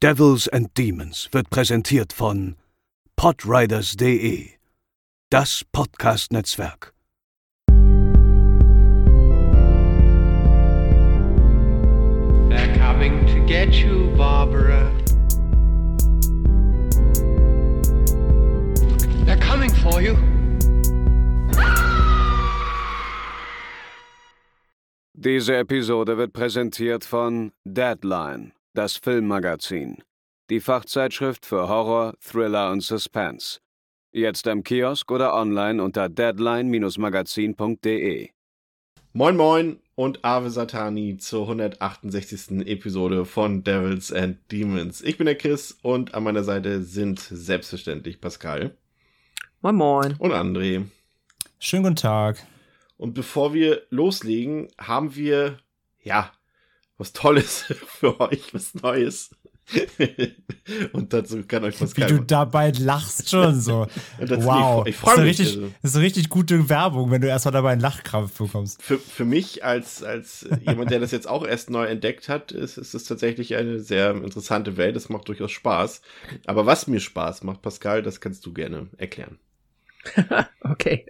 Devils and Demons wird präsentiert von podriders.de, das Podcast-Netzwerk. They're coming to get you, Barbara. They're coming for you. Diese Episode wird präsentiert von Deadline, das Filmmagazin, die Fachzeitschrift für Horror, Thriller und Suspense. Jetzt am Kiosk oder online unter deadline-magazin.de. Moin Moin und Ave Satani zur 168. Episode von Devils and Demons. Ich bin der Chris und an meiner Seite sind selbstverständlich Pascal Moin Moin. und André. Schönen guten Tag. Und bevor wir loslegen, haben wir, ja, was Tolles für euch, was Neues. und dazu kann euch Wie Pascal. du dabei lachst schon so. Wow. ich freu das, ist mich, richtig, also. das ist richtig gute Werbung, wenn du erstmal dabei einen Lachkrampf bekommst. für, für mich als, als jemand, der das jetzt auch erst neu entdeckt hat, ist, ist es tatsächlich eine sehr interessante Welt. Es macht durchaus Spaß. Aber was mir Spaß macht, Pascal, das kannst du gerne erklären. Okay.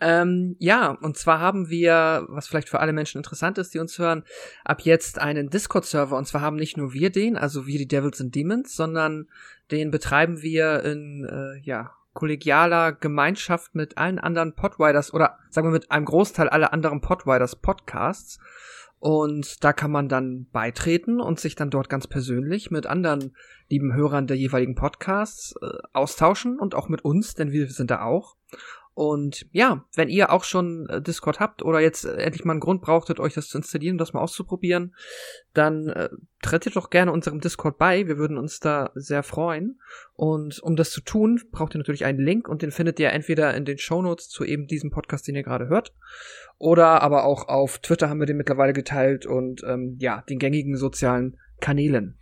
Ähm, ja, und zwar haben wir, was vielleicht für alle Menschen interessant ist, die uns hören, ab jetzt einen Discord-Server. Und zwar haben nicht nur wir den, also wir die Devils and Demons, sondern den betreiben wir in, äh, ja, kollegialer Gemeinschaft mit allen anderen Podriders oder sagen wir mit einem Großteil aller anderen Podriders Podcasts. Und da kann man dann beitreten und sich dann dort ganz persönlich mit anderen lieben Hörern der jeweiligen Podcasts äh, austauschen und auch mit uns, denn wir sind da auch. Und ja, wenn ihr auch schon äh, Discord habt oder jetzt äh, endlich mal einen Grund brauchtet, euch das zu installieren und das mal auszuprobieren, dann äh, tretet doch gerne unserem Discord bei. Wir würden uns da sehr freuen. Und um das zu tun, braucht ihr natürlich einen Link und den findet ihr entweder in den Shownotes zu eben diesem Podcast, den ihr gerade hört, oder aber auch auf Twitter haben wir den mittlerweile geteilt und ähm, ja, den gängigen sozialen Kanälen.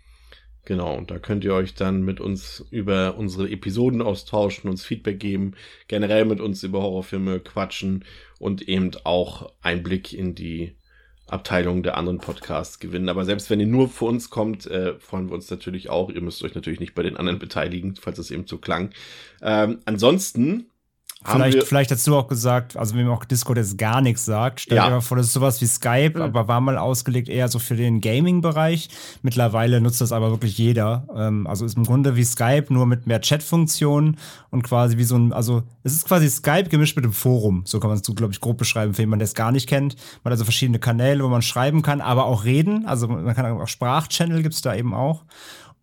Genau, und da könnt ihr euch dann mit uns über unsere Episoden austauschen, uns Feedback geben, generell mit uns über Horrorfilme quatschen und eben auch Einblick in die Abteilung der anderen Podcasts gewinnen. Aber selbst wenn ihr nur für uns kommt, äh, freuen wir uns natürlich auch. Ihr müsst euch natürlich nicht bei den anderen beteiligen, falls es eben so klang. Ähm, ansonsten Vielleicht, vielleicht hast du auch gesagt, also wenn man auch Discord jetzt gar nichts sagt, stell Ja. dir mal vor, das ist sowas wie Skype, Mhm. aber war mal ausgelegt eher so für den Gaming-Bereich. Mittlerweile nutzt das aber wirklich jeder. Ähm, also ist im Grunde wie Skype, nur mit mehr Chat-Funktionen und quasi wie so ein, also es ist quasi Skype gemischt mit dem Forum. So kann man es, glaube ich, grob beschreiben, für jemanden, der es gar nicht kennt. Man hat also verschiedene Kanäle, wo man schreiben kann, aber auch reden. Also man kann auch Sprachchannel gibt's da eben auch.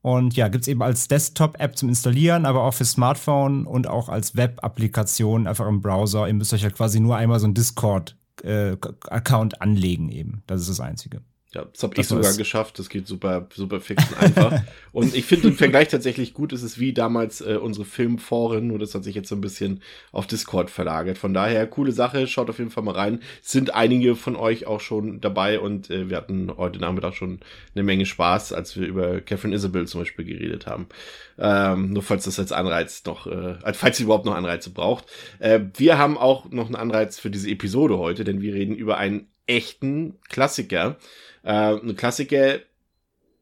Und ja, gibt's eben als Desktop-App zum Installieren, aber auch für Smartphone und auch als Web-Applikation einfach im Browser. Ihr müsst euch ja quasi nur einmal so einen Discord-Account anlegen eben. Das ist das Einzige. Ja, das habe ich sogar geschafft. Das geht super, super fix und einfach. und ich finde den Vergleich tatsächlich gut. Es ist wie damals äh, unsere Filmforen, nur das hat sich jetzt so ein bisschen auf Discord verlagert. Von daher, coole Sache. Schaut auf jeden Fall mal rein. Sind einige von euch auch schon dabei und äh, wir hatten heute Nachmittag schon eine Menge Spaß, als wir über Catherine Isabel zum Beispiel geredet haben. Ähm, nur falls das als Anreiz noch, äh, falls ihr überhaupt noch Anreize braucht. Äh, wir haben auch noch einen Anreiz für diese Episode heute, denn wir reden über einen echten Klassiker. Äh, ein Klassiker,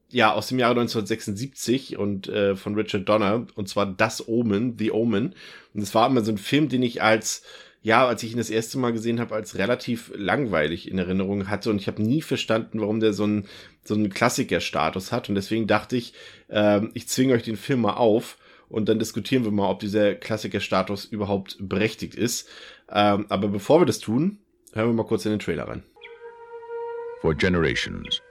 ja, aus dem Jahre 1976 und äh, von Richard Donner, und zwar Das Omen, The Omen. Und es war immer so ein Film, den ich als, ja, als ich ihn das erste Mal gesehen habe, als relativ langweilig in Erinnerung hatte und ich habe nie verstanden, warum der so einen so einen Klassikerstatus hat. Und deswegen dachte ich, ähm, ich zwinge euch den Film mal auf und dann diskutieren wir mal, ob dieser Klassikerstatus überhaupt berechtigt ist. Ähm, aber bevor wir das tun, hören wir mal kurz in den Trailer rein. For generations,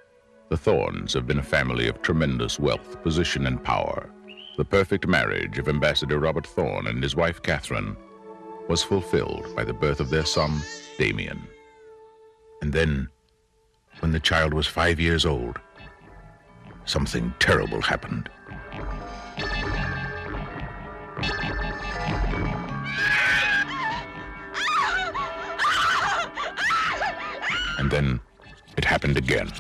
the Thorns have been a family of tremendous wealth, position, and power. The perfect marriage of Ambassador Robert Thorne and his wife Catherine was fulfilled by the birth of their son, Damien. And then, when the child was five years old, something terrible happened. And then it happened again.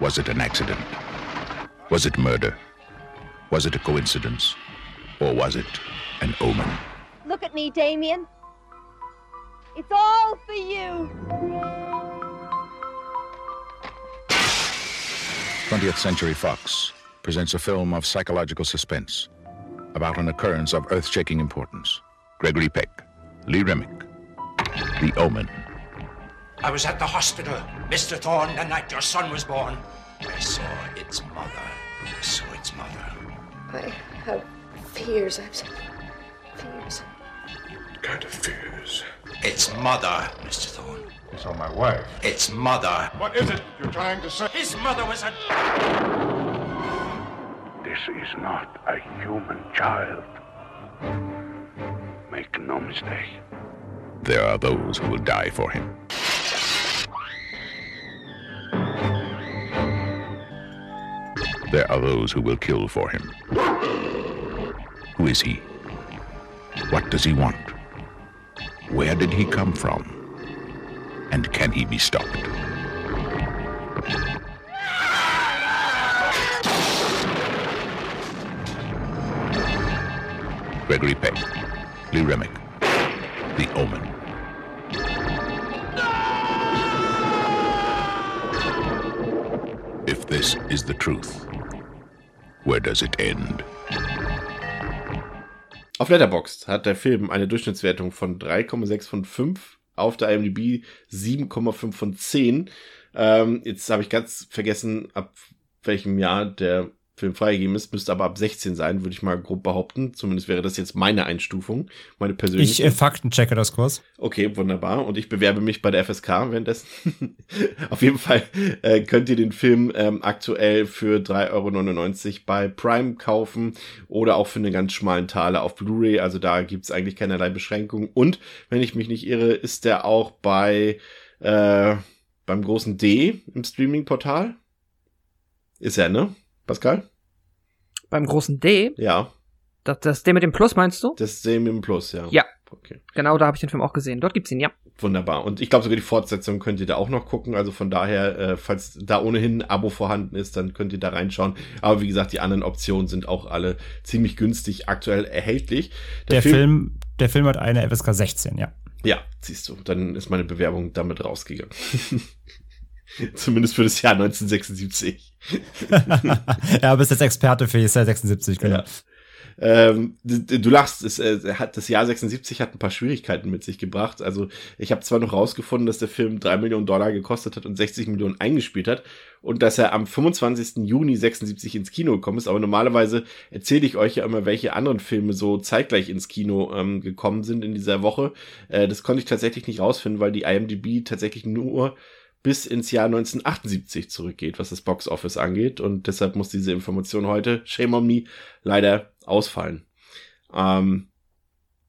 Was it an accident? Was it murder? Was it a coincidence? Or was it an omen? Look at me, Damien. It's all for you. 20th Century Fox presents a film of psychological suspense about an occurrence of earth shaking importance. Gregory Peck, Lee Remick, The Omen. I was at the hospital, Mr. Thorne, the night your son was born. I saw its mother. I saw its mother. I have fears. I have some fears. What kind of fears. Its mother, Mr. Thorne. You saw my wife. Its mother. What is it you're trying to say? His mother was a. This is not a human child. Make no mistake. There are those who will die for him. There are those who will kill for him. Who is he? What does he want? Where did he come from? And can he be stopped? Gregory Peck, Lee Remick, The Omen. If this is the truth, where does it end? Auf Letterboxd hat der Film eine Durchschnittswertung von 3,6 von 5, auf der IMDb 7,5 von 10. Ähm, jetzt habe ich ganz vergessen, ab welchem Jahr der Film freigegeben ist, müsste aber ab 16 sein, würde ich mal grob behaupten. Zumindest wäre das jetzt meine Einstufung, meine persönliche. Ich äh, faktenchecke das Kurs. Okay, wunderbar. Und ich bewerbe mich bei der FSK währenddessen. Auf jeden Fall äh, könnt ihr den Film ähm, aktuell für 3,99 Euro bei Prime kaufen oder auch für einen ganz schmalen Taler auf Blu-ray. Also da gibt's eigentlich keinerlei Beschränkungen. Und wenn ich mich nicht irre, ist der auch bei äh, beim großen D im Streaming-Portal. Ist er, ne? Pascal? Beim großen D, Ja, das, das D mit dem Plus meinst du? das sehen wir im Plus, ja. Ja. Okay, Genau, da habe ich den Film auch gesehen. Dort gibt's ihn, ja. wunderbar. Und ich glaube sogar die Fortsetzung könnt ihr da auch noch gucken. Also von daher, äh, falls da ohnehin ein Abo vorhanden ist, dann könnt ihr da reinschauen. Aber wie gesagt, die anderen Optionen sind auch alle ziemlich günstig aktuell erhältlich. Der Film, der Film hat eine FSK 16, ja. Ja, siehst du, dann ist meine Bewerbung damit rausgegangen. Zumindest für das Jahr 1976. ja, bist jetzt Experte für Jahr 76, genau. Ja. Ähm, du, du lachst, es, äh, hat, das Jahr 76 hat ein paar Schwierigkeiten mit sich gebracht. Also ich habe zwar noch rausgefunden, dass der Film drei Millionen Dollar gekostet hat und 60 Millionen eingespielt hat und dass er am 25. Juni 76 ins Kino gekommen ist, aber normalerweise erzähle ich euch ja immer, welche anderen Filme so zeitgleich ins Kino ähm, gekommen sind in dieser Woche. Äh, das konnte ich tatsächlich nicht rausfinden, weil die IMDb tatsächlich nur bis ins Jahr 1978 zurückgeht, was das Box Office angeht. Und deshalb muss diese Information heute, shame on me, leider ausfallen. Ähm,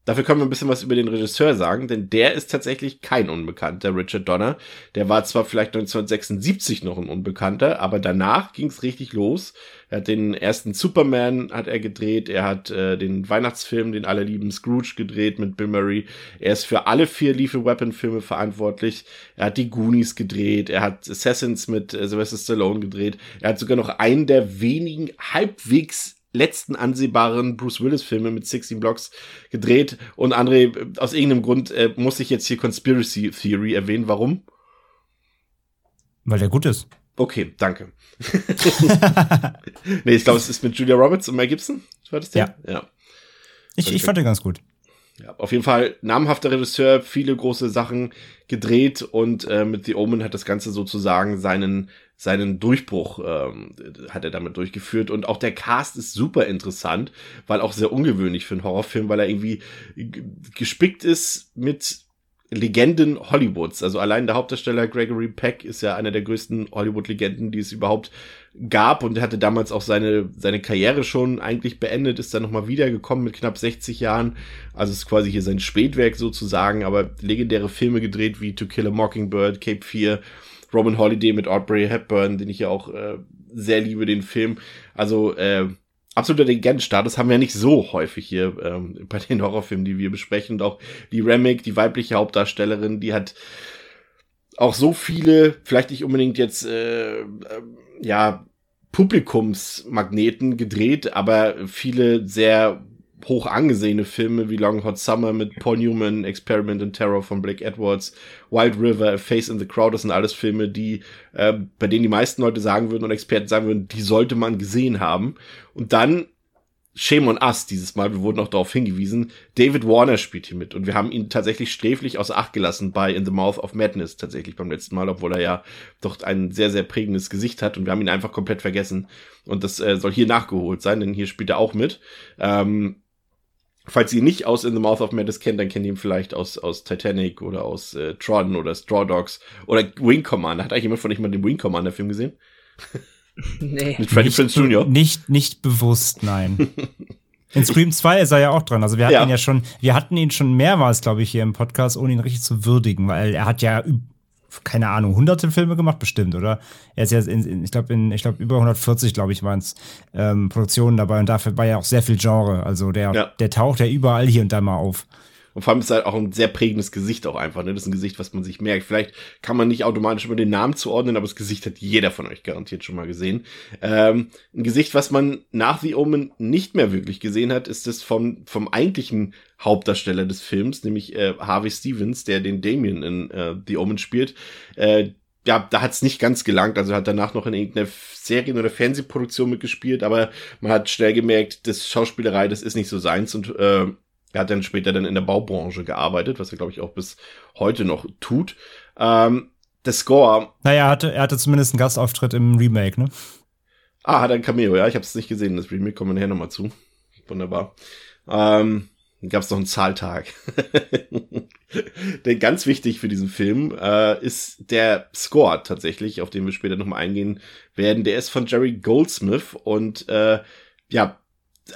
dafür können wir ein bisschen was über den Regisseur sagen, denn der ist tatsächlich kein Unbekannter, Richard Donner. Der war zwar vielleicht 1976 noch ein Unbekannter, aber danach ging es richtig los. Er hat den ersten Superman hat er gedreht, er hat äh, den Weihnachtsfilm, den alle lieben Scrooge gedreht mit Bill Murray. Er ist für alle vier Lethal Weapon Filme verantwortlich. Er hat die Goonies gedreht, er hat Assassins mit äh, Sylvester Stallone gedreht. Er hat sogar noch einen der wenigen halbwegs letzten ansehbaren Bruce Willis Filme mit 16 Blocks gedreht. Und André, aus irgendeinem Grund äh, muss ich jetzt hier Conspiracy Theory erwähnen. Warum? Weil der gut ist. Okay, danke. nee, ich glaube, es ist mit Julia Roberts und Mel Gibson. War das der? Ja. ja. Ich, ich fand den ganz gut. Ja, auf jeden Fall namhafter Regisseur, viele große Sachen gedreht und äh, mit The Omen hat das Ganze sozusagen seinen seinen Durchbruch ähm, hat er damit durchgeführt und auch der Cast ist super interessant, weil auch sehr ungewöhnlich für einen Horrorfilm, weil er irgendwie gespickt ist mit Legenden Hollywoods. Also allein der Hauptdarsteller Gregory Peck ist ja einer der größten Hollywood-Legenden, die es überhaupt gab und er hatte damals auch seine, seine Karriere schon eigentlich beendet, ist dann nochmal wiedergekommen mit knapp 60 Jahren. Also ist quasi hier sein Spätwerk sozusagen, aber legendäre Filme gedreht wie To Kill a Mockingbird, Cape Fear, Roman Holiday mit Audrey Hepburn, den ich ja auch äh, sehr liebe, den Film. Also äh, absoluter Legendenstatus haben wir nicht so häufig hier ähm, bei den Horrorfilmen, die wir besprechen. Und auch die Remick, die weibliche Hauptdarstellerin, die hat auch so viele, vielleicht nicht unbedingt jetzt, äh, äh, ja, Publikumsmagneten gedreht, aber viele sehr hoch angesehene Filme wie Long Hot Summer mit Paul Newman, Experiment in Terror von Blake Edwards, Wild River, Face in the Crowd, das sind alles Filme, die, äh, bei denen die meisten Leute sagen würden und Experten sagen würden, die sollte man gesehen haben. Und dann Shame on us dieses Mal, wir wurden auch darauf hingewiesen, David Warner spielt hier mit und wir haben ihn tatsächlich sträflich außer Acht gelassen bei In the Mouth of Madness tatsächlich beim letzten Mal, obwohl er ja doch ein sehr, sehr prägendes Gesicht hat und wir haben ihn einfach komplett vergessen und das äh, soll hier nachgeholt sein, denn hier spielt er auch mit. Ähm, falls ihr ihn nicht aus In the Mouth of Madness kennt, dann kennt ihr ihn vielleicht aus, aus Titanic oder aus äh, Tron oder Straw Dogs oder Wing Commander. Hat eigentlich jemand von euch mal den Wing Commander Film gesehen? Nee. Mit Freddie nicht, Prinze Jr.? Nicht, nicht bewusst, nein. In Scream 2 ist er ja auch dran. Also wir hatten Ja. ihn ja schon, wir hatten ihn schon mehrmals, glaube ich, hier im Podcast, ohne ihn richtig zu würdigen, weil er hat ja keine Ahnung, hunderte Filme gemacht, bestimmt, oder? Er ist ja, in, in, ich glaube, in, ich glaube, über 140, glaube ich, waren es ähm, Produktionen dabei und dafür war ja auch sehr viel Genre. Also der, Ja. der taucht ja überall hier und da mal auf. Und vor allem ist halt auch ein sehr prägendes Gesicht auch einfach. Ne? Das ist ein Gesicht, was man sich merkt. Vielleicht kann man nicht automatisch immer den Namen zuordnen, aber das Gesicht hat jeder von euch garantiert schon mal gesehen. Ähm, ein Gesicht, was man nach The Omen nicht mehr wirklich gesehen hat, ist das vom, vom eigentlichen Hauptdarsteller des Films, nämlich äh, Harvey Stevens, der den Damien in äh, The Omen spielt. Äh, ja, da hat's nicht ganz gelangt. Also hat danach noch in irgendeiner Serien- oder Fernsehproduktion mitgespielt, aber man hat schnell gemerkt, das Schauspielerei, das ist nicht so seins und äh, er hat dann später dann in der Baubranche gearbeitet, was er, glaube ich, auch bis heute noch tut. Ähm, der Score, Naja, er hatte, er hatte zumindest einen Gastauftritt im Remake, ne? ah, hat er ein Cameo, ja, ich habe es nicht gesehen, das Remake kommen wir nachher nochmal zu. Wunderbar. Ähm, gab es noch einen Zahltag. Denn ganz wichtig für diesen Film äh, ist der Score tatsächlich, auf den wir später nochmal eingehen werden. Der ist von Jerry Goldsmith und äh, ja,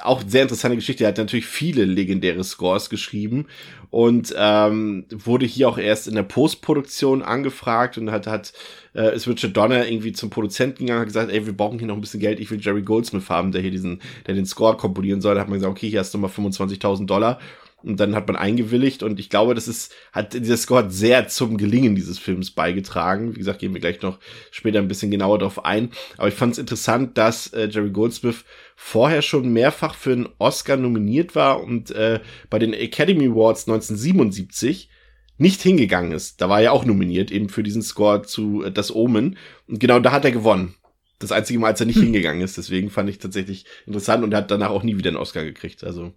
auch sehr interessante Geschichte. Er hat natürlich viele legendäre Scores geschrieben und ähm, wurde hier auch erst in der Postproduktion angefragt und hat, hat äh, ist Richard Donner irgendwie zum Produzenten gegangen und hat gesagt, ey, wir brauchen hier noch ein bisschen Geld, ich will Jerry Goldsmith haben, der hier diesen, der den Score komponieren soll. Da hat man gesagt, okay, hier hast du mal 25.000 Dollar. Und dann hat man eingewilligt und ich glaube, das ist, hat, dieser Score sehr zum Gelingen dieses Films beigetragen. Wie gesagt, gehen wir gleich noch später ein bisschen genauer darauf ein. Aber ich fand es interessant, dass äh, Jerry Goldsmith vorher schon mehrfach für einen Oscar nominiert war und äh, bei den Academy Awards 1977 nicht hingegangen ist. Da war er ja auch nominiert, eben für diesen Score zu äh, Das Omen. Und genau da hat er gewonnen. Das einzige Mal, als er nicht hingegangen ist. Deswegen fand ich tatsächlich interessant und er hat danach auch nie wieder einen Oscar gekriegt. Also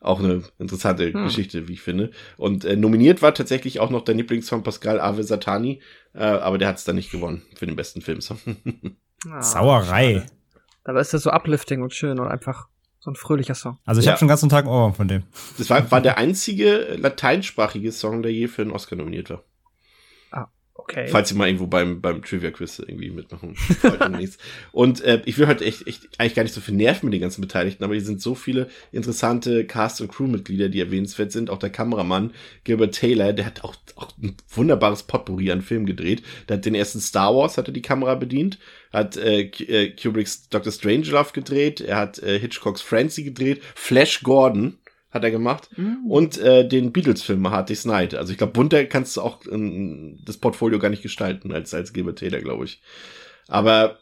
auch eine interessante Hm. Geschichte, wie ich finde. Und äh, nominiert war tatsächlich auch noch der Lieblingssong Pascal Ave Satani, äh, aber der hat es dann nicht gewonnen für den besten Filmsong. Ah, Sauerei. schade. Dabei ist das so uplifting und schön und einfach so ein fröhlicher Song. Also ich Ja. habe schon den ganzen Tag einen Ohrwurm von dem. Das war, war der einzige lateinsprachige Song, der je für einen Oscar nominiert war. Okay. Falls ihr mal irgendwo beim, beim Trivia-Quiz irgendwie mitmachen wollt. Und äh, ich will heute echt, echt eigentlich gar nicht so viel nerven mit den ganzen Beteiligten, aber hier sind so viele interessante Cast- und Crewmitglieder, die erwähnenswert sind. Auch der Kameramann Gilbert Taylor, der hat auch, auch ein wunderbares Potpourri an Filmen gedreht. Der hat den ersten Star Wars, hat er die Kamera bedient, hat äh, äh, Kubricks Dr. Strangelove gedreht, er hat äh, Hitchcocks Francie gedreht, Flash Gordon hat er gemacht und äh, den Beatles-Film Hard Day's Night. Also ich glaube, bunter kannst du auch ähm, das Portfolio gar nicht gestalten als, als Gilbert Taylor, glaube ich. Aber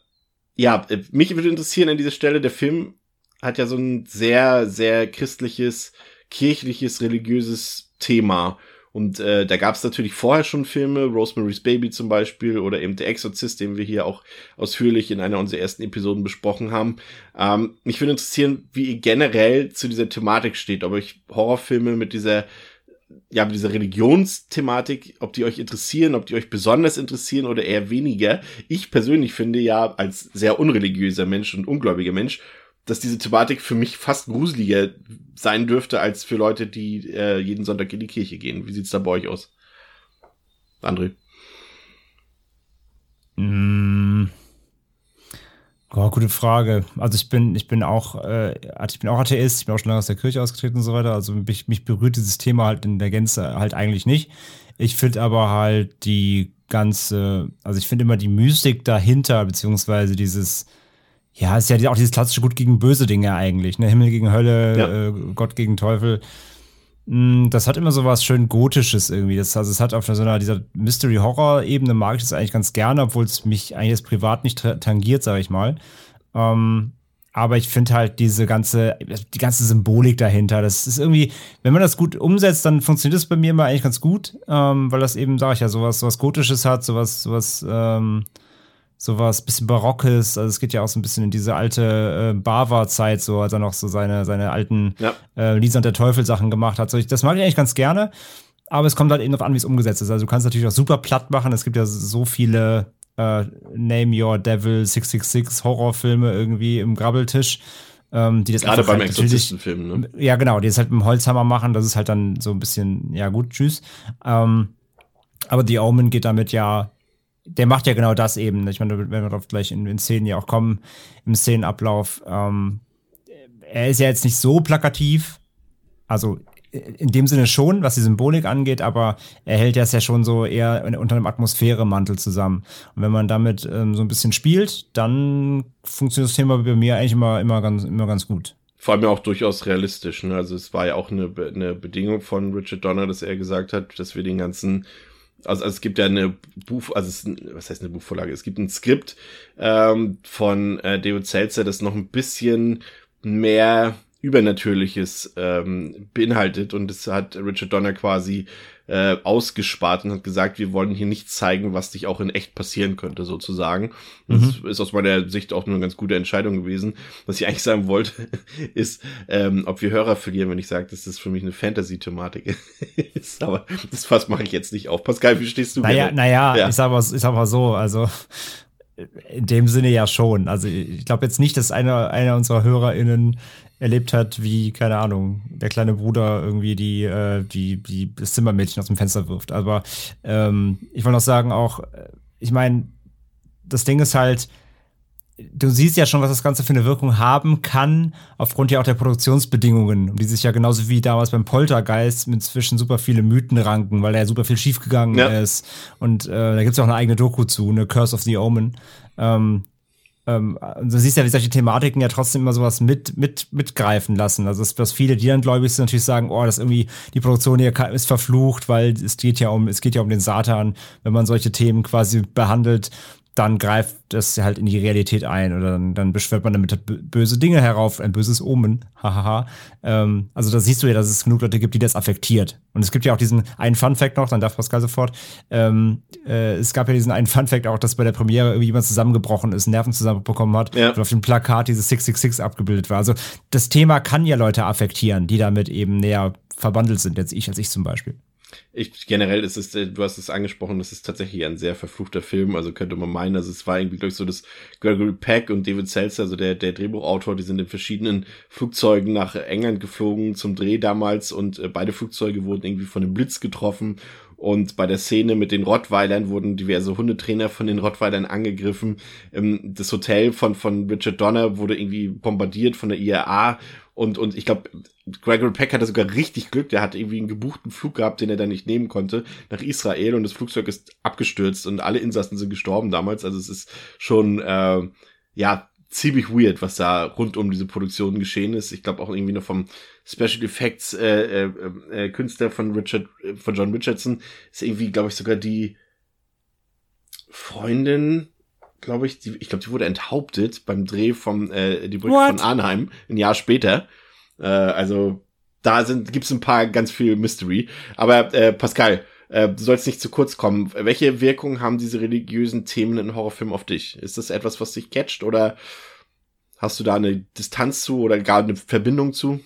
ja, äh, mich würde interessieren an dieser Stelle, der Film hat ja so ein sehr, sehr christliches, kirchliches, religiöses Thema. Und äh, da gab es natürlich vorher schon Filme, Rosemary's Baby zum Beispiel oder eben Der Exorzist, den wir hier auch ausführlich in einer unserer ersten Episoden besprochen haben. Ähm, mich würde interessieren, wie ihr generell zu dieser Thematik steht, ob euch Horrorfilme mit dieser ja, mit dieser Religionsthematik, ob die euch interessieren, ob die euch besonders interessieren oder eher weniger. Ich persönlich finde ja als sehr unreligiöser Mensch und ungläubiger Mensch, dass diese Thematik für mich fast gruseliger sein dürfte als für Leute, die äh, jeden Sonntag in die Kirche gehen. Wie sieht's da bei euch aus? André? Mm. Oh, gute Frage. Also ich bin, ich bin auch, äh, ich bin auch Atheist, ich bin auch schon lange aus der Kirche ausgetreten und so weiter. Also mich, mich berührt dieses Thema halt in der Gänze halt eigentlich nicht. Ich finde aber halt die ganze, also ich finde immer die Mystik dahinter, beziehungsweise dieses, ja, ist ja auch dieses klassische Gut gegen böse Dinge eigentlich, ne? Himmel gegen Hölle, Ja. äh, Gott gegen Teufel. Mm, Das hat immer so was schön Gotisches irgendwie. Das, also es hat auf so einer dieser Mystery-Horror-Ebene mag ich das eigentlich ganz gerne, obwohl es mich eigentlich jetzt privat nicht tangiert, sage ich mal. Ähm, aber ich finde halt diese ganze, die ganze Symbolik dahinter, das ist irgendwie, wenn man das gut umsetzt, dann funktioniert das bei mir immer eigentlich ganz gut, ähm, weil das eben, sage ich ja, sowas, sowas Gotisches hat, sowas, sowas, ähm, sowas bisschen Barockes. Also es geht ja auch so ein bisschen in diese alte äh, Bava-Zeit, so als er noch so seine, seine alten Ja. äh, Lisa und der Teufel Sachen gemacht hat. So, ich, das mag ich eigentlich ganz gerne. Aber es kommt halt eben darauf an, wie es umgesetzt ist. Also du kannst natürlich auch super platt machen. Es gibt ja so viele äh, Name Your Devil 666 Horrorfilme irgendwie im Grabbeltisch. Ähm, die das Gerade beim halt Exorzistenfilm, ne? ja, genau, die es halt mit dem Holzhammer machen, das ist halt dann so ein bisschen, ja gut, tschüss. Ähm, aber The Omen geht damit ja, der macht ja genau das eben. Ich meine, wenn wir darauf gleich in, in Szenen ja auch kommen, im Szenenablauf, ähm, er ist ja jetzt nicht so plakativ, also in dem Sinne schon, was die Symbolik angeht, aber er hält das ja schon so eher unter einem Atmosphäremantel zusammen. Und wenn man damit ähm, so ein bisschen spielt, dann funktioniert das Thema bei mir eigentlich immer, immer, ganz, immer ganz gut. Vor allem ja auch durchaus realistisch. Ne? Also es war ja auch eine, eine Bedingung von Richard Donner, dass er gesagt hat, dass wir den ganzen, also, also es gibt ja eine Buch, also es was heißt eine Buchvorlage? Es gibt ein Skript ähm, von äh, David Seltzer, das noch ein bisschen mehr Übernatürliches ähm, beinhaltet und das hat Richard Donner quasi äh, ausgespart und hat gesagt, wir wollen hier nicht zeigen, was dich auch in echt passieren könnte, sozusagen. Das ist aus meiner Sicht auch nur eine ganz gute Entscheidung gewesen. Was ich eigentlich sagen wollte, ist, ähm, ob wir Hörer verlieren, wenn ich sage, dass das für mich eine Fantasy-Thematik ist. Aber das Fass mache ich jetzt nicht auf. Pascal, wie stehst du? Naja, naja, Ja. ich sag mal, ich sag mal so, also in dem Sinne ja schon. Also ich glaube jetzt nicht, dass einer, einer unserer HörerInnen erlebt hat, wie, keine Ahnung, der kleine Bruder irgendwie die, äh, die, die das Zimmermädchen aus dem Fenster wirft. Aber ähm, ich wollte noch sagen, auch, äh, ich meine, das Ding ist halt, du siehst ja schon, was das Ganze für eine Wirkung haben kann, aufgrund ja auch der Produktionsbedingungen, um die sich ja genauso wie damals beim Poltergeist inzwischen super viele Mythen ranken, weil da ja super viel schiefgegangen Ja. ist. Und äh, da gibt's ja auch eine eigene Doku zu, eine Curse of the Omen. Ähm, ähm, du siehst ja, wie solche Thematiken ja trotzdem immer sowas mit, mit, mitgreifen lassen. Also, dass, dass viele, die dann gläubig sind, natürlich sagen, oh, das irgendwie, die Produktion hier ist verflucht, weil es geht ja um, es geht ja um den Satan. Wenn man solche Themen quasi behandelt, dann greift das halt in die Realität ein oder dann, dann beschwört man damit bö- böse Dinge herauf, ein böses Omen, hahaha. ähm, also da siehst du ja, dass es genug Leute gibt, die das affektiert. Und es gibt ja auch diesen einen Fun-Fact noch, dann darf Pascal sofort. Ähm, äh, es gab ja diesen einen Fun-Fact auch, dass bei der Premiere irgendwie jemand zusammengebrochen ist, Nerven zusammenbekommen hat Ja. und auf dem Plakat dieses 666 abgebildet war. Also das Thema kann ja Leute affektieren, die damit eben näher verbandelt sind, jetzt ich als ich zum Beispiel. Ich, generell ist es, äh, du hast es angesprochen, das ist tatsächlich ein sehr verfluchter Film, also könnte man meinen, also es war irgendwie, glaube ich, so, dass Gregory Peck und David Seltzer, also der, der Drehbuchautor, die sind in verschiedenen Flugzeugen nach England geflogen zum Dreh damals und äh, beide Flugzeuge wurden irgendwie von einem Blitz getroffen und bei der Szene mit den Rottweilern wurden diverse Hundetrainer von den Rottweilern angegriffen. Ähm, das Hotel von, von Richard Donner wurde irgendwie bombardiert von der IRA und, und ich glaube, Gregory Peck hatte sogar richtig Glück. Der hat irgendwie einen gebuchten Flug gehabt, den er dann nicht nehmen konnte, nach Israel und das Flugzeug ist abgestürzt und alle Insassen sind gestorben damals. Also es ist schon, äh, ja, ziemlich weird, was da rund um diese Produktion geschehen ist. Ich glaube auch irgendwie noch vom Special Effects äh, äh, äh, Künstler von Richard, äh, von John Richardson ist irgendwie, glaube ich, sogar die Freundin, glaube ich, die, ich glaube, die wurde enthauptet beim Dreh vom äh, die Brücke What? von Arnheim ein Jahr später. Äh, also da sind gibt's ein paar ganz viel Mystery. Aber äh, Pascal, äh, du sollst nicht zu kurz kommen. Welche Wirkung haben diese religiösen Themen in Horrorfilmen auf dich? Ist das etwas, was dich catcht oder hast du da eine Distanz zu oder gar eine Verbindung zu?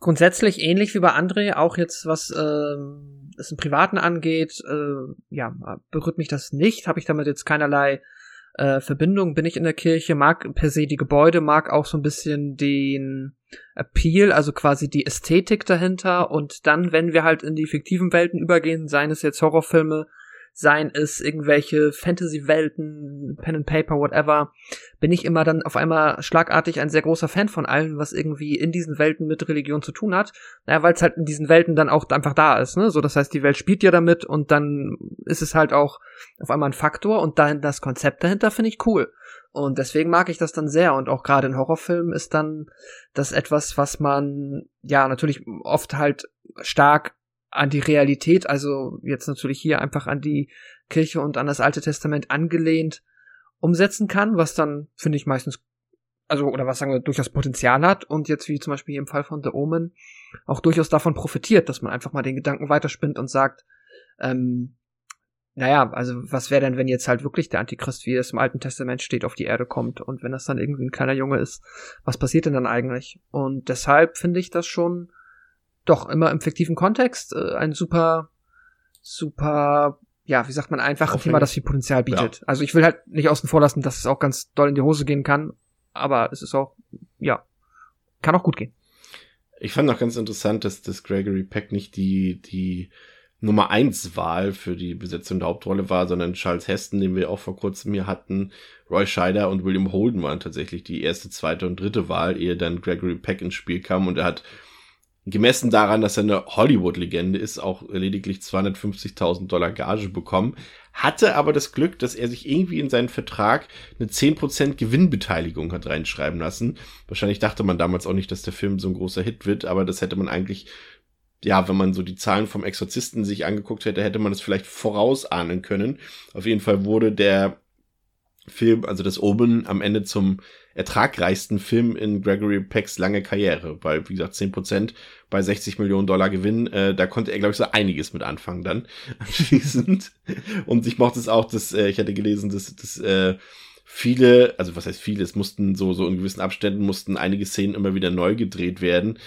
Grundsätzlich ähnlich wie bei André, auch jetzt was ähm, es im Privaten angeht, äh, ja, berührt mich das nicht, habe ich damit jetzt keinerlei äh, Verbindung, bin ich in der Kirche, mag per se die Gebäude, mag auch so ein bisschen den Appeal, also quasi die Ästhetik dahinter. Und dann, wenn wir halt in die fiktiven Welten übergehen, seien es jetzt Horrorfilme, seien es irgendwelche Fantasy-Welten, Pen and Paper, whatever, bin ich immer dann auf einmal schlagartig ein sehr großer Fan von allem, was irgendwie in diesen Welten mit Religion zu tun hat. Naja, weil es halt in diesen Welten dann auch einfach da ist, ne? So, das heißt, die Welt spielt ja damit und dann ist es halt auch auf einmal ein Faktor und dann das Konzept dahinter finde ich cool. Und deswegen mag ich das dann sehr und auch gerade in Horrorfilmen ist dann das etwas, was man ja natürlich oft halt stark an die Realität, also jetzt natürlich hier einfach an die Kirche und an das Alte Testament angelehnt umsetzen kann, was dann, finde ich, meistens also, oder was sagen wir, durchaus Potenzial hat und jetzt wie zum Beispiel hier im Fall von The Omen auch durchaus davon profitiert, dass man einfach mal den Gedanken weiterspinnt und sagt, ähm, naja, also was wäre denn, wenn jetzt halt wirklich der Antichrist, wie es im Alten Testament steht, auf die Erde kommt und wenn das dann irgendwie ein kleiner Junge ist, was passiert denn dann eigentlich? Und deshalb finde ich das schon doch immer im fiktiven Kontext äh, ein super, super, ja, wie sagt man, einfach Thema, das viel Potenzial bietet. Ja. Also ich will halt nicht außen vor lassen, dass es auch ganz doll in die Hose gehen kann, aber es ist auch, ja, kann auch gut gehen. Ich fand auch ganz interessant, dass, dass Gregory Peck nicht die, die Nummer eins Wahl für die Besetzung der Hauptrolle war, sondern Charles Heston, den wir auch vor kurzem hier hatten, Roy Scheider und William Holden waren tatsächlich die erste, zweite und dritte Wahl, ehe dann Gregory Peck ins Spiel kam und er hat gemessen daran, dass er eine Hollywood-Legende ist, auch lediglich 250.000 Dollar Gage bekommen, hatte aber das Glück, dass er sich irgendwie in seinen Vertrag eine 10% Gewinnbeteiligung hat reinschreiben lassen. Wahrscheinlich dachte man damals auch nicht, dass der Film so ein großer Hit wird, aber das hätte man eigentlich, ja, wenn man so die Zahlen vom Exorzisten sich angeguckt hätte, hätte man das vielleicht vorausahnen können. Auf jeden Fall wurde der Film, also das Oben am Ende zum ertragreichsten Film in Gregory Pecks lange Karriere, weil, wie gesagt, 10% bei 60 Millionen Dollar Gewinn, äh, da konnte er, glaube ich, so einiges mit anfangen dann anschließend. Und ich mochte es auch, dass, äh, ich hatte gelesen, dass, dass äh, viele, also was heißt viele, es mussten so, so in gewissen Abständen mussten einige Szenen immer wieder neu gedreht werden.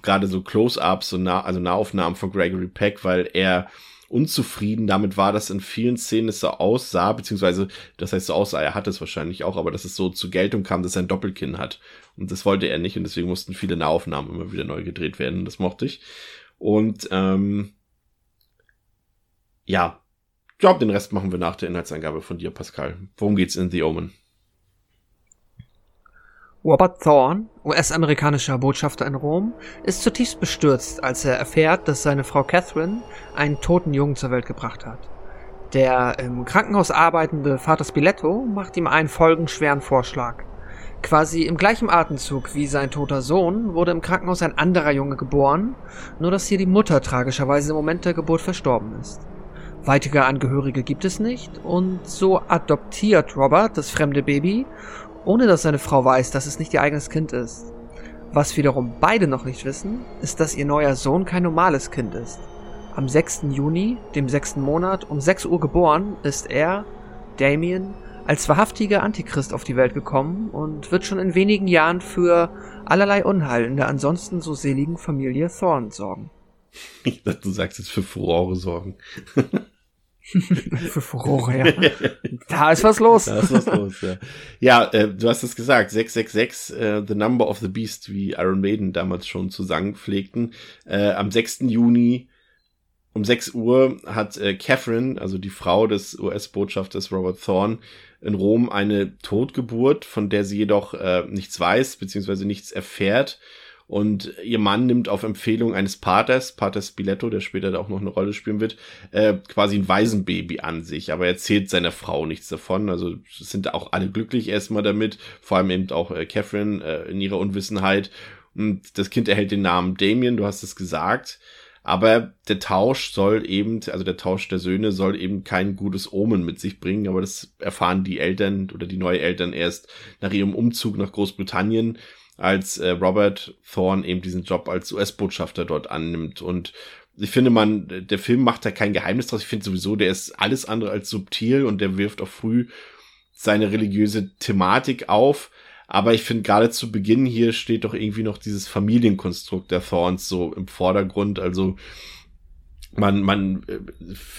Gerade so Close-Ups und nah, also Nahaufnahmen von Gregory Peck, weil er unzufrieden damit war, dass in vielen Szenen es so aussah, beziehungsweise, das heißt so aussah, er hat es wahrscheinlich auch, aber dass es so zur Geltung kam, dass er ein Doppelkinn hat. Und das wollte er nicht und deswegen mussten viele Nahaufnahmen immer wieder neu gedreht werden. Das mochte ich. Und ähm, ja, ich glaube, den Rest machen wir nach der Inhaltsangabe von dir, Pascal. Worum geht's in The Omen? Robert Thorne, US-amerikanischer Botschafter in Rom, ist zutiefst bestürzt, als er erfährt, dass seine Frau Catherine einen toten Jungen zur Welt gebracht hat. Der im Krankenhaus arbeitende Vater Spiletto macht ihm einen folgenschweren Vorschlag. Quasi im gleichen Atemzug wie sein toter Sohn wurde im Krankenhaus ein anderer Junge geboren, nur dass hier die Mutter tragischerweise im Moment der Geburt verstorben ist. Weitere Angehörige gibt es nicht und so adoptiert Robert das fremde Baby ohne dass seine Frau weiß, dass es nicht ihr eigenes Kind ist. Was wiederum beide noch nicht wissen, ist, dass ihr neuer Sohn kein normales Kind ist. Am 6. Juni, dem sechsten Monat, um 6 Uhr geboren, ist er, Damien, als wahrhaftiger Antichrist auf die Welt gekommen und wird schon in wenigen Jahren für allerlei Unheil in der ansonsten so seligen Familie Thorne sorgen. Ich dachte, du sagst jetzt für Furore sorgen. Für Furore, ja. Da ist was los. Da ist was los, ja. Ja, äh, du hast es gesagt, 666, äh, The Number of the Beast, wie Iron Maiden damals schon zu sagen pflegten. Äh, am 6. Juni um 6 Uhr hat äh, Catherine, also die Frau des US-Botschafters Robert Thorne, in Rom eine Totgeburt, von der sie jedoch äh, nichts weiß, beziehungsweise nichts erfährt. Und ihr Mann nimmt auf Empfehlung eines Paters, Pater Spiletto, der später auch noch eine Rolle spielen wird, äh, quasi ein Waisenbaby an sich. Aber er erzählt seiner Frau nichts davon. Also sind auch alle glücklich erstmal damit. Vor allem eben auch äh, Catherine äh, in ihrer Unwissenheit. Und das Kind erhält den Namen Damien, du hast es gesagt. Aber der Tausch soll eben, also der Tausch der Söhne soll eben kein gutes Omen mit sich bringen. Aber das erfahren die Eltern oder die neue Eltern erst nach ihrem Umzug nach Großbritannien als äh, Robert Thorne eben diesen Job als US-Botschafter dort annimmt. Und ich finde, man, der Film macht da kein Geheimnis draus. Ich finde sowieso, der ist alles andere als subtil und der wirft auch früh seine religiöse Thematik auf. Aber ich finde gerade zu Beginn hier steht doch irgendwie noch dieses Familienkonstrukt der Thorns so im Vordergrund. Also man, man, äh,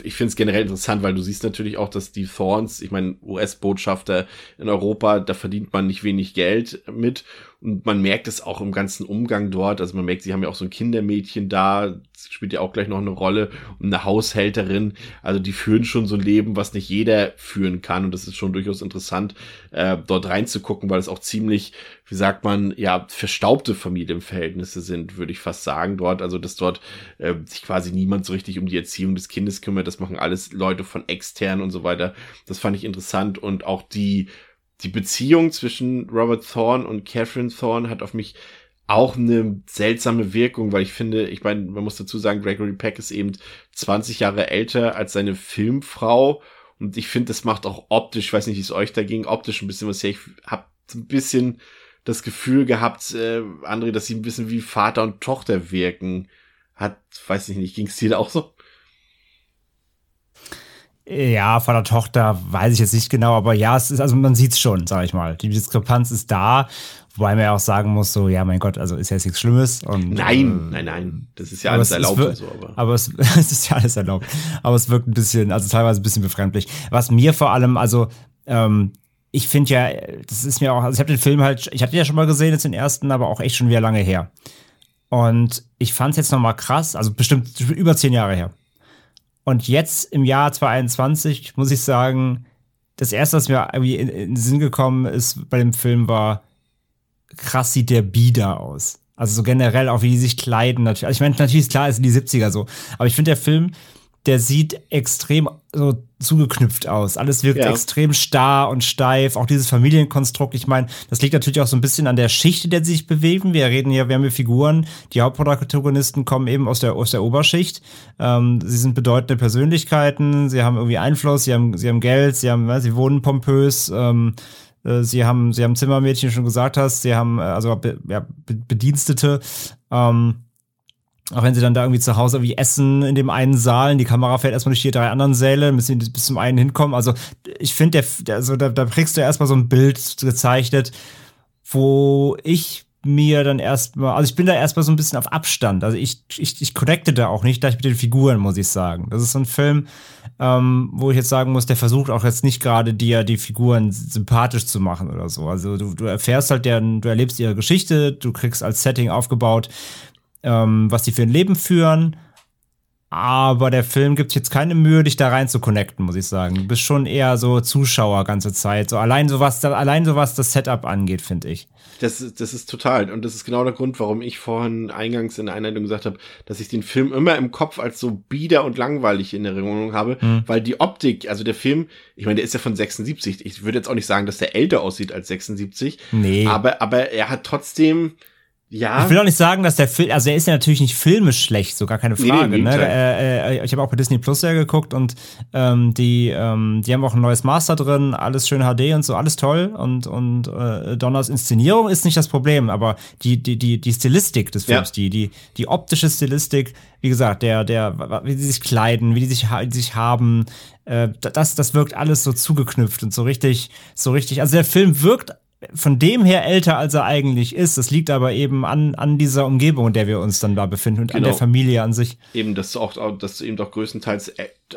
ich finde es generell interessant, weil du siehst natürlich auch, dass die Thorns, ich meine, US-Botschafter in Europa, da verdient man nicht wenig Geld mit. Und man merkt es auch im ganzen Umgang dort. Also man merkt, sie haben ja auch so ein Kindermädchen da, spielt ja auch gleich noch eine Rolle und eine Haushälterin. Also die führen schon so ein Leben, was nicht jeder führen kann. Und das ist schon durchaus interessant, äh, dort reinzugucken, weil es auch ziemlich, wie sagt man, ja, verstaubte Familienverhältnisse sind, würde ich fast sagen dort. Also dass dort äh, sich quasi niemand so richtig um die Erziehung des Kindes kümmert. Das machen alles Leute von extern und so weiter. Das fand ich interessant und auch die die Beziehung zwischen Robert Thorne und Catherine Thorne hat auf mich auch eine seltsame Wirkung, weil ich finde, ich meine, man muss dazu sagen, Gregory Peck ist eben 20 Jahre älter als seine Filmfrau und ich finde, das macht auch optisch, ich weiß nicht, wie es euch da ging, optisch ein bisschen was her. Ich habe ein bisschen das Gefühl gehabt, äh, André, dass sie ein bisschen wie Vater und Tochter wirken. Hat, weiß ich nicht, ging es dir da auch so? Ja, Vater, Tochter, weiß ich jetzt nicht genau, aber ja, es ist, also man sieht's schon, sag ich mal. Die Diskrepanz ist da, wobei man ja auch sagen muss, so, ja, mein Gott, also ist ja jetzt nichts Schlimmes. Und, nein, äh, nein, nein, das ist ja alles erlaubt und so, aber. Aber es, es ist ja alles erlaubt. Aber es wirkt ein bisschen, also teilweise ein bisschen befremdlich. Was mir vor allem, also, ähm, ich finde ja, das ist mir auch, also ich habe den Film halt, ich hatte ja schon mal gesehen, jetzt den ersten, aber auch echt schon wieder lange her. Und ich fand es jetzt nochmal krass, also bestimmt über zehn Jahre her. Und jetzt im Jahr 2021 muss ich sagen, das erste, was mir irgendwie in, in den Sinn gekommen ist bei dem Film, war, krass sieht der Bieder aus. Also so generell auch, wie die sich kleiden. Also ich meine, natürlich ist klar, es sind die 70er so. Aber ich finde, der Film, der sieht extrem so zugeknüpft aus. Alles wirkt ja. extrem starr und steif. Auch dieses Familienkonstrukt. Ich meine, das liegt natürlich auch so ein bisschen an der Schicht, in der sie sich bewegen. Wir reden ja, wir haben hier Figuren. Die Hauptprotagonisten kommen eben aus der, aus der Oberschicht. Ähm, sie sind bedeutende Persönlichkeiten. Sie haben irgendwie Einfluss. Sie haben, sie haben Geld. Sie haben, sie wohnen pompös. Ähm, äh, Sie haben, sie haben Zimmermädchen schon gesagt hast, sie haben äh, also ja, Bedienstete. Ähm, auch wenn sie dann da irgendwie zu Hause irgendwie essen in dem einen Saal, die Kamera fährt erstmal durch die drei anderen Säle, bis sie bis zum einen hinkommen. Also ich finde, der, also da, da kriegst du erstmal so ein Bild gezeichnet, wo ich mir dann erstmal, also ich bin da erstmal so ein bisschen auf Abstand. Also ich, ich, ich connecte da auch nicht gleich mit den Figuren, muss ich sagen. Das ist so ein Film, ähm, wo ich jetzt sagen muss, der versucht auch jetzt nicht gerade dir die Figuren sympathisch zu machen oder so. Also du, du erfährst halt deren, du erlebst ihre Geschichte, du kriegst als Setting aufgebaut, ähm, was die für ein Leben führen. Aber der Film gibt jetzt keine Mühe, dich da rein zu connecten, muss ich sagen. Du bist schon eher so Zuschauer ganze Zeit. So allein so was, allein so was das Setup angeht, finde ich. Das, das ist total. Und das ist genau der Grund, warum ich vorhin eingangs in der Einleitung gesagt habe, dass ich den Film immer im Kopf als so bieder und langweilig in Erinnerung habe, mhm. weil die Optik, also der Film, ich meine, der ist ja von 76. Ich würde jetzt auch nicht sagen, dass der älter aussieht als 76. Nee. Aber, aber er hat trotzdem, ja. Ich will auch nicht sagen, dass der Film, also er ist ja natürlich nicht filmisch schlecht, so gar keine Frage. Nee, nee, ne? Äh, äh, ich habe auch bei Disney Plus ja geguckt und ähm, die, ähm, die haben auch ein neues Master drin, alles schön HD und so, alles toll. Und, und äh, Donners Inszenierung ist nicht das Problem, aber die, die, die, die Stilistik des Films, ja. die, die, die optische Stilistik, wie gesagt, der, der, wie die sich kleiden, wie die sich, die sich haben, äh, das, das wirkt alles so zugeknüpft und so richtig, so richtig. Also der Film wirkt von dem her älter, als er eigentlich ist. Das liegt aber eben an, an dieser Umgebung, in der wir uns dann da befinden und genau. an der genau. Familie an sich. Eben, dass du auch, dass du eben doch größtenteils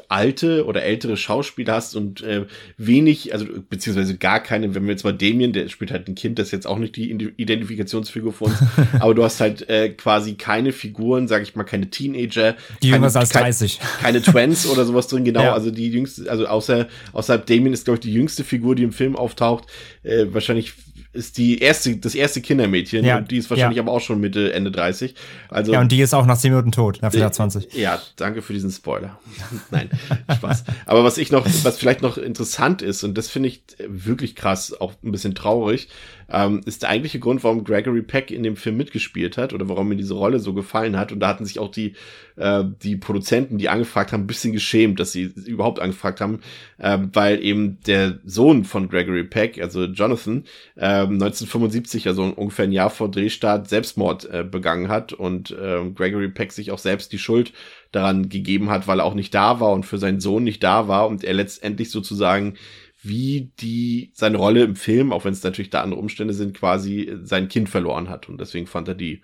alte oder ältere Schauspieler hast und äh, wenig, also beziehungsweise gar keine, wenn wir jetzt mal Damien, der spielt halt ein Kind, das ist jetzt auch nicht die Identifikationsfigur für uns, aber du hast halt äh, quasi keine Figuren, sag ich mal, keine Teenager. Die jünger als 30. Keine, keine Twins oder sowas drin, genau, ja. also die jüngste, also außer, außer Damien ist, glaube ich, die jüngste Figur, die im Film auftaucht, äh, wahrscheinlich ist die erste, das erste Kindermädchen. Ja, und die ist wahrscheinlich ja. aber auch schon Mitte, Ende 30. Also, ja, und die ist auch nach 10 Minuten tot, nach 20. Ja, danke für diesen Spoiler. Nein, Spaß. Aber was ich noch, was vielleicht noch interessant ist, und das finde ich wirklich krass, auch ein bisschen traurig, ähm, ist der eigentliche Grund, warum Gregory Peck in dem Film mitgespielt hat oder warum mir diese Rolle so gefallen hat. Und da hatten sich auch die, äh, die Produzenten, die angefragt haben, ein bisschen geschämt, dass sie überhaupt angefragt haben, äh, weil eben der Sohn von Gregory Peck, also Jonathan, äh, 1975, also ungefähr ein Jahr vor Drehstart, Selbstmord äh, begangen hat und äh, Gregory Peck sich auch selbst die Schuld daran gegeben hat, weil er auch nicht da war und für seinen Sohn nicht da war und er letztendlich sozusagen wie die seine Rolle im Film, auch wenn es natürlich da andere Umstände sind, quasi sein Kind verloren hat. Und deswegen fand er die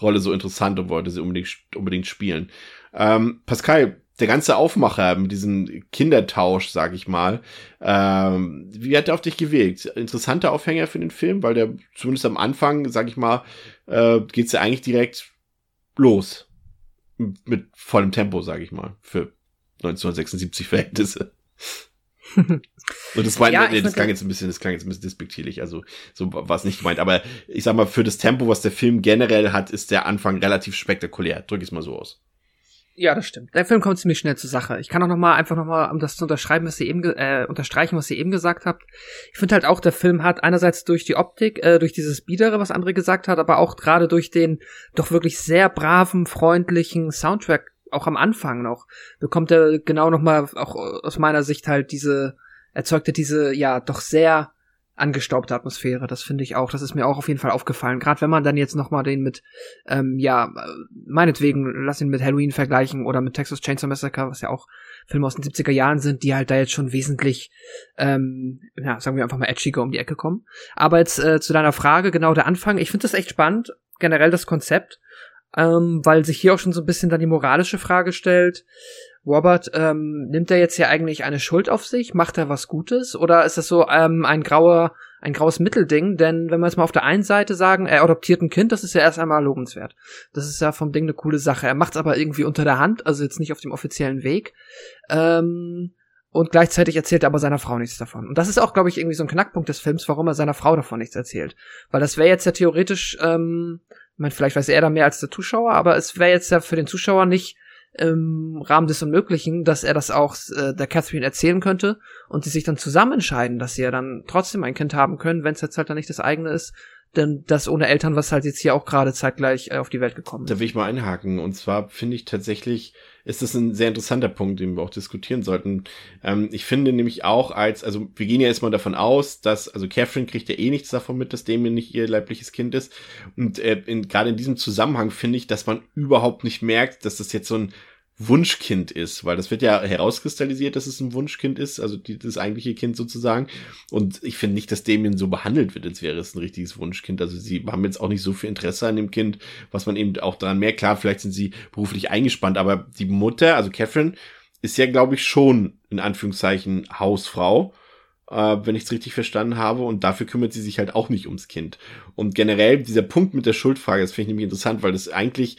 Rolle so interessant und wollte sie unbedingt, unbedingt spielen. Ähm, Pascal, der ganze Aufmacher mit diesem Kindertausch, sag ich mal, ähm, wie hat der auf dich gewirkt? Interessanter Aufhänger für den Film, weil der zumindest am Anfang, sag ich mal, äh, geht's ja eigentlich direkt los. Mit vollem Tempo, sag ich mal, für 1976 Verhältnisse. Und das war, ja, nee, das klang jetzt ein bisschen, das klang jetzt ein bisschen despektierlich, also so war es nicht gemeint. Aber ich sag mal, für das Tempo, was der Film generell hat, ist der Anfang relativ spektakulär. Drück ich es mal so aus. Ja, das stimmt. Der Film kommt ziemlich schnell zur Sache. Ich kann auch noch mal einfach noch mal, um das zu unterschreiben, was ihr eben äh, unterstreichen, was ihr eben gesagt habt. Ich finde halt auch, der Film hat einerseits durch die Optik, äh, durch dieses Biedere, was André gesagt hat, aber auch gerade durch den doch wirklich sehr braven, freundlichen Soundtrack, auch am Anfang noch, bekommt er genau noch mal auch aus meiner Sicht halt diese erzeugte diese ja doch sehr angestaubte Atmosphäre. Das finde ich auch. Das ist mir auch auf jeden Fall aufgefallen. Gerade wenn man dann jetzt noch mal den mit, ähm, ja, meinetwegen, lass ihn mit Halloween vergleichen oder mit Texas Chainsaw Massacre, was ja auch Filme aus den 70er Jahren sind, die halt da jetzt schon wesentlich, ähm, ja, sagen wir einfach mal edgiger um die Ecke kommen. Aber jetzt äh, zu deiner Frage, genau der Anfang. Ich finde das echt spannend, generell das Konzept, ähm, weil sich hier auch schon so ein bisschen dann die moralische Frage stellt. Robert, ähm, nimmt er jetzt hier eigentlich eine Schuld auf sich? Macht er was Gutes? Oder ist das so ähm, ein grauer, ein graues Mittelding? Denn wenn wir jetzt mal auf der einen Seite sagen, er adoptiert ein Kind, das ist ja erst einmal lobenswert. Das ist ja vom Ding eine coole Sache. Er macht es aber irgendwie unter der Hand, also jetzt nicht auf dem offiziellen Weg. Ähm, und gleichzeitig erzählt er aber seiner Frau nichts davon. Und das ist auch, glaube ich, irgendwie so ein Knackpunkt des Films, warum er seiner Frau davon nichts erzählt. Weil das wäre jetzt ja theoretisch, ähm, ich meine, vielleicht weiß er da mehr als der Zuschauer, aber es wäre jetzt ja für den Zuschauer nicht im Rahmen des Unmöglichen, dass er das auch äh, der Catherine erzählen könnte und sie sich dann zusammen entscheiden, dass sie ja dann trotzdem ein Kind haben können, wenn es jetzt halt dann nicht das eigene ist, denn das ohne Eltern, was halt jetzt hier auch gerade zeitgleich äh, auf die Welt gekommen ist. Da will ich mal einhaken. Und zwar finde ich tatsächlich, ist das ein sehr interessanter Punkt, den wir auch diskutieren sollten. Ähm, ich finde nämlich auch als, also wir gehen ja erstmal davon aus, dass, also Catherine kriegt ja eh nichts davon mit, dass Damien nicht ihr leibliches Kind ist. Und äh, gerade in diesem Zusammenhang finde ich, dass man überhaupt nicht merkt, dass das jetzt so ein Wunschkind ist, weil das wird ja herauskristallisiert, dass es ein Wunschkind ist, also die, das eigentliche Kind sozusagen. Und ich finde nicht, dass Damien so behandelt wird, als wäre es ein richtiges Wunschkind. Also sie haben jetzt auch nicht so viel Interesse an dem Kind, was man eben auch daran merkt. Klar, vielleicht sind sie beruflich eingespannt, aber die Mutter, also Catherine, ist ja, glaube ich, schon in Anführungszeichen Hausfrau äh, wenn ich es richtig verstanden habe. Und dafür kümmert sie sich halt auch nicht ums Kind. Und generell dieser Punkt mit der Schuldfrage, das finde ich nämlich interessant, weil das eigentlich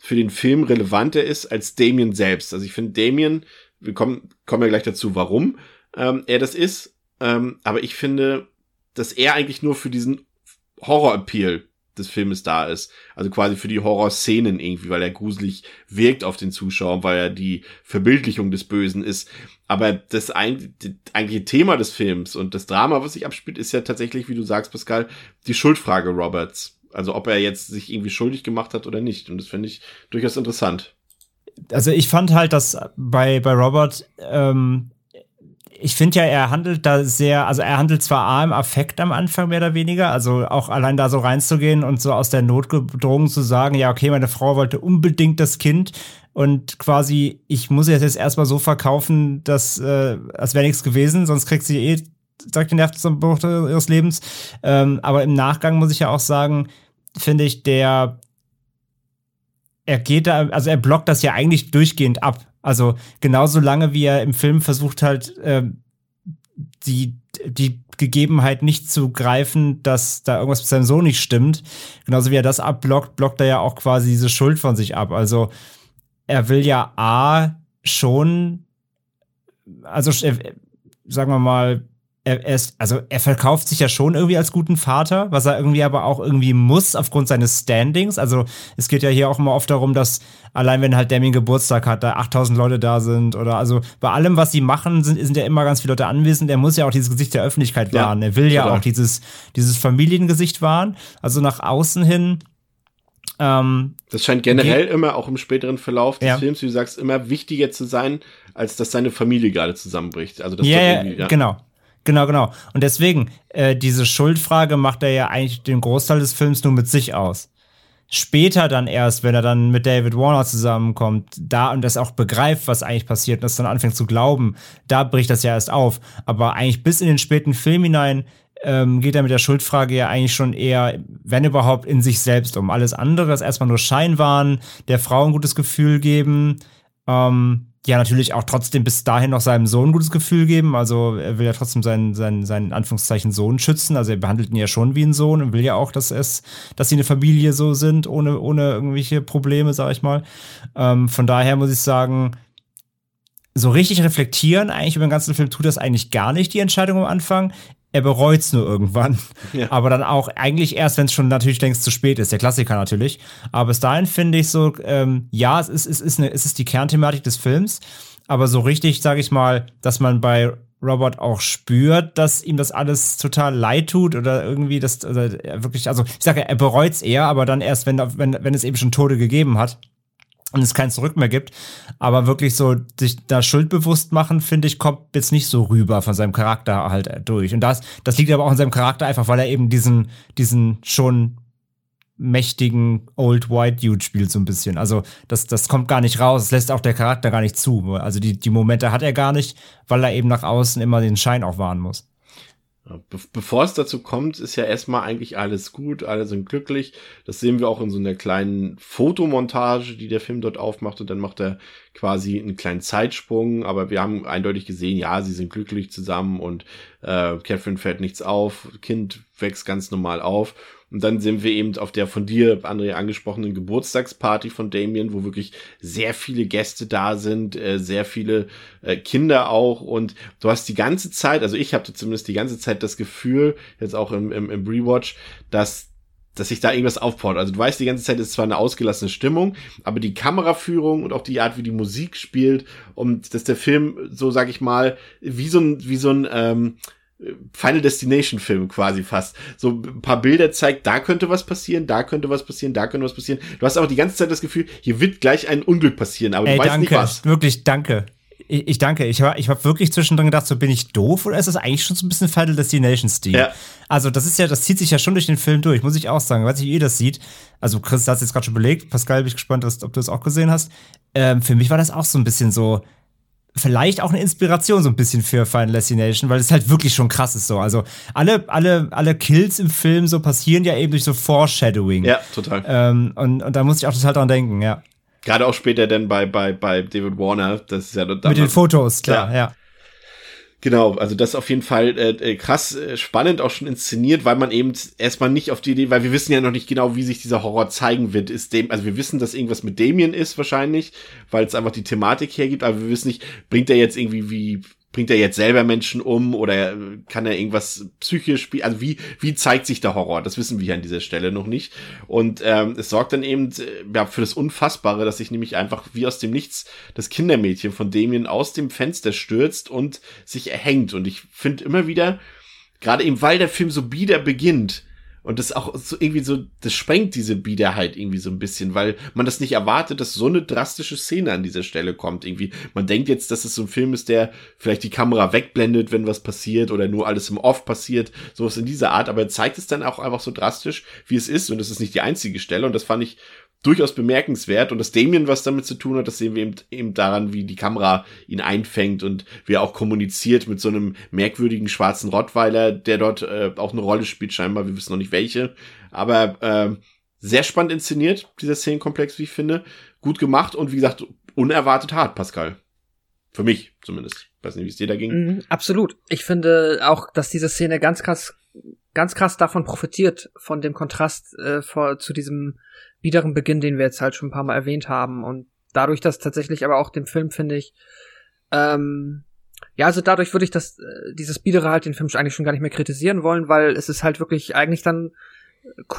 für den Film relevanter ist als Damien selbst. Also ich finde Damien, wir kommen, kommen ja gleich dazu, warum ähm, er das ist, ähm, aber ich finde, dass er eigentlich nur für diesen Horror-Appeal des Filmes da ist. Also quasi für die Horror-Szenen irgendwie, weil er gruselig wirkt auf den Zuschauer, weil er die Verbildlichung des Bösen ist. Aber das eigentliche Thema des Films und das Drama, was sich abspielt, ist ja tatsächlich, wie du sagst, Pascal, die Schuldfrage Roberts. Also ob er jetzt sich irgendwie schuldig gemacht hat oder nicht. Und das finde ich durchaus interessant. Also ich fand halt, dass bei, bei Robert, ähm, ich finde ja, er handelt da sehr, also er handelt zwar A im Affekt am Anfang mehr oder weniger, also auch allein da so reinzugehen und so aus der Not gedrungen zu sagen, ja, okay, meine Frau wollte unbedingt das Kind und quasi, ich muss jetzt erstmal so verkaufen, dass, äh, als wäre nichts gewesen, sonst kriegt sie eh sagt den Nervenzusammenbruch ihres Lebens. Ähm, aber im Nachgang muss ich ja auch sagen, finde ich, der er geht da, also er blockt das ja eigentlich durchgehend ab. Also genauso lange, wie er im Film versucht halt, äh, die, die Gegebenheit nicht zu greifen, dass da irgendwas mit seinem Sohn nicht stimmt. Genauso wie er das abblockt, blockt er ja auch quasi diese Schuld von sich ab. Also er will ja A schon, also sagen wir mal, er, er ist, also er verkauft sich ja schon irgendwie als guten Vater, was er irgendwie aber auch irgendwie muss aufgrund seines Standings. Also es geht ja hier auch immer oft darum, dass allein wenn halt Demi Geburtstag hat, da 8000 Leute da sind oder also bei allem, was sie machen, sind, sind ja immer ganz viele Leute anwesend. Er muss ja auch dieses Gesicht der Öffentlichkeit ja, wahren. Er will ja klar. auch dieses, dieses Familiengesicht wahren. Also nach außen hin ähm, das scheint generell immer, auch im späteren Verlauf des ja. Films, wie du sagst, immer wichtiger zu sein, als dass seine Familie gerade zusammenbricht. Also das yeah, ja, genau. Genau, genau. Und deswegen, äh, diese Schuldfrage macht er ja eigentlich den Großteil des Films nur mit sich aus. Später dann erst, wenn er dann mit David Warner zusammenkommt, da und das auch begreift, was eigentlich passiert und das dann anfängt zu glauben, da bricht das ja erst auf. Aber eigentlich bis in den späten Film hinein ähm, geht er mit der Schuldfrage ja eigentlich schon eher, wenn überhaupt, in sich selbst um. Alles andere ist erstmal nur Scheinwahn, der Frau ein gutes Gefühl geben, ähm, ja natürlich auch trotzdem bis dahin noch seinem Sohn ein gutes Gefühl geben. Also er will ja trotzdem seinen, seinen, seinen Anführungszeichen Sohn schützen. Also er behandelt ihn ja schon wie einen Sohn und will ja auch, dass es, dass sie eine Familie so sind, ohne, ohne irgendwelche Probleme, sag ich mal. Ähm, von daher muss ich sagen, so richtig reflektieren eigentlich über den ganzen Film tut das eigentlich gar nicht, die Entscheidung am Anfang er bereut es nur irgendwann. Ja. Aber dann auch eigentlich erst, wenn es schon natürlich längst zu spät ist. Der Klassiker natürlich. Aber bis dahin finde ich so, ähm, ja, es ist, es, ist eine, es ist die Kernthematik des Films. Aber so richtig, sage ich mal, dass man bei Robert auch spürt, dass ihm das alles total leid tut oder irgendwie das oder wirklich, also ich sage, er bereut es eher, aber dann erst, wenn, wenn, wenn es eben schon Tode gegeben hat. Und es kein Zurück mehr gibt. Aber wirklich so sich da schuldbewusst machen, finde ich, kommt jetzt nicht so rüber von seinem Charakter halt durch. Und das, das liegt aber auch in seinem Charakter einfach, weil er eben diesen, diesen schon mächtigen Old White Dude spielt so ein bisschen. Also das, das kommt gar nicht raus, das lässt auch der Charakter gar nicht zu. Also die, die Momente hat er gar nicht, weil er eben nach außen immer den Schein auch wahren muss. Be bevor es dazu kommt, ist ja erstmal eigentlich alles gut, alle sind glücklich. Das sehen wir auch in so einer kleinen Fotomontage, die der Film dort aufmacht. Und dann macht er quasi einen kleinen Zeitsprung, aber wir haben eindeutig gesehen, ja, sie sind glücklich zusammen und äh, Catherine fällt nichts auf, Kind wächst ganz normal auf und dann sind wir eben auf der von dir, André, angesprochenen Geburtstagsparty von Damien, wo wirklich sehr viele Gäste da sind, äh, sehr viele äh, Kinder auch. Und du hast die ganze Zeit, also ich hatte zumindest die ganze Zeit das Gefühl, jetzt auch im, im, im Rewatch, dass dass sich da irgendwas aufbaut. Also du weißt, die ganze Zeit ist zwar eine ausgelassene Stimmung, aber die Kameraführung und auch die Art, wie die Musik spielt und dass der Film, so sag ich mal, wie so ein, wie so ein ähm, Final Destination Film quasi fast. So ein paar Bilder zeigt, da könnte was passieren, da könnte was passieren, da könnte was passieren. Du hast auch die ganze Zeit das Gefühl, hier wird gleich ein Unglück passieren, aber Ey, du weißt danke, nicht was. Wirklich, danke. Ich, ich danke. Ich habe ich hab wirklich zwischendrin gedacht, so bin ich doof oder ist das eigentlich schon so ein bisschen Final Destination-Stil? Ja. Also, das ist ja, das zieht sich ja schon durch den Film durch, muss ich auch sagen. Weiß nicht, wie ihr das sieht. Also, Chris hat es jetzt gerade schon belegt. Pascal, bin ich gespannt, ob du es auch gesehen hast. Ähm, für mich war das auch so ein bisschen so, vielleicht auch eine Inspiration so ein bisschen für Final Destination, weil es halt wirklich schon krass ist so. Also alle, alle, alle Kills im Film so passieren ja eben durch so Foreshadowing. Ja, total. Ähm, und, und da muss ich auch total dran denken, ja. Gerade auch später dann bei, bei, bei David Warner, das ist ja Mit den Fotos, klar, Ja. ja. Genau, also das ist auf jeden Fall äh, äh, krass äh, spannend auch schon inszeniert, weil man eben erstmal nicht auf die Idee, weil wir wissen ja noch nicht genau, wie sich dieser Horror zeigen wird. Ist dem, also wir wissen, dass irgendwas mit Damien ist wahrscheinlich, weil es einfach die Thematik hergibt, aber wir wissen nicht, bringt er jetzt irgendwie wie bringt er jetzt selber Menschen um oder kann er irgendwas psychisch spielen? Also wie wie zeigt sich der Horror? Das wissen wir an dieser Stelle noch nicht. Und ähm, es sorgt dann eben äh, ja, für das Unfassbare, dass sich nämlich einfach wie aus dem Nichts das Kindermädchen von Damien aus dem Fenster stürzt und sich erhängt. Und ich finde immer wieder, gerade eben weil der Film so bieder beginnt, und das auch so irgendwie so, das sprengt diese Biederheit irgendwie so ein bisschen, weil man das nicht erwartet, dass so eine drastische Szene an dieser Stelle kommt. Irgendwie, man denkt jetzt, dass es so ein Film ist, der vielleicht die Kamera wegblendet, wenn was passiert oder nur alles im Off passiert, sowas in dieser Art, aber er zeigt es dann auch einfach so drastisch, wie es ist. Und das ist nicht die einzige Stelle. Und das fand ich durchaus bemerkenswert und dass Damien was damit zu tun hat, das sehen wir eben, eben daran, wie die Kamera ihn einfängt und wie er auch kommuniziert mit so einem merkwürdigen schwarzen Rottweiler, der dort äh, auch eine Rolle spielt scheinbar, wir wissen noch nicht welche, aber äh, sehr spannend inszeniert, dieser Szenenkomplex, wie ich finde, gut gemacht und wie gesagt, unerwartet hart, Pascal. Für mich zumindest. Weiß nicht, wie es dir da ging. Mhm, absolut. Ich finde auch, dass diese Szene ganz krass, ganz krass davon profitiert, von dem Kontrast äh, vor, zu diesem biederen Beginn, den wir jetzt halt schon ein paar Mal erwähnt haben. Und dadurch, dass tatsächlich aber auch dem Film, finde ich, ähm, ja, also dadurch würde ich das, äh, dieses Biedere halt den Film eigentlich schon gar nicht mehr kritisieren wollen, weil es ist halt wirklich eigentlich dann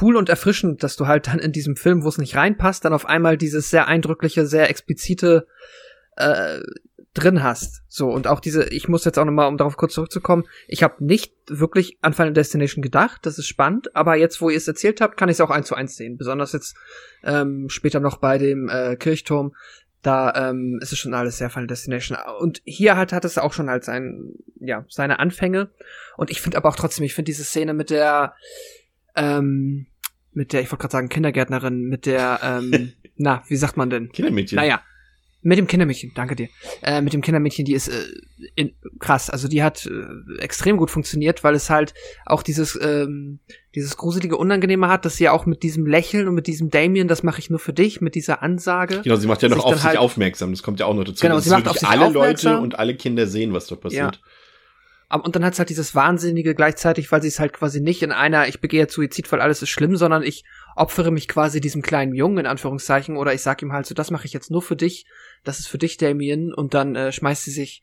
cool und erfrischend, dass du halt dann in diesem Film, wo es nicht reinpasst, dann auf einmal dieses sehr eindrückliche, sehr explizite äh, drin hast. So, und auch diese, ich muss jetzt auch nochmal, um darauf kurz zurückzukommen, ich habe nicht wirklich an Final Destination gedacht, das ist spannend, aber jetzt, wo ihr es erzählt habt, kann ich es auch eins zu eins sehen. Besonders jetzt ähm, später noch bei dem äh, Kirchturm, da ähm, ist es schon alles sehr Final Destination. Und hier halt hat es auch schon halt sein, ja, seine Anfänge. Und ich finde aber auch trotzdem, ich finde diese Szene mit der, ähm, mit der, ich wollte gerade sagen, Kindergärtnerin, mit der, ähm, na, wie sagt man denn? Kindermädchen. Naja, mit dem Kindermädchen, danke dir. Äh, mit dem Kindermädchen, die ist äh, in, krass. Also die hat äh, extrem gut funktioniert, weil es halt auch dieses ähm, dieses gruselige Unangenehme hat, dass sie ja auch mit diesem Lächeln und mit diesem Damien, das mache ich nur für dich, mit dieser Ansage. Genau, sie macht ja noch auf sich halt- aufmerksam. Das kommt ja auch noch dazu. Genau, dass sie macht wirklich auf sich alle aufmerksam. Leute und alle Kinder sehen, was dort passiert. Aber- Und dann hat's halt dieses Wahnsinnige gleichzeitig, weil sie es halt quasi nicht in einer, ich begehe jetzt Suizid, weil alles ist schlimm, sondern ich opfere mich quasi diesem kleinen Jungen in Anführungszeichen oder ich sag ihm halt so, das mache ich jetzt nur für dich, das ist für dich, Damien, und dann äh, schmeißt sie sich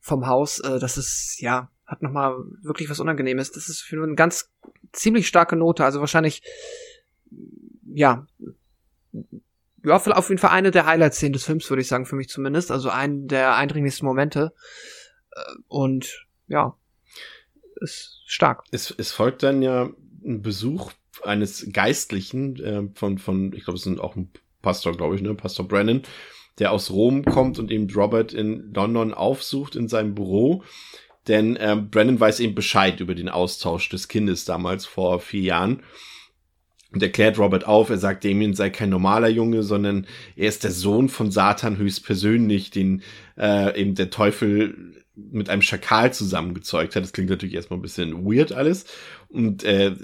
vom Haus. Äh, das ist, ja, hat nochmal wirklich was Unangenehmes. Das ist für eine ganz ziemlich starke Note, also wahrscheinlich, ja, ja, auf jeden Fall eine der Highlight-Szenen des Films, würde ich sagen, für mich zumindest. Also einen der eindringlichsten Momente. Äh, Und ja, ist stark. Es, es folgt dann ja ein Besuch eines Geistlichen äh, von, von, ich glaube, es sind auch ein Pastor, glaube ich, ne, Pastor Brennan, der aus Rom kommt und eben Robert in London aufsucht in seinem Büro. Denn äh, Brennan weiß eben Bescheid über den Austausch des Kindes damals vor vier Jahren und erklärt Robert auf, er sagt, Damien sei kein normaler Junge, sondern er ist der Sohn von Satan höchstpersönlich, den äh, eben der Teufel mit einem Schakal zusammengezeugt hat. Das klingt natürlich erstmal ein bisschen weird alles. Und äh,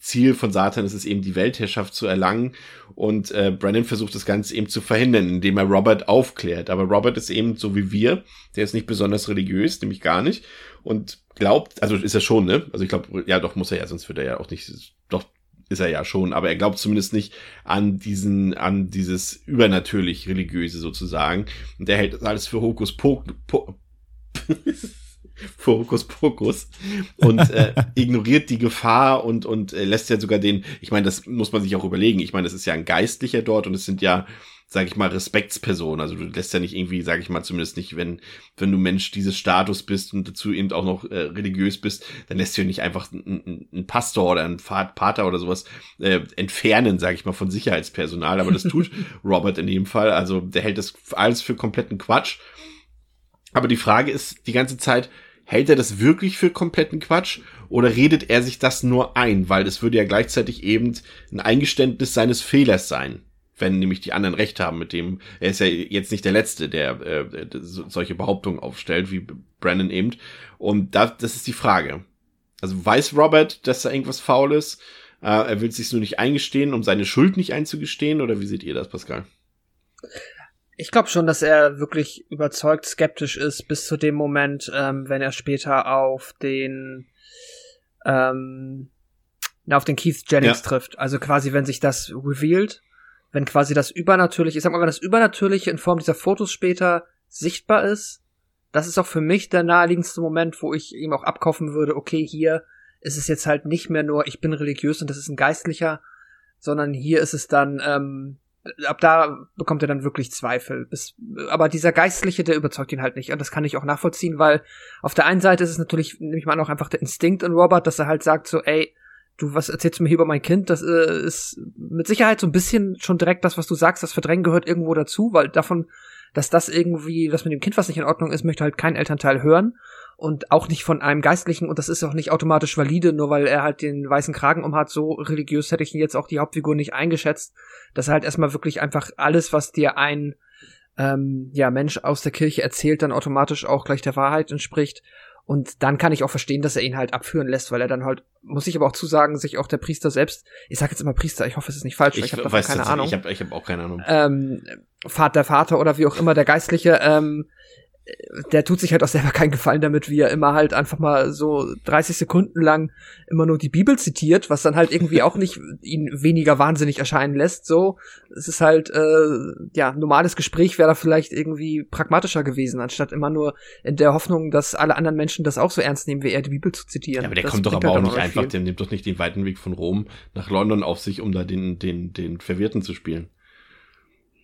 Ziel von Satan ist es eben, die Weltherrschaft zu erlangen. Und äh, Brennan versucht das Ganze eben zu verhindern, indem er Robert aufklärt. Aber Robert ist eben so wie wir, der ist nicht besonders religiös, nämlich gar nicht. Und glaubt, also ist er schon, ne? Also ich glaube, ja, doch muss er ja, sonst wird er ja auch nicht, doch ist er ja schon, aber er glaubt zumindest nicht an diesen, an dieses übernatürlich religiöse sozusagen. Und er hält das alles für Hokus Pokus, po für Hokus Pokus und äh, ignoriert die Gefahr und und äh, lässt ja sogar den, ich meine, das muss man sich auch überlegen. Ich meine, das ist ja ein Geistlicher dort und es sind ja sage ich mal, Respektsperson. Also du lässt ja nicht irgendwie, sage ich mal, zumindest nicht, wenn, wenn du Mensch dieses Status bist und dazu eben auch noch äh, religiös bist, dann lässt du ja nicht einfach einen, einen Pastor oder einen Pater oder sowas äh, entfernen, sage ich mal, von Sicherheitspersonal. Aber das tut Robert in dem Fall. Also der hält das alles für kompletten Quatsch. Aber die Frage ist die ganze Zeit, hält er das wirklich für kompletten Quatsch oder redet er sich das nur ein? Weil es würde ja gleichzeitig eben ein Eingeständnis seines Fehlers sein wenn nämlich die anderen recht haben mit dem, er ist ja jetzt nicht der Letzte, der äh, solche Behauptungen aufstellt, wie Brandon eben. Und da, das ist die Frage. Also weiß Robert, dass da irgendwas faul ist? Äh, er will sich nur nicht eingestehen, um seine Schuld nicht einzugestehen? Oder wie seht ihr das, Pascal? Ich glaube schon, dass er wirklich überzeugt skeptisch ist bis zu dem Moment, ähm, wenn er später auf den ähm, auf den Keith Jennings ja. trifft. Also quasi, wenn sich das revealed wenn quasi das Übernatürliche, ich sag mal, wenn das Übernatürliche in Form dieser Fotos später sichtbar ist, das ist auch für mich der naheliegendste Moment, wo ich ihm auch abkaufen würde, okay, hier ist es jetzt halt nicht mehr nur, ich bin religiös und das ist ein Geistlicher, sondern hier ist es dann, ähm, ab da bekommt er dann wirklich Zweifel. Bis, aber dieser Geistliche, der überzeugt ihn halt nicht. Und das kann ich auch nachvollziehen, weil auf der einen Seite ist es natürlich, nehme ich mal an, auch einfach der Instinkt in Robert, dass er halt sagt so, ey, du, was erzählst du mir hier über mein Kind? Das äh, ist mit Sicherheit so ein bisschen schon direkt das, was du sagst, das Verdrängen gehört irgendwo dazu, weil davon, dass das irgendwie, dass mit dem Kind was nicht in Ordnung ist, möchte halt kein Elternteil hören und auch nicht von einem Geistlichen und das ist auch nicht automatisch valide, nur weil er halt den weißen Kragen umhat. So religiös hätte ich ihn jetzt auch die Hauptfigur nicht eingeschätzt, dass er halt erstmal wirklich einfach alles, was dir ein ähm, ja, Mensch aus der Kirche erzählt, dann automatisch auch gleich der Wahrheit entspricht. Und dann kann ich auch verstehen, dass er ihn halt abführen lässt, weil er dann halt, muss ich aber auch zusagen, sich auch der Priester selbst, ich sag jetzt immer Priester, ich hoffe, es ist nicht falsch, ich, ich habe davon keine Ahnung. Ich habe ich hab auch keine Ahnung. Ähm, Vater, Vater oder wie auch immer, der Geistliche, ähm, der tut sich halt auch selber keinen Gefallen damit, wie er immer halt einfach mal so 30 Sekunden lang immer nur die Bibel zitiert, was dann halt irgendwie auch nicht ihn weniger wahnsinnig erscheinen lässt. So, es ist halt äh, ja normales Gespräch wäre da vielleicht irgendwie pragmatischer gewesen, anstatt immer nur in der Hoffnung, dass alle anderen Menschen das auch so ernst nehmen, wie er die Bibel zu zitieren. Ja, aber der das kommt doch aber auch nicht einfach, der nimmt doch nicht den weiten Weg von Rom nach London auf sich, um da den den den Verwirrten zu spielen.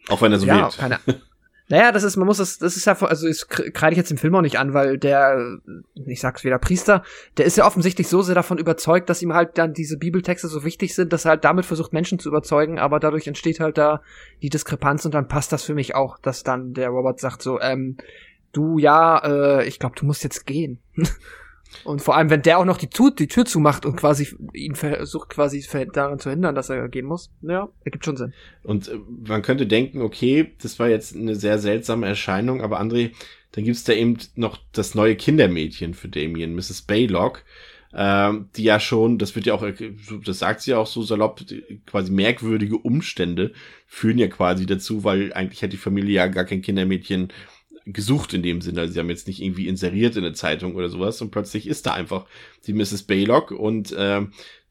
Auch wenn er so ja, wählt. Keine, Naja, das ist, man muss das, das ist ja, also das kreide ich jetzt im Film auch nicht an, weil der, ich sag's wieder, Priester, der ist ja offensichtlich so sehr davon überzeugt, dass ihm halt dann diese Bibeltexte so wichtig sind, dass er halt damit versucht, Menschen zu überzeugen, aber dadurch entsteht halt da die Diskrepanz und dann passt das für mich auch, dass dann der Robert sagt so, ähm, du, ja, äh, ich glaube, du musst jetzt gehen. Und vor allem, wenn der auch noch die, Tür, die Tür zumacht und quasi ihn versucht quasi daran zu hindern, dass er gehen muss, ja, ergibt schon Sinn. Und äh, man könnte denken, okay, das war jetzt eine sehr seltsame Erscheinung, aber André, dann gibt's da eben noch das neue Kindermädchen für Damien, Mrs. Baylock, ähm, die ja schon, das wird ja auch, das sagt sie ja auch so salopp, quasi merkwürdige Umstände führen ja quasi dazu, weil eigentlich hat die Familie ja gar kein Kindermädchen gesucht in dem Sinne. Also sie haben jetzt nicht irgendwie inseriert in eine Zeitung oder sowas und plötzlich ist da einfach die Mrs. Baylock und äh,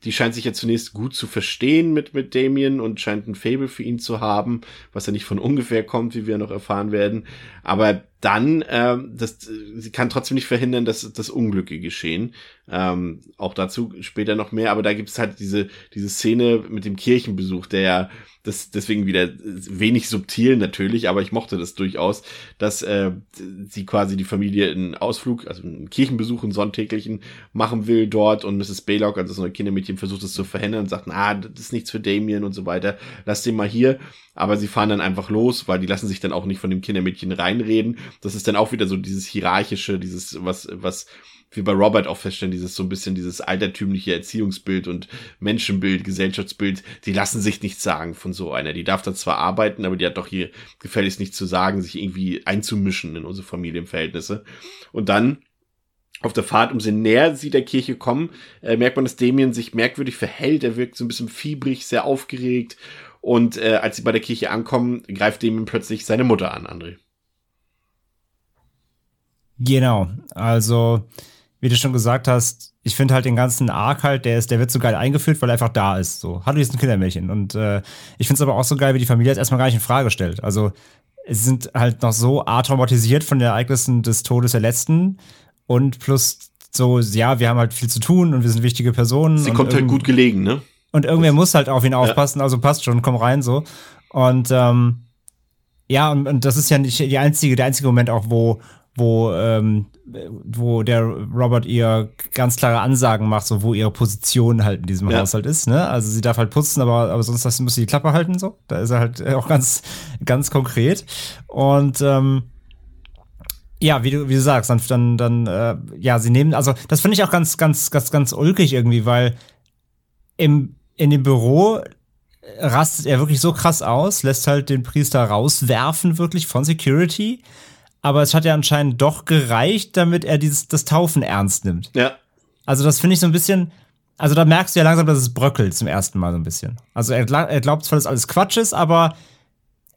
die scheint sich ja zunächst gut zu verstehen mit, mit Damien und scheint ein Fable für ihn zu haben, was ja nicht von ungefähr kommt, wie wir noch erfahren werden. Aber dann, ähm, das, sie kann trotzdem nicht verhindern, dass, dass Unglücke geschehen. Ähm, auch dazu später noch mehr, aber da gibt es halt diese, diese Szene mit dem Kirchenbesuch, der ja das deswegen wieder wenig subtil natürlich, aber ich mochte das durchaus, dass äh, sie quasi die Familie einen Ausflug, also einen Kirchenbesuch, einen sonntäglichen machen will dort und Mrs. Baylock, also so ein Kindermädchen, versucht es zu verhindern und sagt, ah, das ist nichts für Damien und so weiter, lass den mal hier. Aber sie fahren dann einfach los, weil die lassen sich dann auch nicht von dem Kindermädchen reinreden. Das ist dann auch wieder so dieses hierarchische, dieses, was, was wie bei Robert auch feststellen, dieses so ein bisschen dieses altertümliche Erziehungsbild und Menschenbild, Gesellschaftsbild, die lassen sich nichts sagen von so einer. Die darf da zwar arbeiten, aber die hat doch hier gefälligst nichts zu sagen, sich irgendwie einzumischen in unsere Familienverhältnisse. Und dann auf der Fahrt, umso näher sie der Kirche kommen, äh, merkt man, dass Damien sich merkwürdig verhält. Er wirkt so ein bisschen fiebrig, sehr aufgeregt. Und äh, als sie bei der Kirche ankommen, greift Damien plötzlich seine Mutter an, André. Genau, also wie du schon gesagt hast, ich finde halt den ganzen Arc halt, der ist, der wird so geil eingeführt, weil er einfach da ist. So, hallo, ist ein Kindermädchen. Und äh, ich finde es aber auch so geil, wie die Familie jetzt erstmal gar nicht in Frage stellt. Also, es sind halt noch so traumatisiert von den Ereignissen des Todes der letzten und plus so, ja, wir haben halt viel zu tun und wir sind wichtige Personen. Sie kommt halt gut gelegen, ne? Und irgendwer das, muss halt auf ihn aufpassen, ja. also passt schon, komm rein so. Und ähm, ja, und, und das ist ja nicht die einzige, der einzige Moment auch, wo, wo, ähm, wo der Robert ihr ganz klare Ansagen macht, so wo ihre Position halt in diesem ja. Haushalt ist. Ne? Also sie darf halt putzen, aber, aber sonst muss sie die Klappe halten. So, da ist er halt auch ganz, ganz konkret. Und ähm, ja, wie du, wie du sagst, dann, dann, dann äh, ja, sie nehmen, also das finde ich auch ganz, ganz, ganz, ganz ulkig irgendwie, weil im, in dem Büro rastet er wirklich so krass aus, lässt halt den Priester rauswerfen, wirklich von Security aber es hat ja anscheinend doch gereicht, damit er dieses, das Taufen ernst nimmt. Ja. Also das finde ich so ein bisschen, also da merkst du ja langsam, dass es bröckelt zum ersten Mal so ein bisschen. Also er, er glaubt zwar, dass alles Quatsch ist, aber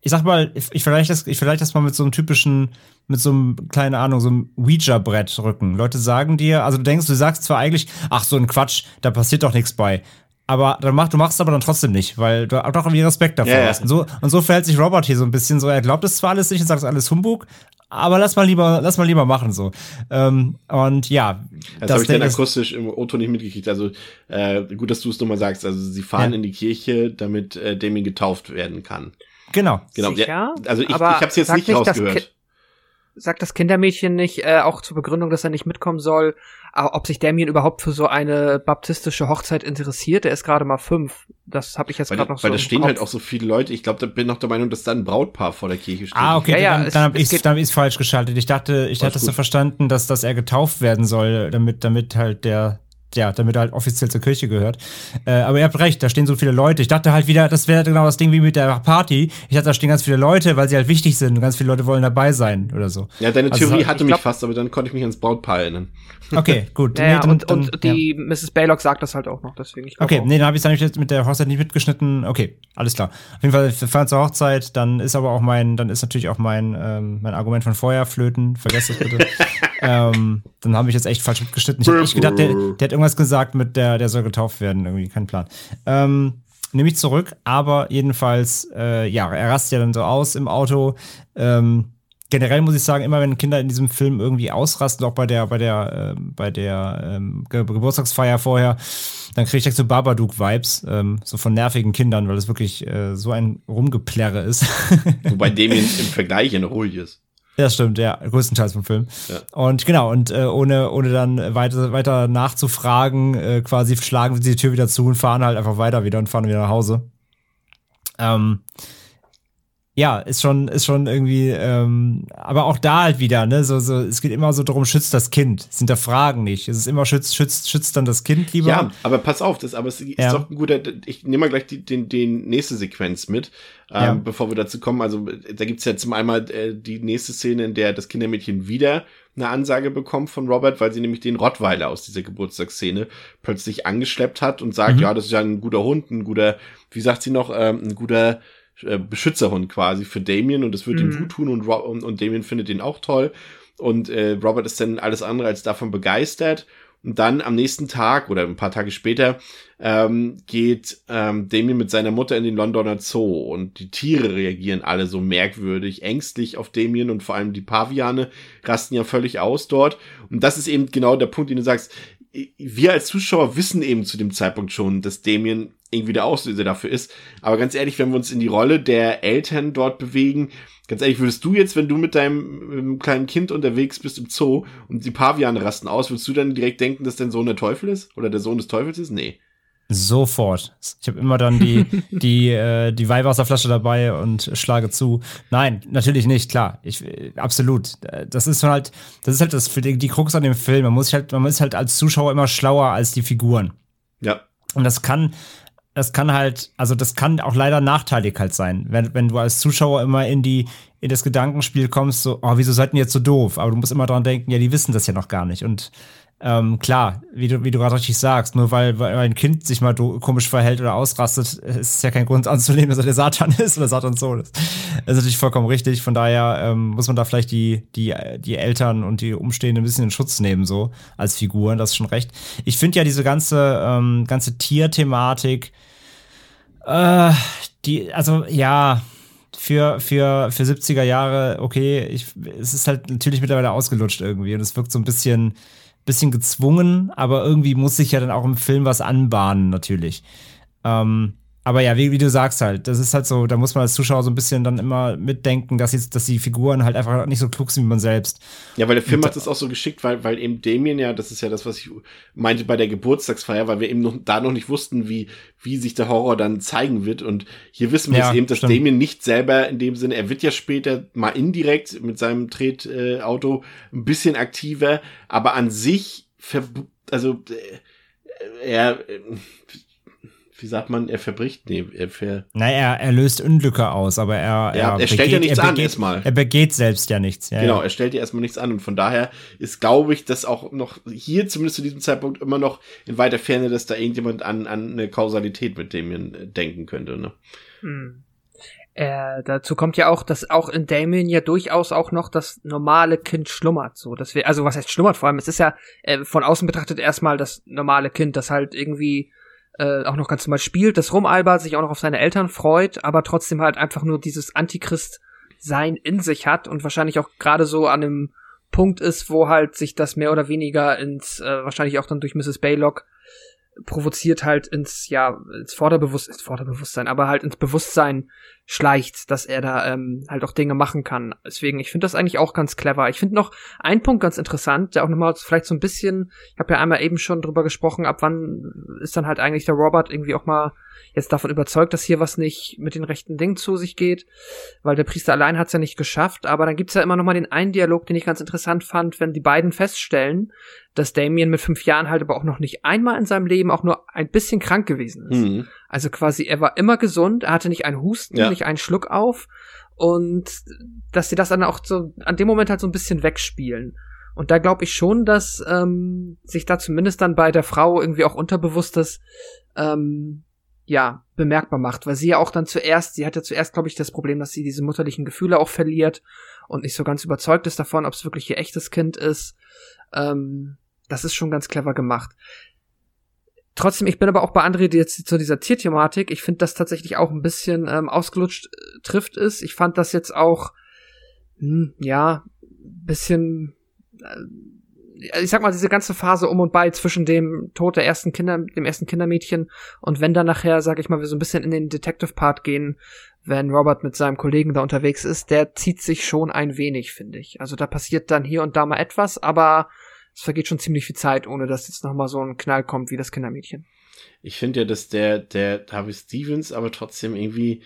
ich sag mal, ich, ich vergleiche das, ich vergleich das mal mit so einem typischen, mit so einem, keine Ahnung, so einem Ouija-Brett rücken. Leute sagen dir, also du denkst, du sagst zwar eigentlich, ach, so ein Quatsch, da passiert doch nichts bei aber dann mach, du machst es aber dann trotzdem nicht, weil du auch irgendwie Respekt davor ja, hast. Und so, und so verhält sich Robert hier so ein bisschen so. Er glaubt es zwar alles nicht und sagt, es alles Humbug, aber lass mal lieber, lass mal lieber machen so. Ähm, und ja, das, das habe ich dann akustisch im Auto nicht mitgekriegt. Also äh, gut, dass du es nochmal sagst. Also sie fahren ja. in die Kirche, damit äh, Damien getauft werden kann. Genau. Genau. Ja, also ich, ich habe es jetzt nicht nicht rausgehört. Sagt das Kindermädchen nicht äh, auch zur Begründung, dass er nicht mitkommen soll, ob sich Damien überhaupt für so eine baptistische Hochzeit interessiert. Er ist gerade mal fünf. Das habe ich jetzt gerade noch so. Weil da stehen Kopf. halt auch so viele Leute. Ich glaube, da bin noch der Meinung, dass da ein Brautpaar vor der Kirche steht. Ah, okay, ja, dann, ja, dann habe ich dann hab ich's falsch geschaltet. Ich dachte, ich hatte es so verstanden, dass, dass er getauft werden soll, damit, damit halt der ja, damit er halt offiziell zur Kirche gehört. Äh, aber ihr habt recht, da stehen so viele Leute. Ich dachte halt wieder, das wäre genau das Ding wie mit der Party. Ich dachte, da stehen ganz viele Leute, weil sie halt wichtig sind und ganz viele Leute wollen dabei sein oder so. Ja, deine also Theorie hatte mich fast, aber dann konnte ich mich ans Brautpaar erinnern. Okay, gut. ja, nee, dann, und, dann, und die ja. Mrs. Baylock sagt das halt auch noch, deswegen. Ich okay, auch. nee, dann habe ich es dann mit der Hochzeit nicht mitgeschnitten. Okay, alles klar. Auf jeden Fall, wir fahren zur Hochzeit, dann ist aber auch mein, dann ist natürlich auch mein, ähm, mein Argument von vorher flöten. Vergesst das bitte. ähm, dann habe ich jetzt echt falsch mitgeschnitten. Ich habe echt gedacht, der, der hat irgendwas gesagt mit der, der soll getauft werden, irgendwie, kein Plan. Ähm, nehme ich zurück, aber jedenfalls, äh, ja, er rastet ja dann so aus im Auto. Ähm, generell muss ich sagen, immer wenn Kinder in diesem Film irgendwie ausrasten, auch bei der, bei der, äh, bei der ähm, Ge Geburtstagsfeier vorher, dann kriege ich direkt so Babadook-Vibes, ähm, so von nervigen Kindern, weil es wirklich äh, so ein Rumgeplärre ist. Wobei dem im Vergleich ja noch ruhig ist. Das stimmt, ja, größtenteils vom Film. Ja. Und genau, und äh, ohne, ohne dann weiter, weiter nachzufragen, äh, quasi schlagen sie die Tür wieder zu und fahren halt einfach weiter wieder und fahren wieder nach Hause. Ähm, ja, ist schon, ist schon irgendwie, ähm, aber auch da halt wieder, ne, so, so, es geht immer so darum, schützt das Kind. Es hinterfragen nicht. Es ist immer schützt, schützt, schützt dann das Kind lieber. Ja, aber pass auf, das, aber es ist ja. doch ein guter, ich nehme mal gleich die, den, den nächste Sequenz mit, ähm, ja. bevor wir dazu kommen. Also, da gibt's ja zum einmal äh, die nächste Szene, in der das Kindermädchen wieder eine Ansage bekommt von Robert, weil sie nämlich den Rottweiler aus dieser Geburtstagsszene plötzlich angeschleppt hat und sagt, mhm. ja, das ist ja ein guter Hund, ein guter, wie sagt sie noch, ähm, ein guter, äh, Beschützerhund quasi für Damien und es wird mhm. ihm gut tun und, und, und Damien findet ihn auch toll. Und äh, Robert ist dann alles andere als davon begeistert Und dann am nächsten Tag oder ein paar Tage später ähm, geht ähm, Damien mit seiner Mutter in den Londoner Zoo und die Tiere reagieren alle so merkwürdig, ängstlich auf Damien und vor allem die Paviane rasten ja völlig aus dort. Und das ist eben genau der Punkt, den du sagst. Wir als Zuschauer wissen eben zu dem Zeitpunkt schon, dass Damien irgendwie der Auslöser dafür ist. Aber ganz ehrlich, wenn wir uns in die Rolle der Eltern dort bewegen, Ganz ehrlich, würdest du jetzt, wenn du mit deinem, kleinen Kind unterwegs bist im Zoo und die Paviane rasten aus, würdest du dann direkt denken, dass dein Sohn der Teufel ist? Oder der Sohn des Teufels ist? Nee. Sofort. Ich habe immer dann die, die, äh, die Weihwasserflasche dabei und schlage zu. Nein, natürlich nicht, klar. Ich, absolut. Das ist halt, das ist halt das für die, die Krux an dem Film. Man muss halt, man ist halt als Zuschauer immer schlauer als die Figuren. Ja. Und das kann, das kann halt, also das kann auch leider nachteilig halt sein, wenn, wenn du als Zuschauer immer in die, in das Gedankenspiel kommst, so, oh, wieso seid ihr jetzt so doof? Aber du musst immer dran denken, ja, die wissen das ja noch gar nicht. Und ähm, klar, wie du, wie du gerade richtig sagst, nur weil, weil ein Kind sich mal komisch verhält oder ausrastet, ist es ja kein Grund anzunehmen, dass er der Satan ist oder Satans Sohn ist. Das ist natürlich vollkommen richtig. Von daher ähm, muss man da vielleicht die, die, die Eltern und die Umstehenden ein bisschen in Schutz nehmen, so als Figuren, das ist schon recht. Ich finde ja diese ganze, ähm, ganze Tierthematik, äh, die, also ja, für, für, für 70er Jahre, okay, ich, es ist halt natürlich mittlerweile ausgelutscht irgendwie und es wirkt so ein bisschen, bisschen gezwungen, aber irgendwie muss sich ja dann auch im Film was anbahnen, natürlich. Ähm, aber ja, wie, wie, du sagst halt, das ist halt so, da muss man als Zuschauer so ein bisschen dann immer mitdenken, dass, jetzt, dass die Figuren halt einfach nicht so klug sind wie man selbst. Ja, weil der Film Und, hat das auch so geschickt, weil, weil eben Damien ja, das ist ja das, was ich meinte bei der Geburtstagsfeier, weil wir eben noch, da noch nicht wussten, wie, wie sich der Horror dann zeigen wird. Und hier wissen wir ja, jetzt eben, dass stimmt. Damien nicht selber in dem Sinne, er wird ja später mal indirekt mit seinem Tretauto äh, ein bisschen aktiver, aber an sich, also, äh, er, äh, wie sagt man, er verbricht, nee, er ver Naja, er, er löst Unglücke aus, aber er, er, er, er stellt begeht, ja nichts er begeht, an erstmal. Er begeht selbst ja nichts. Ja, genau, ja. er stellt ja erstmal nichts an und von daher ist, glaube ich, dass auch noch hier zumindest zu diesem Zeitpunkt immer noch in weiter Ferne, dass da irgendjemand an, an eine Kausalität mit dem denken könnte, ne? Hm. Äh, dazu kommt ja auch, dass auch in Damien ja durchaus auch noch das normale Kind schlummert. So, dass wir, also was heißt schlummert vor allem? Es ist ja äh, von außen betrachtet erstmal das normale Kind, das halt irgendwie äh, auch noch ganz normal spielt, das rumalbert, sich auch noch auf seine Eltern freut, aber trotzdem halt einfach nur dieses Antichrist-Sein in sich hat und wahrscheinlich auch gerade so an einem Punkt ist, wo halt sich das mehr oder weniger ins, äh, wahrscheinlich auch dann durch Mrs. Baylock provoziert halt ins, ja, ins Vorderbewusstsein, Vorderbewusstsein, aber halt ins Bewusstsein schleicht, dass er da ähm, halt auch Dinge machen kann. Deswegen, ich finde das eigentlich auch ganz clever. Ich finde noch einen Punkt ganz interessant, der auch nochmal vielleicht so ein bisschen, ich habe ja einmal eben schon drüber gesprochen, ab wann ist dann halt eigentlich der Robert irgendwie auch mal jetzt davon überzeugt, dass hier was nicht mit den rechten Dingen zu sich geht, weil der Priester allein hat's ja nicht geschafft, aber dann gibt's ja immer noch mal den einen Dialog, den ich ganz interessant fand, wenn die beiden feststellen, dass Damien mit fünf Jahren halt aber auch noch nicht einmal in seinem Leben auch nur ein bisschen krank gewesen ist. Mhm. Also quasi, er war immer gesund, er hatte nicht einen Husten, ja. nicht einen Schluck auf und dass sie das dann auch so an dem Moment halt so ein bisschen wegspielen. Und da glaube ich schon, dass ähm, sich da zumindest dann bei der Frau irgendwie auch unterbewusstes ähm, ja, bemerkbar macht, weil sie ja auch dann zuerst, sie hat ja zuerst, glaube ich, das Problem, dass sie diese mutterlichen Gefühle auch verliert und nicht so ganz überzeugt ist davon, ob es wirklich ihr echtes Kind ist. Ähm, das ist schon ganz clever gemacht. Trotzdem, ich bin aber auch bei André jetzt zu dieser Tierthematik. Ich finde das tatsächlich auch ein bisschen ähm, ausgelutscht äh, trifft es. Ich fand das jetzt auch, hm, ja, bisschen äh, ich sag mal, diese ganze Phase um und bei zwischen dem Tod der ersten Kinder, dem ersten Kindermädchen und wenn dann nachher, sag ich mal, wir so ein bisschen in den Detective-Part gehen, wenn Robert mit seinem Kollegen da unterwegs ist, der zieht sich schon ein wenig, finde ich. Also da passiert dann hier und da mal etwas, aber es vergeht schon ziemlich viel Zeit, ohne dass jetzt nochmal so ein Knall kommt wie das Kindermädchen. Ich finde ja, dass der, der Harvey Stevens aber trotzdem irgendwie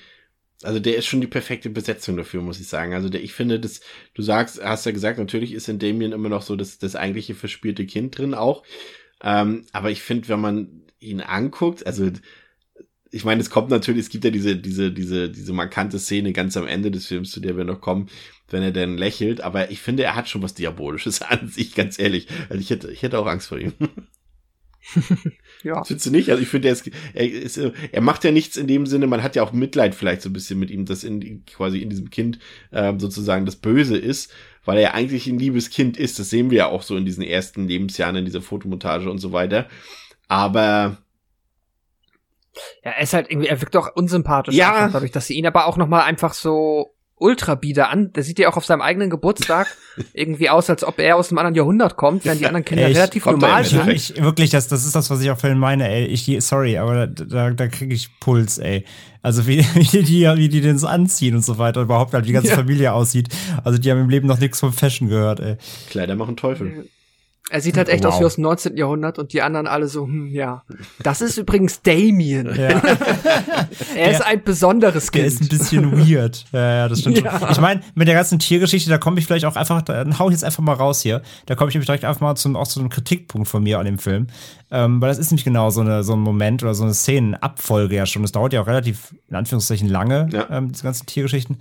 also der ist schon die perfekte Besetzung dafür, muss ich sagen. Also der, ich finde, dass du sagst, hast ja gesagt, natürlich ist in Damien immer noch so das, das eigentliche verspielte Kind drin auch. Ähm, aber ich finde, wenn man ihn anguckt, also ich meine, es kommt natürlich, es gibt ja diese, diese, diese, diese markante Szene ganz am Ende des Films, zu der wir noch kommen, wenn er dann lächelt. Aber ich finde, er hat schon was Diabolisches an sich, ganz ehrlich. Also ich hätte, ich hätte auch Angst vor ihm. ja. Findest du nicht? Also ich finde, er, er, ist, er macht ja nichts in dem Sinne, man hat ja auch Mitleid vielleicht so ein bisschen mit ihm, dass in, quasi in diesem Kind ähm, sozusagen das Böse ist, weil er eigentlich ein liebes Kind ist. Das sehen wir ja auch so in diesen ersten Lebensjahren, in dieser Fotomontage und so weiter. Aber ja, er ist halt irgendwie, er wirkt doch unsympathisch. Ja. Dadurch, dass sie ihn aber auch nochmal einfach so ultra bieder an. Der sieht ja auch auf seinem eigenen Geburtstag irgendwie aus, als ob er aus einem anderen Jahrhundert kommt, während die anderen Kinder ey, relativ normal sind. Ich, wirklich, das, das ist das, was ich auch vorhin meine, ey. Ich, sorry, aber da, da, da kriege ich Puls, ey. Also wie, wie die, wie die den so anziehen und so weiter, überhaupt halt die ganze ja. Familie aussieht. Also die haben im Leben noch nichts vom Fashion gehört, ey. Kleider machen Teufel. Er sieht halt echt wow. aus wie aus dem 19. Jahrhundert und die anderen alle so, hm, ja. Das ist übrigens Damien. Ja. er ist ja. ein besonderes Kind. Er ist ein bisschen weird. Ja, ja, das stimmt. Ja. Ich meine, mit der ganzen Tiergeschichte, da komme ich vielleicht auch einfach, dann hau ich jetzt einfach mal raus hier. Da komme ich nämlich direkt einfach mal zum, auch zu einem Kritikpunkt von mir an dem Film. Ähm, weil das ist nämlich genau so, eine, so ein Moment oder so eine Szenenabfolge ja schon. Das dauert ja auch relativ, in Anführungszeichen, lange, ähm, diese ganzen Tiergeschichten.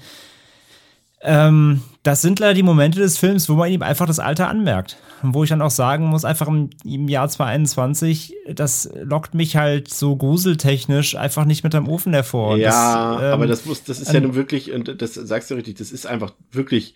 Ähm, das sind leider die Momente des Films, wo man ihm einfach das Alter anmerkt. Und wo ich dann auch sagen muss, einfach im, im Jahr 2021, das lockt mich halt so gruseltechnisch einfach nicht mit dem Ofen hervor. Ja, das, ähm, aber das muss, das ist ja nun wirklich, und das sagst du richtig, das ist einfach wirklich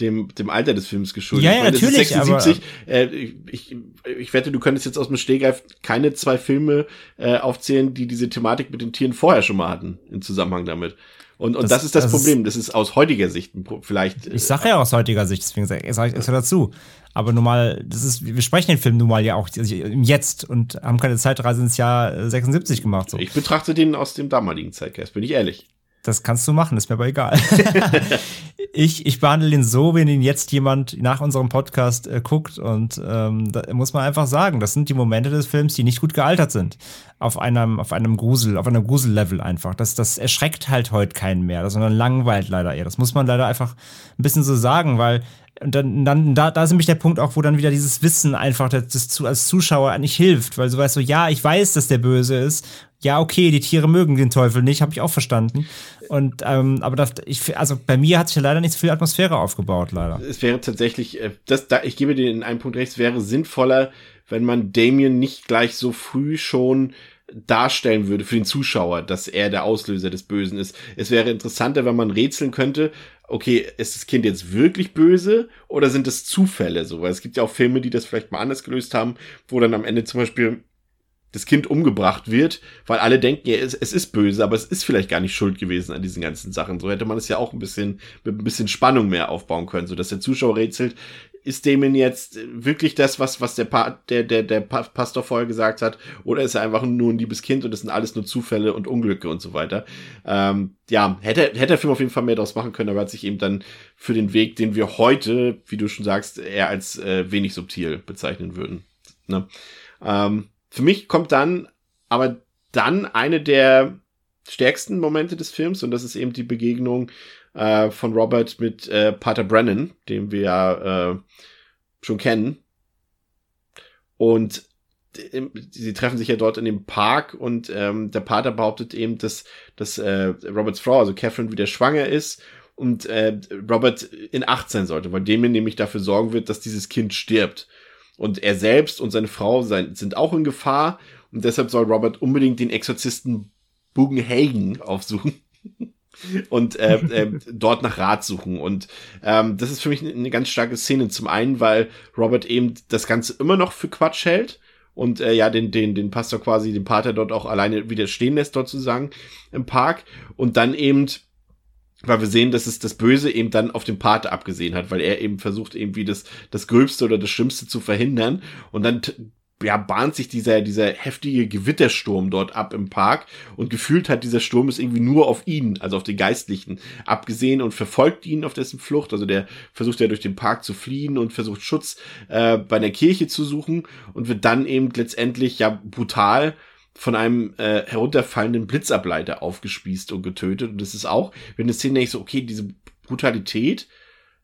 dem, dem Alter des Films geschuldet. Ja, ja natürlich. 76, aber, äh, ich, ich wette, du könntest jetzt aus dem Stehgreif keine zwei Filme äh, aufzählen, die diese Thematik mit den Tieren vorher schon mal hatten, im Zusammenhang damit. Und, und das, das ist das, das Problem. Das ist aus heutiger Sicht vielleicht. Ich sage ja aus heutiger Sicht, deswegen sage ich extra dazu. Aber normal, das ist, wir sprechen den Film nun mal ja auch im Jetzt und haben keine Zeitreise ins Jahr 76 gemacht. So. Ich betrachte den aus dem damaligen Zeitgeist, bin ich ehrlich. Das kannst du machen, ist mir aber egal. ich, ich behandle ihn so, wenn ihn jetzt jemand nach unserem Podcast äh, guckt. Und ähm, da muss man einfach sagen, das sind die Momente des Films, die nicht gut gealtert sind. Auf einem, auf einem Grusel, auf einem Grusellevel einfach. Das, das erschreckt halt heute keinen mehr, sondern langweilt leider eher. Das muss man leider einfach ein bisschen so sagen, weil dann, dann da, da ist nämlich der Punkt auch, wo dann wieder dieses Wissen einfach das, das als Zuschauer nicht hilft, weil so weißt du, ja, ich weiß, dass der böse ist. Ja, okay, die Tiere mögen den Teufel nicht, habe ich auch verstanden. Und ähm, aber das, ich, also bei mir hat sich ja leider nicht so viel Atmosphäre aufgebaut, leider. Es wäre tatsächlich, äh, das, da, ich gebe dir in einem Punkt recht, es wäre sinnvoller, wenn man Damien nicht gleich so früh schon darstellen würde für den Zuschauer, dass er der Auslöser des Bösen ist. Es wäre interessanter, wenn man rätseln könnte, okay, ist das Kind jetzt wirklich böse oder sind es Zufälle so? Weil es gibt ja auch Filme, die das vielleicht mal anders gelöst haben, wo dann am Ende zum Beispiel das Kind umgebracht wird, weil alle denken, ja, es, es, ist böse, aber es ist vielleicht gar nicht schuld gewesen an diesen ganzen Sachen. So hätte man es ja auch ein bisschen mit ein bisschen Spannung mehr aufbauen können, so dass der Zuschauer rätselt, ist Damon jetzt wirklich das, was, was der, pa der, der, der Pastor vorher gesagt hat, oder ist er einfach nur ein liebes Kind und es sind alles nur Zufälle und Unglücke und so weiter. Ähm, ja, hätte, hätte der Film auf jeden Fall mehr daraus machen können, aber hat sich eben dann für den Weg, den wir heute, wie du schon sagst, eher als äh, wenig subtil bezeichnen würden. Ne? Ähm, für mich kommt dann aber dann eine der stärksten Momente des Films und das ist eben die Begegnung äh, von Robert mit äh, Pater Brennan, den wir ja äh, schon kennen. Und sie treffen sich ja dort in dem Park und ähm, der Pater behauptet eben, dass, dass äh, Roberts Frau, also Catherine, wieder schwanger ist und äh, Robert in Acht sein sollte, weil dem nämlich dafür sorgen wird, dass dieses Kind stirbt. Und er selbst und seine Frau sein, sind auch in Gefahr und deshalb soll Robert unbedingt den Exorzisten Bugenhagen aufsuchen und äh, äh, dort nach Rat suchen. Und ähm, das ist für mich eine ganz starke Szene. Zum einen, weil Robert eben das Ganze immer noch für Quatsch hält und äh, ja, den, den, den Pastor quasi, den Pater dort auch alleine wieder stehen lässt, dort sozusagen im Park. Und dann eben, weil wir sehen, dass es das Böse eben dann auf den Pater abgesehen hat, weil er eben versucht, irgendwie das, das Gröbste oder das Schlimmste zu verhindern. Und dann ja, bahnt sich dieser, dieser heftige Gewittersturm dort ab im Park und gefühlt hat dieser Sturm es irgendwie nur auf ihn, also auf den Geistlichen, abgesehen und verfolgt ihn auf dessen Flucht. Also der versucht ja durch den Park zu fliehen und versucht Schutz äh, bei der Kirche zu suchen und wird dann eben letztendlich ja brutal von einem äh, herunterfallenden Blitzableiter aufgespießt und getötet. Und das ist auch, wenn du Szene denkst, so, okay, diese Brutalität,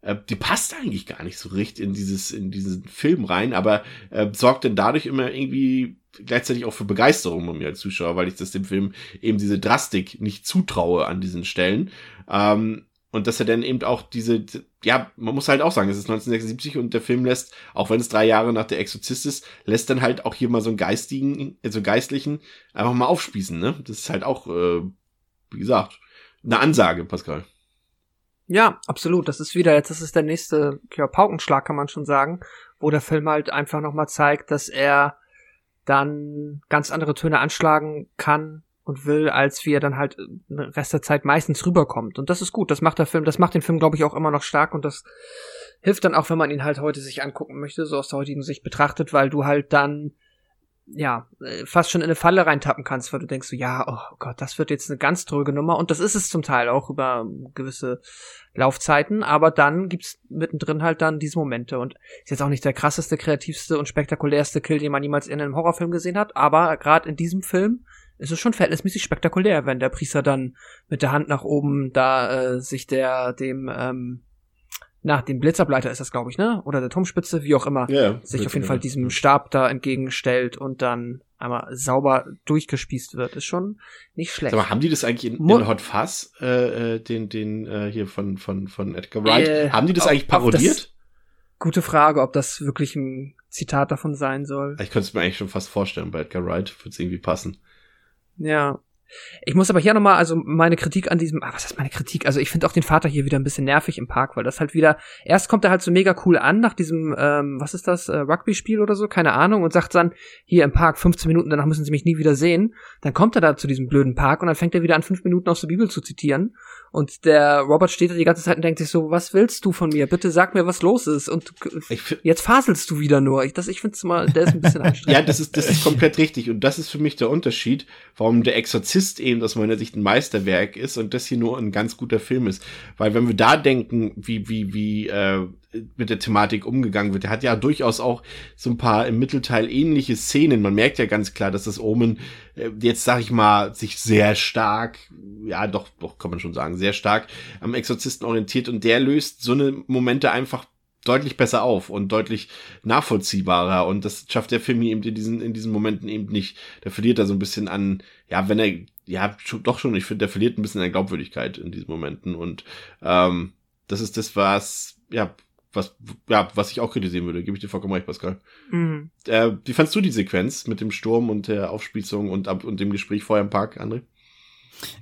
äh, die passt eigentlich gar nicht so richtig in dieses, in diesen Film rein, aber äh, sorgt dann dadurch immer irgendwie gleichzeitig auch für Begeisterung bei mir als Zuschauer, weil ich das dem Film eben diese Drastik nicht zutraue an diesen Stellen. Ähm, und dass er dann eben auch diese, ja, man muss halt auch sagen, es ist 1976 und der Film lässt, auch wenn es drei Jahre nach der Exorzist ist, lässt dann halt auch hier mal so einen geistigen, also geistlichen einfach mal aufspießen, ne? Das ist halt auch, äh, wie gesagt, eine Ansage, Pascal. Ja, absolut. Das ist wieder jetzt, ist der nächste ja, Paukenschlag, kann man schon sagen, wo der Film halt einfach nochmal zeigt, dass er dann ganz andere Töne anschlagen kann und will, als wie er dann halt den Rest der Zeit meistens rüberkommt. Und das ist gut. Das macht der Film, das macht den Film, glaube ich, auch immer noch stark. Und das hilft dann auch, wenn man ihn halt heute sich angucken möchte, so aus der heutigen Sicht betrachtet, weil du halt dann ja, äh, fast schon in eine Falle reintappen kannst, weil du denkst so, ja, oh Gott, das wird jetzt eine ganz dröge Nummer. Und das ist es zum Teil auch über gewisse Laufzeiten, aber dann gibt's mittendrin halt dann diese Momente. Und ist jetzt auch nicht der krasseste, kreativste und spektakulärste Kill, den man jemals in einem Horrorfilm gesehen hat, aber gerade in diesem Film ist es schon verhältnismäßig spektakulär, wenn der Priester dann mit der Hand nach oben da äh, sich der dem ähm, nach dem Blitzableiter ist das, glaube ich, ne? Oder der Turmspitze, wie auch immer, ja, sich auf jeden Fall diesem Stab da entgegenstellt und dann einmal sauber durchgespießt wird. Ist schon nicht schlecht. Aber haben die das eigentlich in, in Hot Fuzz, äh, äh, den, den äh, hier von, von, von Edgar Wright, äh, haben die das eigentlich parodiert? Das, gute Frage, ob das wirklich ein Zitat davon sein soll. Ich könnte es mir eigentlich schon fast vorstellen, bei Edgar Wright würde es irgendwie passen. Ja, ich muss aber hier nochmal, also meine Kritik an diesem, ah, was ist meine Kritik? Also ich finde auch den Vater hier wieder ein bisschen nervig im Park, weil das halt wieder, erst kommt er halt so mega cool an nach diesem, ähm, was ist das, äh, Rugby-Spiel oder so, keine Ahnung, und sagt dann, hier im Park 15 Minuten, danach müssen sie mich nie wieder sehen. Dann kommt er da zu diesem blöden Park und dann fängt er wieder an, fünf Minuten aus der Bibel zu zitieren. Und der Robert steht da die ganze Zeit und denkt sich so, was willst du von mir? Bitte sag mir, was los ist. Und jetzt faselst du wieder nur. Ich, das, ich finde es mal, der ist ein bisschen anstrengend. ja, das ist, das ist komplett richtig. Und das ist für mich der Unterschied, warum der Exorzist eben aus meiner Sicht ein Meisterwerk ist und das hier nur ein ganz guter Film ist. Weil wenn wir da denken, wie, wie, wie, äh, mit der Thematik umgegangen wird. Er hat ja durchaus auch so ein paar im Mittelteil ähnliche Szenen. Man merkt ja ganz klar, dass das Omen äh, jetzt, sag ich mal, sich sehr stark, ja doch, doch kann man schon sagen, sehr stark am Exorzisten orientiert und der löst so eine Momente einfach deutlich besser auf und deutlich nachvollziehbarer und das schafft der Film eben in diesen in diesen Momenten eben nicht. Der verliert da so ein bisschen an, ja, wenn er ja doch schon, ich finde, der verliert ein bisschen an Glaubwürdigkeit in diesen Momenten und ähm, das ist das was ja was, ja, was ich auch kritisieren würde, gebe ich dir vollkommen recht, Pascal. Mhm. Äh, wie fandst du die Sequenz mit dem Sturm und der Aufspießung und, und dem Gespräch vorher im Park, André?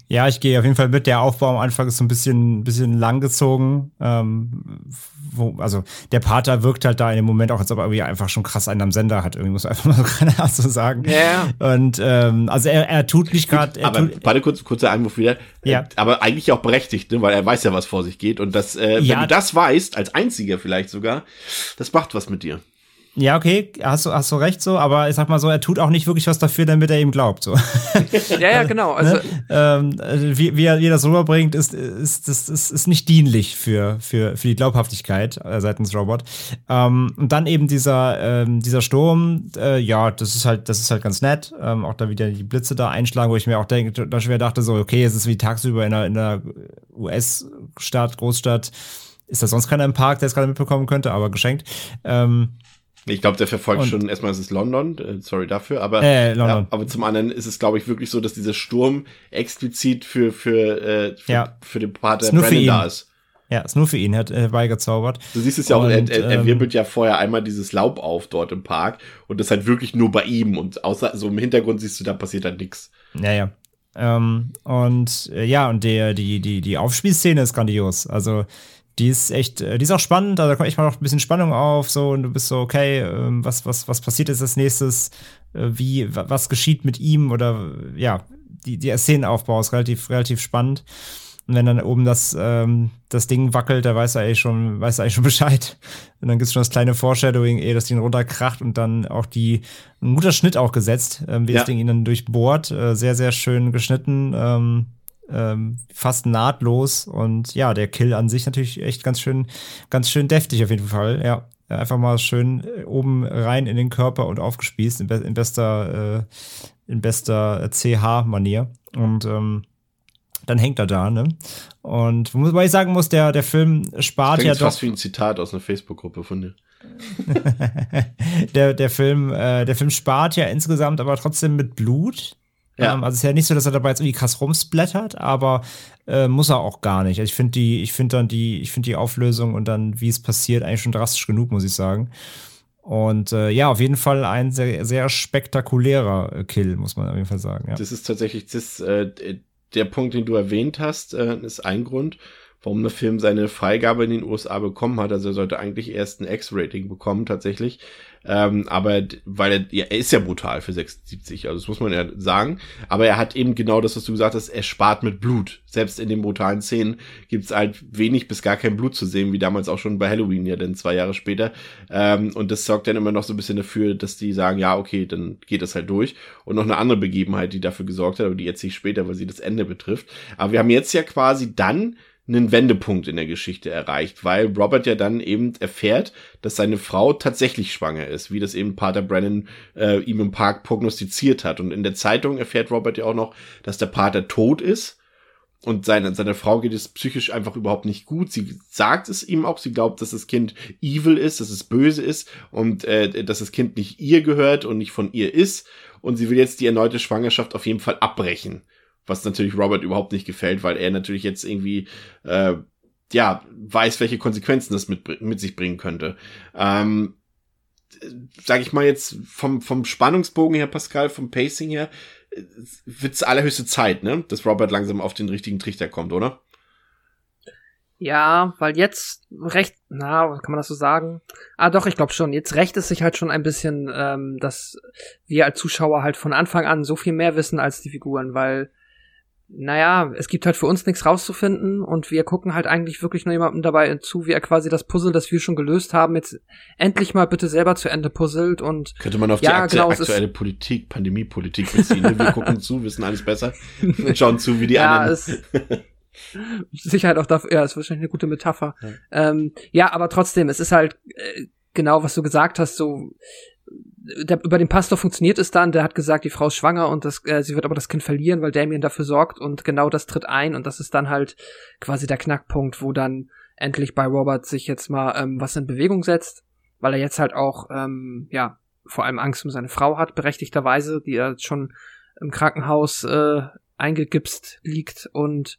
Ja, ich gehe auf jeden Fall mit. Der Aufbau am Anfang ist so ein bisschen, bisschen langgezogen. Ähm, wo, also der Pater wirkt halt da in dem Moment auch, als ob er irgendwie einfach schon krass einen am Sender hat. Irgendwie muss einfach mal so keine so sagen. Ja. Und ähm, also er, er tut nicht gerade. Aber tut, warte kurz, kurzer Einwurf wieder. Ja. Äh, aber eigentlich auch berechtigt, ne? weil er weiß ja, was vor sich geht. Und das, äh, wenn ja. du das weißt, als einziger vielleicht sogar, das macht was mit dir. Ja, okay, hast du, hast du recht so, aber ich sag mal so, er tut auch nicht wirklich was dafür, damit er ihm glaubt. So. ja, ja, genau. Also, ne? ähm, wie, wie, er, wie er das rüberbringt, ist, ist, ist, ist, ist nicht dienlich für, für, für die Glaubhaftigkeit äh, seitens Robot. Ähm, und dann eben dieser, ähm, dieser Sturm, äh, ja, das ist halt, das ist halt ganz nett. Ähm, auch da wieder die Blitze da einschlagen, wo ich mir auch denke, da schwer dachte, so, okay, es ist wie tagsüber in einer, in einer US-Stadt, Großstadt. Ist da sonst keiner im Park, der es gerade mitbekommen könnte, aber geschenkt. Ähm, ich glaube, der verfolgt und, schon erstmal, ist es London, äh, sorry dafür, aber, äh, London. Ja, aber zum anderen ist es, glaube ich, wirklich so, dass dieser Sturm explizit für, für, äh, für, ja. für den Part der Brandon da ist. Ja, ist nur für ihn, hat herbeigezaubert. Du siehst es ja auch, und, er, er, er ähm, wirbelt ja vorher einmal dieses Laub auf dort im Park und das halt wirklich nur bei ihm und außer so im Hintergrund siehst du, da passiert halt nichts. Ja, ja. Ähm, und äh, ja, und der, die, die, die Aufspielszene ist grandios. Also die ist echt, äh, die ist auch spannend, da kommt echt mal noch ein bisschen Spannung auf, so, und du bist so, okay, ähm, was, was, was passiert jetzt als nächstes, äh, wie, was geschieht mit ihm oder, ja, die, die Szenenaufbau ist relativ, relativ spannend. Und wenn dann oben das, ähm, das Ding wackelt, da weiß er eigentlich schon, weiß er eigentlich schon Bescheid. Und dann gibt's schon das kleine Foreshadowing, eh, das Ding runterkracht und dann auch die, ein guter Schnitt auch gesetzt, ähm, wie ja. das Ding ihn dann durchbohrt. Äh, sehr, sehr schön geschnitten. Ähm, ähm, fast nahtlos und ja, der Kill an sich natürlich echt ganz schön, ganz schön deftig auf jeden Fall, ja. Einfach mal schön äh, oben rein in den Körper und aufgespießt, in, be in bester, äh, in bester CH-Manier. Und ähm, dann hängt er da, ne? Und wobei ich sagen muss, der, der Film spart ja doch. fast wie ein Zitat aus einer Facebook-Gruppe von dir. der, der Film, äh, der Film spart ja insgesamt aber trotzdem mit Blut Ja. Ähm, also es ist ja nicht so, dass er dabei jetzt irgendwie krass rumsplattert, aber äh, muss er auch gar nicht. Also ich finde die, ich finde dann die, ich finde die Auflösung und dann, wie es passiert, eigentlich schon drastisch genug, muss ich sagen. Und äh, ja, auf jeden Fall ein sehr, sehr spektakulärer äh, Kill, muss man auf jeden Fall sagen. Ja. Das ist tatsächlich das, äh, der Punkt, den du erwähnt hast, äh, ist ein Grund, warum der Film seine Freigabe in den USA bekommen hat. Also er sollte eigentlich erst ein X-Rating bekommen, tatsächlich. Ähm, aber weil er, ja, er ist ja brutal für 76, also das muss man ja sagen. Aber er hat eben genau das, was du gesagt hast, er spart mit Blut. Selbst in den brutalen Szenen gibt's halt wenig bis gar kein Blut zu sehen, wie damals auch schon bei Halloween, ja, denn zwei Jahre später. Ähm, und das sorgt dann immer noch so ein bisschen dafür, dass die sagen, ja, okay, dann geht das halt durch. Und noch eine andere Begebenheit, die dafür gesorgt hat, aber die erzähle ich später, weil sie das Ende betrifft. Aber wir haben jetzt ja quasi dann einen Wendepunkt in der Geschichte erreicht, weil Robert ja dann eben erfährt, dass seine Frau tatsächlich schwanger ist, wie das eben Pater Brennan äh, ihm im Park prognostiziert hat. Und in der Zeitung erfährt Robert ja auch noch, dass der Pater tot ist. Und seine, seine Frau geht es psychisch einfach überhaupt nicht gut. Sie sagt es ihm auch, sie glaubt, dass das Kind evil ist, dass es böse ist und äh, dass das Kind nicht ihr gehört und nicht von ihr ist. Und sie will jetzt die erneute Schwangerschaft auf jeden Fall abbrechen was natürlich Robert überhaupt nicht gefällt, weil er natürlich jetzt irgendwie äh, ja weiß, welche Konsequenzen das mit, mit sich bringen könnte. Ähm, sag ich mal jetzt vom vom Spannungsbogen her, Pascal, vom Pacing her, wird's allerhöchste Zeit, ne, dass Robert langsam auf den richtigen Trichter kommt, oder? Ja, weil jetzt recht, na, kann man das so sagen? Ah, doch, ich glaube schon. Jetzt rächt es sich halt schon ein bisschen, ähm, dass wir als Zuschauer halt von Anfang an so viel mehr wissen als die Figuren, weil naja, es gibt halt für uns nichts rauszufinden und wir gucken halt eigentlich wirklich nur jemandem dabei zu, wie er quasi das Puzzle, das wir schon gelöst haben, jetzt endlich mal bitte selber zu Ende puzzelt und könnte man auf ja, die genau, aktuelle Politik, Pandemiepolitik beziehen. Ne? Wir gucken zu, wissen alles besser schauen zu, wie die ja, anderen. Es, Sicherheit auch dafür, ja, ist wahrscheinlich eine gute Metapher. Ja, ähm, ja aber trotzdem, es ist halt äh, genau, was du gesagt hast, so der, über den Pastor funktioniert es dann, der hat gesagt, die Frau ist schwanger und das, äh, sie wird aber das Kind verlieren, weil Damien dafür sorgt und genau das tritt ein und das ist dann halt quasi der Knackpunkt, wo dann endlich bei Robert sich jetzt mal ähm, was in Bewegung setzt, weil er jetzt halt auch, ähm, ja, vor allem Angst um seine Frau hat, berechtigterweise, die er schon im Krankenhaus äh, eingegipst liegt und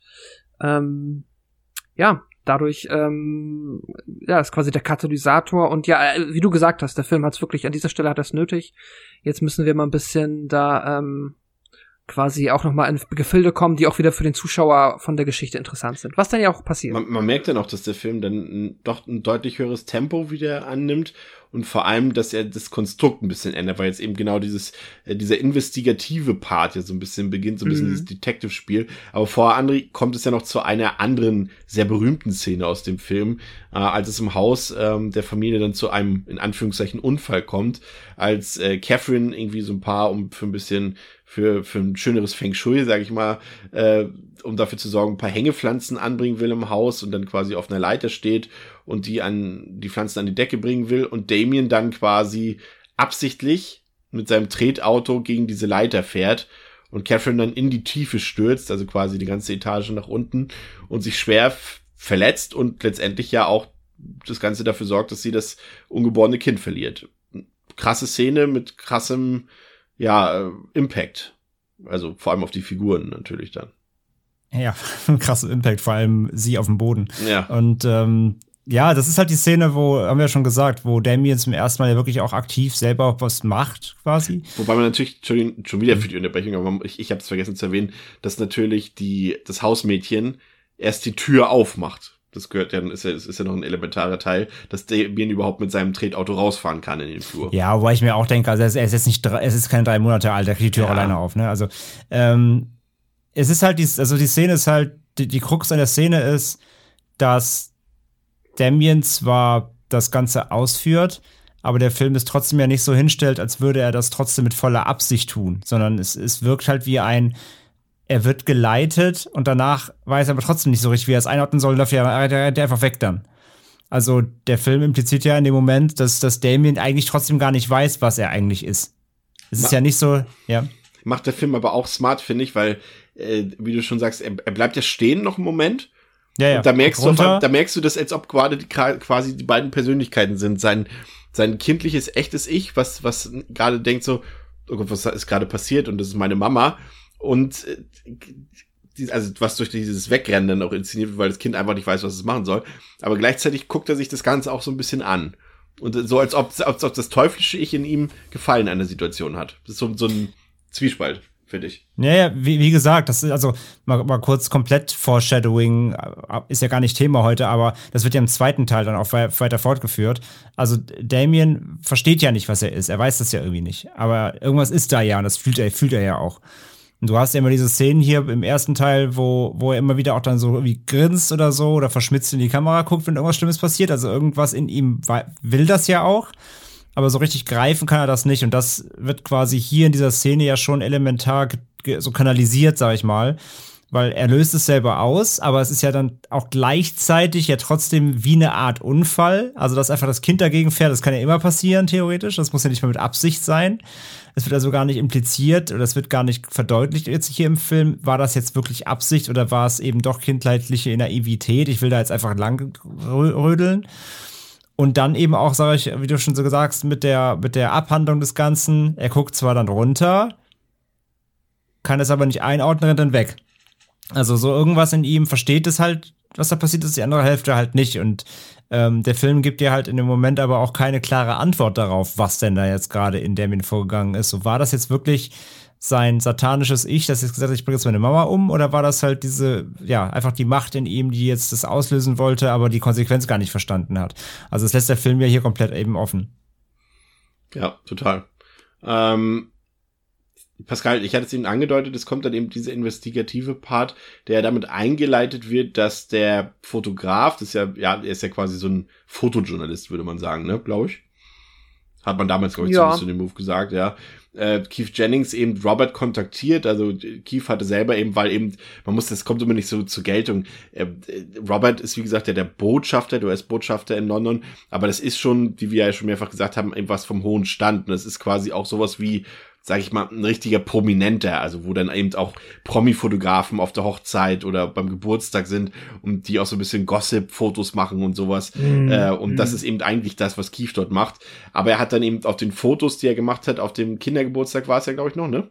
ähm, ja, dadurch ähm, ja ist quasi der Katalysator und ja äh, wie du gesagt hast der Film hat es wirklich an dieser Stelle hat das nötig. Jetzt müssen wir mal ein bisschen da ähm, quasi auch noch mal in Gefilde kommen die auch wieder für den Zuschauer von der Geschichte interessant sind was dann ja auch passiert man, man merkt dann auch dass der Film dann doch ein deutlich höheres Tempo wieder annimmt und vor allem, dass er das Konstrukt ein bisschen ändert, weil jetzt eben genau dieses, äh, dieser investigative Part ja so ein bisschen beginnt, so ein bisschen mhm. dieses Detective-Spiel. Aber vor André kommt es ja noch zu einer anderen, sehr berühmten Szene aus dem Film, äh, als es im Haus ähm, der Familie dann zu einem, in Anführungszeichen, Unfall kommt, als äh, Catherine irgendwie so ein paar, um für ein bisschen für, für ein schöneres Feng Shui, sag ich mal, äh, um dafür zu sorgen, ein paar Hängepflanzen anbringen will im Haus und dann quasi auf einer Leiter steht und die an die Pflanzen an die Decke bringen will und Damien dann quasi absichtlich mit seinem Tretauto gegen diese Leiter fährt und Catherine dann in die Tiefe stürzt, also quasi die ganze Etage nach unten und sich schwer verletzt und letztendlich ja auch das Ganze dafür sorgt, dass sie das ungeborene Kind verliert. Krasse Szene mit krassem, ja, äh, Impact. Also vor allem auf die Figuren natürlich dann. Ja, krasser Impact, vor allem sie auf dem Boden. Ja. Und ähm, ja, das ist halt die Szene, wo, haben wir ja schon gesagt, wo Damien zum ersten Mal ja wirklich auch aktiv selber was macht, quasi. Wobei man natürlich, schon wieder für die Unterbrechung, aber ich, ich habe es vergessen zu erwähnen, dass natürlich die, das Hausmädchen erst die Tür aufmacht. Das gehört ja, ist ja, ist ja noch ein elementarer Teil, dass Damien überhaupt mit seinem Tretauto rausfahren kann in den Flur. Ja, wobei ich mir auch denke, also er ist jetzt nicht, es ist keine drei Monate alt, er kriegt die Tür ja. alleine auf, ne? Also, ähm, es ist halt die, also die Szene ist halt, die, die Krux an der Szene ist, dass Damien zwar das Ganze ausführt, aber der Film es trotzdem ja nicht so hinstellt, als würde er das trotzdem mit voller Absicht tun, sondern es, es wirkt halt wie ein, er wird geleitet und danach weiß er aber trotzdem nicht so richtig, wie er es einordnen soll, läuft er, der, der einfach weg dann. Also der Film impliziert ja in dem Moment, dass, dass Damien eigentlich trotzdem gar nicht weiß, was er eigentlich ist. Es ist Ma ja nicht so, ja. Macht der Film aber auch smart, finde ich, weil äh, wie du schon sagst, er, er bleibt ja stehen noch einen Moment. Ja, ja. Und da merkst, du, da merkst du das, als ob quasi die beiden Persönlichkeiten sind. Sein, sein kindliches, echtes Ich, was, was gerade denkt so, oh Gott, was ist gerade passiert und das ist meine Mama. Und äh, also was durch dieses Wegrennen dann auch inszeniert wird, weil das Kind einfach nicht weiß, was es machen soll. Aber gleichzeitig guckt er sich das Ganze auch so ein bisschen an. Und so, als ob, als ob das teuflische Ich in ihm Gefallen an der Situation hat. Das ist so, so ein Zwiespalt, finde ich. Ja, ja, wie, wie gesagt, das ist also mal, mal kurz komplett Foreshadowing, äh, ist ja gar nicht Thema heute, aber das wird ja im zweiten Teil dann auch weiter fortgeführt. Also Damien versteht ja nicht, was er ist. Er weiß das ja irgendwie nicht. Aber irgendwas ist da ja und das fühlt er, fühlt er ja auch. Und du hast ja immer diese Szenen hier im ersten Teil, wo, wo er immer wieder auch dann so irgendwie grinst oder so oder verschmitzt in die Kamera guckt, wenn irgendwas Schlimmes passiert. Also irgendwas in ihm will das ja auch. Aber so richtig greifen kann er das nicht. Und das wird quasi hier in dieser Szene ja schon elementar so kanalisiert, sag ich mal. Weil er löst es selber aus, aber es ist ja dann auch gleichzeitig ja trotzdem wie eine Art Unfall. Also, dass einfach das Kind dagegen fährt, das kann ja immer passieren, theoretisch. Das muss ja nicht mal mit Absicht sein. Es wird also gar nicht impliziert oder es wird gar nicht verdeutlicht jetzt hier im Film, war das jetzt wirklich Absicht oder war es eben doch kindleitliche Naivität? Ich will da jetzt einfach lang rödeln. Und dann eben auch, sage ich, wie du schon so sagst, mit der, mit der Abhandlung des Ganzen, er guckt zwar dann runter, kann es aber nicht einordnen, dann weg. Also so irgendwas in ihm versteht es halt, was da passiert ist, die andere Hälfte halt nicht. Und ähm, der Film gibt dir halt in dem Moment aber auch keine klare Antwort darauf, was denn da jetzt gerade in Damien vorgegangen ist. So war das jetzt wirklich sein satanisches Ich, das jetzt gesagt hat, ich bringe jetzt meine Mama um, oder war das halt diese, ja, einfach die Macht in ihm, die jetzt das auslösen wollte, aber die Konsequenz gar nicht verstanden hat. Also das lässt der Film ja hier komplett eben offen. Ja, total. Ähm, Pascal, ich hatte es Ihnen angedeutet, es kommt dann eben dieser investigative Part, der damit eingeleitet wird, dass der Fotograf, das ist ja, ja, er ist ja quasi so ein Fotojournalist, würde man sagen, ne, glaube ich. Hat man damals, glaube ich, ja. in dem Move gesagt, ja. Äh, Keith Jennings eben Robert kontaktiert, also Keith hatte selber eben, weil eben, man muss, das kommt immer nicht so zur Geltung. Äh, Robert ist, wie gesagt, der, der Botschafter, der US-Botschafter in London, aber das ist schon, wie wir ja schon mehrfach gesagt haben, eben was vom hohen Stand. Und das ist quasi auch sowas wie, sag ich mal, ein richtiger Prominenter, also wo dann eben auch Promi-Fotografen auf der Hochzeit oder beim Geburtstag sind und die auch so ein bisschen Gossip-Fotos machen und sowas. Mm, äh, und mm. das ist eben eigentlich das, was Keith dort macht. Aber er hat dann eben auf den Fotos, die er gemacht hat, auf dem Kindergeburtstag war es ja, glaube ich, noch, ne?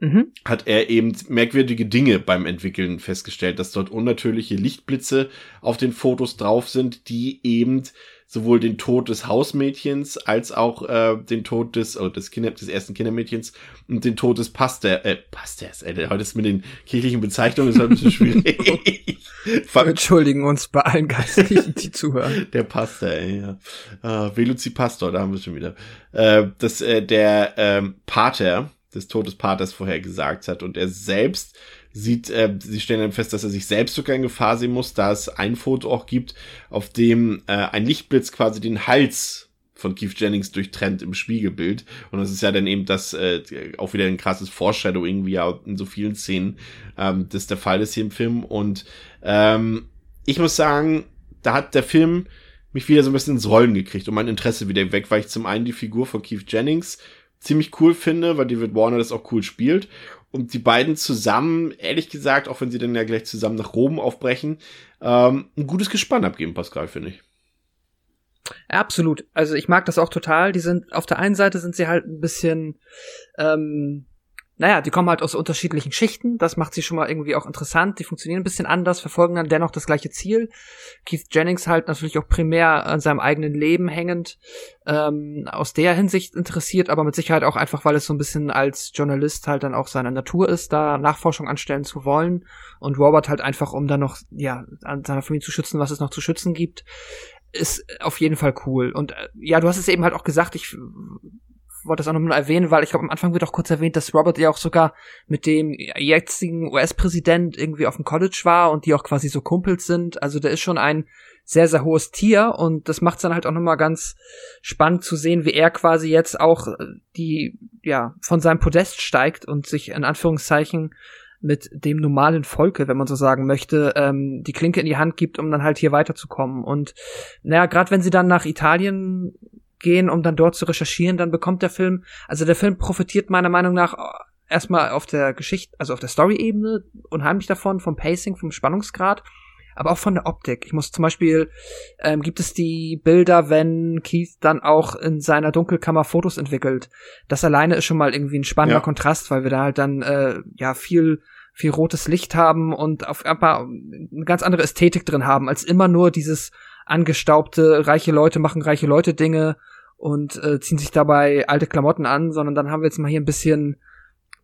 Mhm. hat er eben merkwürdige Dinge beim Entwickeln festgestellt, dass dort unnatürliche Lichtblitze auf den Fotos drauf sind, die eben sowohl den Tod des Hausmädchens als auch äh, den Tod des, oh, des, Kinder, des ersten Kindermädchens und den Tod des Pastor, äh, Pastors, ey, heute ist mit den kirchlichen Bezeichnungen ist halt ein bisschen schwierig. Wir entschuldigen uns bei allen Geistlichen, die zuhören. Der Pastor, ey, ja. Äh, Veluzi Pastor, da haben wir schon wieder. Äh, dass äh, der ähm, Pater des Todespaters vorher gesagt hat und er selbst sieht, äh, sie stellen dann fest, dass er sich selbst sogar in Gefahr sehen muss, da es ein Foto auch gibt, auf dem äh, ein Lichtblitz quasi den Hals von Keith Jennings durchtrennt im Spiegelbild. Und das ist ja dann eben das äh, auch wieder ein krasses Foreshadowing, wie ja in so vielen Szenen ähm, das der Fall ist hier im Film. Und ähm, ich muss sagen, da hat der Film mich wieder so ein bisschen ins Rollen gekriegt und mein Interesse wieder weg, weil ich zum einen die Figur von Keith Jennings ziemlich cool finde, weil David Warner das auch cool spielt und die beiden zusammen, ehrlich gesagt, auch wenn sie dann ja gleich zusammen nach Rom aufbrechen, ähm, ein gutes Gespann abgeben, Pascal, finde ich. Absolut. Also ich mag das auch total. Die sind auf der einen Seite sind sie halt ein bisschen ähm, naja, die kommen halt aus unterschiedlichen Schichten. Das macht sie schon mal irgendwie auch interessant. Die funktionieren ein bisschen anders, verfolgen dann dennoch das gleiche Ziel. Keith Jennings halt natürlich auch primär an seinem eigenen Leben hängend, ähm, aus der Hinsicht interessiert, aber mit Sicherheit auch einfach, weil es so ein bisschen als Journalist halt dann auch seine Natur ist, da Nachforschung anstellen zu wollen. Und Robert halt einfach, um dann noch, ja, an seiner Familie zu schützen, was es noch zu schützen gibt ist auf jeden Fall cool. Und äh, ja, du hast es eben halt auch gesagt, ich wollte das auch nochmal erwähnen, weil ich glaube, am Anfang wird auch kurz erwähnt, dass Robert ja auch sogar mit dem jetzigen US-Präsident irgendwie auf dem College war und die auch quasi so Kumpels sind. Also der ist schon ein sehr, sehr hohes Tier und das macht es dann halt auch nochmal ganz spannend zu sehen, wie er quasi jetzt auch die, ja, von seinem Podest steigt und sich in Anführungszeichen mit dem normalen Volke, wenn man so sagen möchte, ähm, die Klinke in die Hand gibt, um dann halt hier weiterzukommen. Und naja, gerade wenn sie dann nach Italien gehen, um dann dort zu recherchieren, dann bekommt der Film, also der Film profitiert meiner Meinung nach erstmal auf der Geschichte, also auf der Story-Ebene unheimlich davon, vom Pacing, vom Spannungsgrad. aber auch von der Optik. Ich muss zum Beispiel, ähm, gibt es die Bilder, wenn Keith dann auch in seiner Dunkelkammer Fotos entwickelt. Das alleine ist schon mal irgendwie ein spannender Ja. Kontrast, weil wir da halt dann äh, ja viel viel rotes Licht haben und auf einmal eine ganz andere Ästhetik drin haben, als immer nur dieses angestaubte, reiche Leute machen reiche Leute Dinge und äh, ziehen sich dabei alte Klamotten an, sondern dann haben wir jetzt mal hier ein bisschen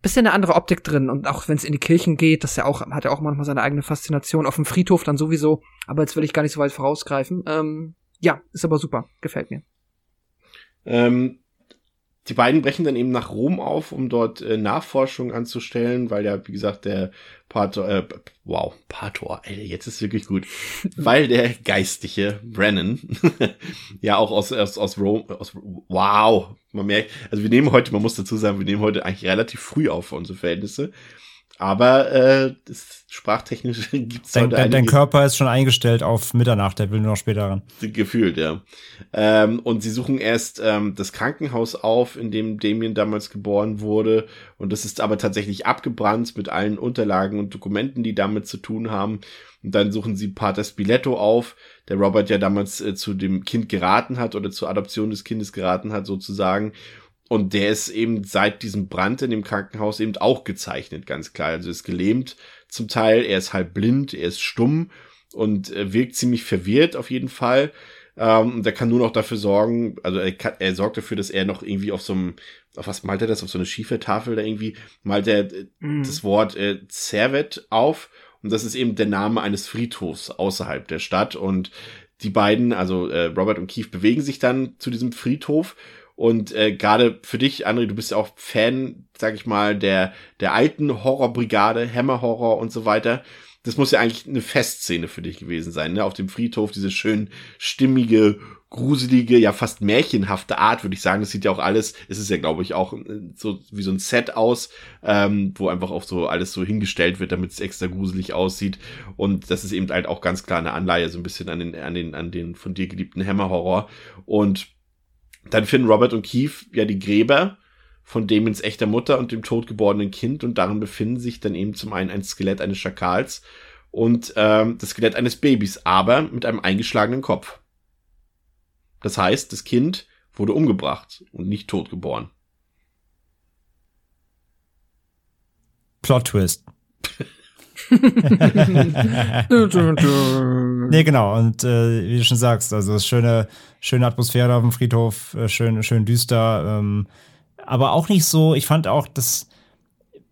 bisschen eine andere Optik drin und auch wenn es in die Kirchen geht, das ja auch hat ja auch manchmal seine eigene Faszination auf dem Friedhof dann sowieso, aber jetzt will ich gar nicht so weit vorausgreifen. Ähm, ja, ist aber super, gefällt mir. Ähm, die beiden brechen dann eben nach Rom auf, um dort äh, Nachforschung anzustellen, weil ja, wie gesagt, der Pator, äh, wow, Pator, ey, jetzt ist wirklich gut, weil der geistliche Brennan ja auch aus, aus, aus Rom, aus, wow, man merkt, also wir nehmen heute, man muss dazu sagen, wir nehmen heute eigentlich relativ früh auf für unsere Verhältnisse, aber äh, das sprachtechnisch gibt's Dein, heute dein, dein Körper ist schon eingestellt auf Mitternacht, der will nur noch später ran. Gefühlt, ja. Ähm, und sie suchen erst ähm, das Krankenhaus auf, in dem Damien damals geboren wurde. Und das ist aber tatsächlich abgebrannt mit allen Unterlagen und Dokumenten, die damit zu tun haben. Und dann suchen sie Pater Spiletto auf, der Robert ja damals äh, zu dem Kind geraten hat oder zur Adoption des Kindes geraten hat, sozusagen. Und der ist eben seit diesem Brand in dem Krankenhaus eben auch gezeichnet, ganz klar. Also ist gelähmt zum Teil, er ist halb blind, er ist stumm und äh, wirkt ziemlich verwirrt auf jeden Fall. Ähm, und er kann nur noch dafür sorgen, also er, kann, er sorgt dafür, dass er noch irgendwie auf so einem, auf was malt er das, auf so eine Schiefertafel da irgendwie, malt er äh, Mhm. das Wort äh, Servet auf. Und das ist eben der Name eines Friedhofs außerhalb der Stadt. Und die beiden, also äh, Robert und Keith, bewegen sich dann zu diesem Friedhof. Und äh, gerade für dich, André, du bist ja auch Fan, sag ich mal, der, der alten Horrorbrigade, Hammer Horror und so weiter. Das muss ja eigentlich eine Festszene für dich gewesen sein, ne? Auf dem Friedhof, diese schön stimmige, gruselige, ja fast märchenhafte Art, würde ich sagen. Das sieht ja auch alles, es ist ja, glaube ich, auch äh, so wie so ein Set aus, ähm, wo einfach auch so alles so hingestellt wird, damit es extra gruselig aussieht. Und das ist eben halt auch ganz klar eine Anleihe, so ein bisschen an den, an den, an den von dir geliebten Hammer Horror. Und dann finden Robert und Keith ja die Gräber von Damons echter Mutter und dem totgeborenen Kind und darin befinden sich dann eben zum einen ein Skelett eines Schakals und ähm, das Skelett eines Babys, aber mit einem eingeschlagenen Kopf. Das heißt, das Kind wurde umgebracht und nicht totgeboren. Plot Twist. nee, genau. Und äh, wie du schon sagst, also es ist schöne, schöne Atmosphäre auf dem Friedhof, äh, schön, schön düster. Ähm, aber auch nicht so, ich fand auch das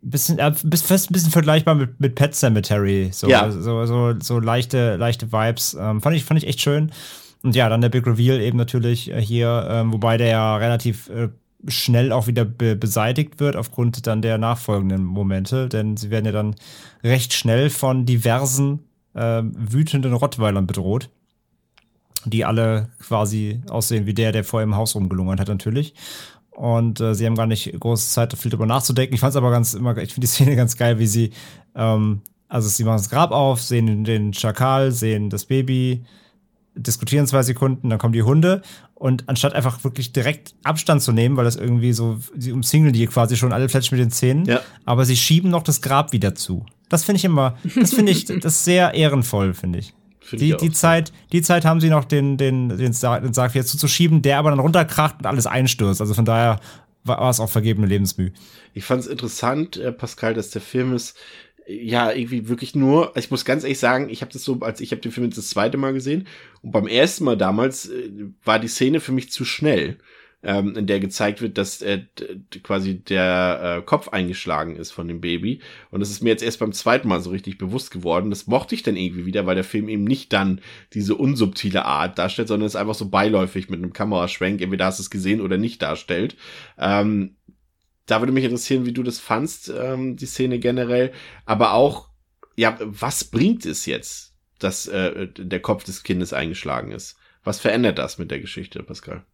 bisschen, äh, bis fast ein bisschen vergleichbar mit, mit Pet Cemetery. So, Ja. so, so, so leichte, leichte Vibes. Ähm, fand, ich, fand ich echt schön. Und ja, dann der Big Reveal eben natürlich äh, hier, ähm, wobei der ja relativ äh, schnell auch wieder be beseitigt wird aufgrund dann der nachfolgenden Momente, denn sie werden ja dann recht schnell von diversen ähm, wütenden Rottweilern bedroht, die alle quasi aussehen wie der, der vor im Haus rumgelungert hat natürlich. Und äh, sie haben gar nicht große Zeit, viel drüber nachzudenken. Ich fand es aber ganz immer, ich finde die Szene ganz geil, wie sie, ähm, also sie machen das Grab auf, sehen den Schakal, sehen das Baby, diskutieren zwei Sekunden, dann kommen die Hunde und anstatt einfach wirklich direkt Abstand zu nehmen, weil das irgendwie so, sie umzingeln die quasi schon alle Plätze mit den Zähnen, Ja. aber sie schieben noch das Grab wieder zu. Das finde ich immer, das finde ich, das ist sehr ehrenvoll, finde ich. Find Die, ich die. Zeit, die Zeit haben sie noch den, den, den, Sarg, den Sarg wieder zuzuschieben, der aber dann runterkracht und alles einstürzt. Also von daher war, es auch vergebene Lebensmüh. Ich fand es interessant, äh, Pascal, dass der Film ist ja irgendwie wirklich nur, ich muss ganz ehrlich sagen, ich habe das so, als ich habe den Film jetzt das zweite Mal gesehen und beim ersten Mal damals äh, war die Szene für mich zu schnell, ähm, in der gezeigt wird, dass äh, quasi der äh, Kopf eingeschlagen ist von dem Baby und das ist mir jetzt erst beim zweiten Mal so richtig bewusst geworden. Das mochte ich dann irgendwie wieder, weil der Film eben nicht dann diese unsubtile Art darstellt, sondern es einfach so beiläufig mit einem Kameraschwenk, entweder hast du es gesehen oder nicht darstellt. Ähm, da würde mich interessieren, wie du das fandst, ähm, die Szene generell. Aber auch, ja, was bringt es jetzt, dass äh, der Kopf des Kindes eingeschlagen ist? Was verändert das mit der Geschichte, Pascal?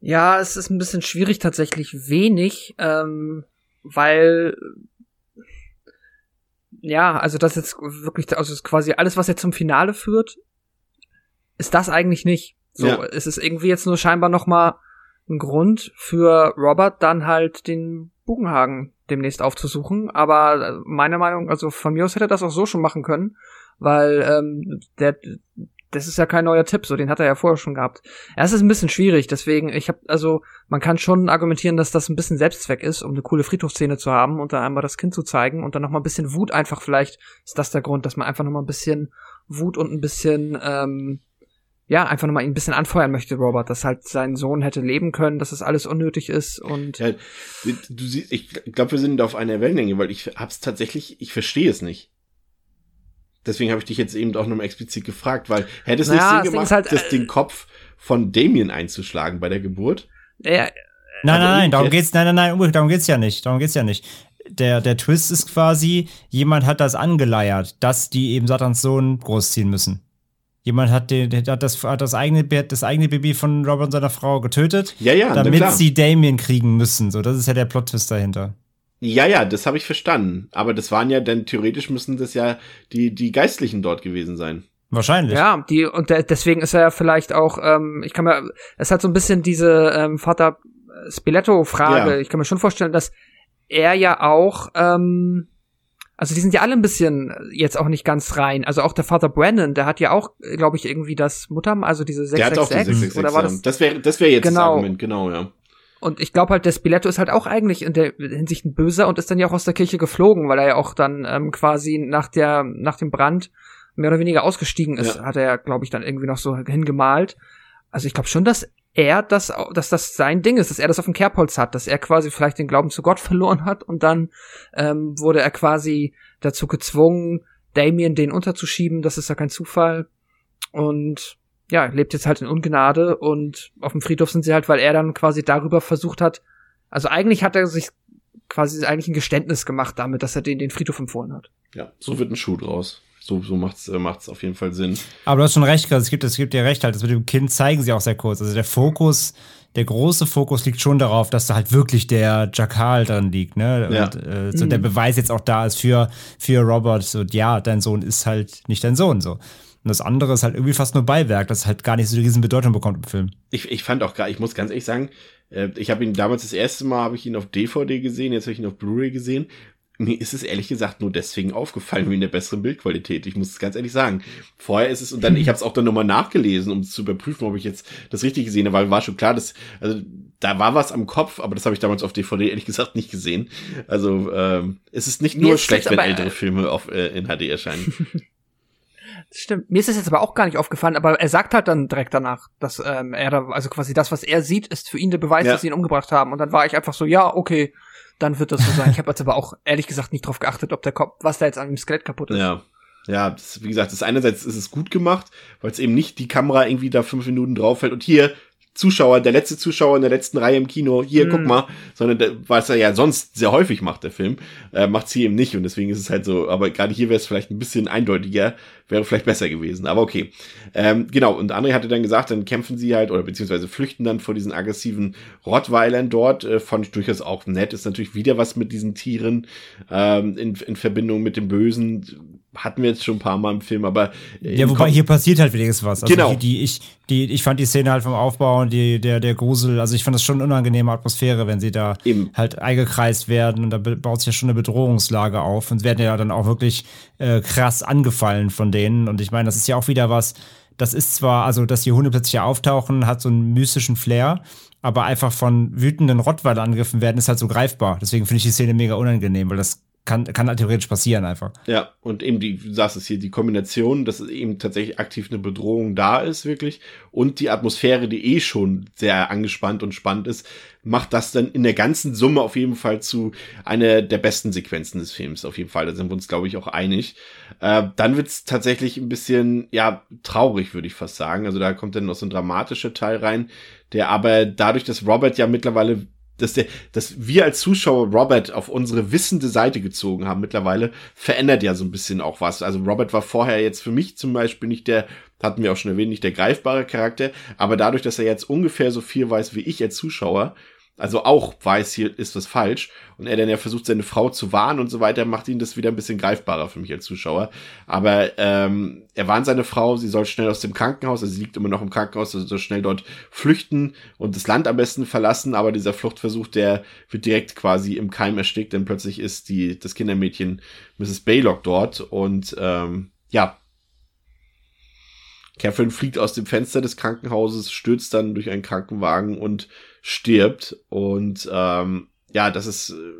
Ja, es ist ein bisschen schwierig tatsächlich wenig, ähm, weil ja, also das jetzt wirklich, also quasi alles, was jetzt zum Finale führt, ist das eigentlich nicht. So, Ja. es ist irgendwie jetzt nur scheinbar noch mal ein Grund für Robert dann halt den Bugenhagen demnächst aufzusuchen. Aber äh, meine Meinung, also von mir aus hätte er das auch so schon machen können, weil ähm, der das ist ja kein neuer Tipp, so den hat er ja vorher schon gehabt. Ja, es ist ein bisschen schwierig, deswegen ich habe also man kann schon argumentieren, dass das ein bisschen Selbstzweck ist, um eine coole Friedhofsszene zu haben und dann einmal das Kind zu zeigen und dann noch mal ein bisschen Wut einfach vielleicht ist das der Grund, dass man einfach noch mal ein bisschen Wut und ein bisschen ähm, ja, einfach nochmal ihn ein bisschen anfeuern möchte, Robert, dass halt sein Sohn hätte leben können, dass das alles unnötig ist und. Ja, du siehst, ich glaube, wir sind auf einer Wellenlänge, weil ich hab's tatsächlich, ich verstehe es nicht. Deswegen habe ich dich jetzt eben auch nochmal explizit gefragt, weil hätte es naja, nicht Sinn gemacht, halt, das, äh, den Kopf von Damien einzuschlagen bei der Geburt? Ja, nein, nein, nein, darum geht's, nein, nein, nein, darum geht's ja nicht, darum geht's ja nicht. Der, der Twist ist quasi, jemand hat das angeleiert, dass die eben Satans Sohn großziehen müssen. Jemand hat, den, hat, das, hat das, eigene, das eigene Baby von Robert und seiner Frau getötet, ja, ja, damit sie Damien kriegen müssen. So, das ist ja der Plot-Twist dahinter. Ja, ja, das habe ich verstanden. Aber das waren ja dann theoretisch müssen das ja die, die Geistlichen dort gewesen sein. Wahrscheinlich. Ja, die, und deswegen ist er ja vielleicht auch, ähm, ich kann mir, es hat so ein bisschen diese ähm, Vater Spiletto-Frage. Ja. Ich kann mir schon vorstellen, dass er ja auch, ähm, also die sind ja alle ein bisschen jetzt auch nicht ganz rein. Also auch der Vater Brandon, der hat ja auch, glaube ich, irgendwie das Mutter, also diese 666. Der hat auch die 666, oder war das? Das wäre das wäre jetzt genau. das Argument, genau, ja. Und ich glaube halt, der Spiletto ist halt auch eigentlich in der Hinsicht ein Böser und ist dann ja auch aus der Kirche geflogen, weil er ja auch dann ähm, quasi nach der nach dem Brand mehr oder weniger ausgestiegen ist, ja. hat er ja, glaube ich, dann irgendwie noch so hingemalt. Also ich glaube schon, dass er das, dass das sein Ding ist, dass er das auf dem Kerbholz hat, dass er quasi vielleicht den Glauben zu Gott verloren hat und dann ähm, wurde er quasi dazu gezwungen, Damien den unterzuschieben. Das ist ja kein Zufall. Und ja, lebt jetzt halt in Ungnade und auf dem Friedhof sind sie halt, weil er dann quasi darüber versucht hat, also eigentlich hat er sich quasi eigentlich ein Geständnis gemacht damit, dass er den, den Friedhof empfohlen hat. Ja, so wird ein Schuh draus so, so macht's, äh, macht's auf jeden Fall Sinn. Aber du hast schon recht, es gibt, es gibt dir recht halt, das mit dem Kind zeigen sie auch sehr kurz. Also der Fokus, der große Fokus liegt schon darauf, dass da halt wirklich der Jakal dran liegt, ne? Ja. Und äh, so mhm. der Beweis jetzt auch da ist für, für Robert, so, ja, dein Sohn ist halt nicht dein Sohn, so. Und das andere ist halt irgendwie fast nur Beiwerk, das halt gar nicht so die riesen Bedeutung bekommt im Film. Ich, ich fand auch gar, ich muss ganz ehrlich sagen, äh, ich habe ihn damals das erste Mal habe ich ihn auf DVD gesehen, jetzt habe ich ihn auf Blu-ray gesehen mir ist es ehrlich gesagt nur deswegen aufgefallen, wie in der besseren Bildqualität. Ich muss es ganz ehrlich sagen. Vorher ist es, und dann, ich habe es auch dann nochmal nachgelesen, um zu überprüfen, ob ich jetzt das richtig gesehen habe, weil war schon klar, dass, also da war was am Kopf, aber das habe ich damals auf DVD ehrlich gesagt nicht gesehen. Also ähm, es ist nicht nur ist schlecht, wenn ältere Filme auf, äh, in HD erscheinen. Das stimmt. Mir ist das jetzt aber auch gar nicht aufgefallen, aber er sagt halt dann direkt danach, dass ähm, er da, also quasi das, was er sieht, ist für ihn der Beweis, ja. dass sie ihn umgebracht haben. Und dann war ich einfach so, ja, okay, dann wird das so sein. Ich habe jetzt aber auch ehrlich gesagt nicht drauf geachtet, ob der Kopf, was da jetzt an dem Skelett kaputt ist. Ja. Ja, das, wie gesagt, das einerseits ist es gut gemacht, weil es eben nicht die Kamera irgendwie da fünf Minuten drauf fällt und hier Zuschauer, der letzte Zuschauer in der letzten Reihe im Kino, hier, mm. guck mal, sondern der, was er ja sonst sehr häufig macht, der Film, äh, macht's hier eben nicht und deswegen ist es halt so, aber gerade hier wäre es vielleicht ein bisschen eindeutiger, wäre vielleicht besser gewesen, aber okay. Ähm, genau, und André hatte dann gesagt, dann kämpfen sie halt oder beziehungsweise flüchten dann vor diesen aggressiven Rottweilern dort, äh, fand ich durchaus auch nett, ist natürlich wieder was mit diesen Tieren ähm, in, in Verbindung mit dem Bösen, hatten wir jetzt schon ein paar Mal im Film, aber. Ja, wobei hier passiert halt wenigstens was. Also genau. Die, die, ich, die, ich fand die Szene halt vom Aufbau und die, der, der Grusel, also ich fand das schon eine unangenehme Atmosphäre, wenn sie da Eben. halt eingekreist werden und da baut sich ja schon eine Bedrohungslage auf und werden ja dann auch wirklich äh, krass angefallen von denen. Und ich meine, das ist ja auch wieder was, das ist zwar, also dass die Hunde plötzlich auftauchen, hat so einen mystischen Flair, aber einfach von wütenden Rottweiler angegriffen werden, ist halt so greifbar. Deswegen finde ich die Szene mega unangenehm, weil das kann, kann halt theoretisch passieren einfach. Ja, und eben die, du sagst es hier, die Kombination, dass eben tatsächlich aktiv eine Bedrohung da ist, wirklich, und die Atmosphäre, die eh schon sehr angespannt und spannend ist, macht das dann in der ganzen Summe auf jeden Fall zu einer der besten Sequenzen des Films, auf jeden Fall. Da sind wir uns, glaube ich, auch einig. Äh, dann wird's tatsächlich ein bisschen, ja, traurig, würde ich fast sagen. Also da kommt dann noch so ein dramatischer Teil rein, der aber dadurch, dass Robert ja mittlerweile dass, der, dass wir als Zuschauer Robert auf unsere wissende Seite gezogen haben mittlerweile, verändert ja so ein bisschen auch was. Also Robert war vorher jetzt für mich zum Beispiel nicht der, hatten wir auch schon erwähnt, nicht der greifbare Charakter, aber dadurch, dass er jetzt ungefähr so viel weiß wie ich als Zuschauer, also auch weiß, hier ist was falsch. Und er dann ja versucht, seine Frau zu warnen und so weiter, macht ihn das wieder ein bisschen greifbarer für mich als Zuschauer. Aber ähm, er warnt seine Frau, sie soll schnell aus dem Krankenhaus, also sie liegt immer noch im Krankenhaus, also soll schnell dort flüchten und das Land am besten verlassen. Aber dieser Fluchtversuch, der wird direkt quasi im Keim erstickt, denn plötzlich ist die, das Kindermädchen Mrs. Baylock dort und ähm, ja, Catherine fliegt aus dem Fenster des Krankenhauses, stürzt dann durch einen Krankenwagen und stirbt. Und ähm, ja, das ist, äh,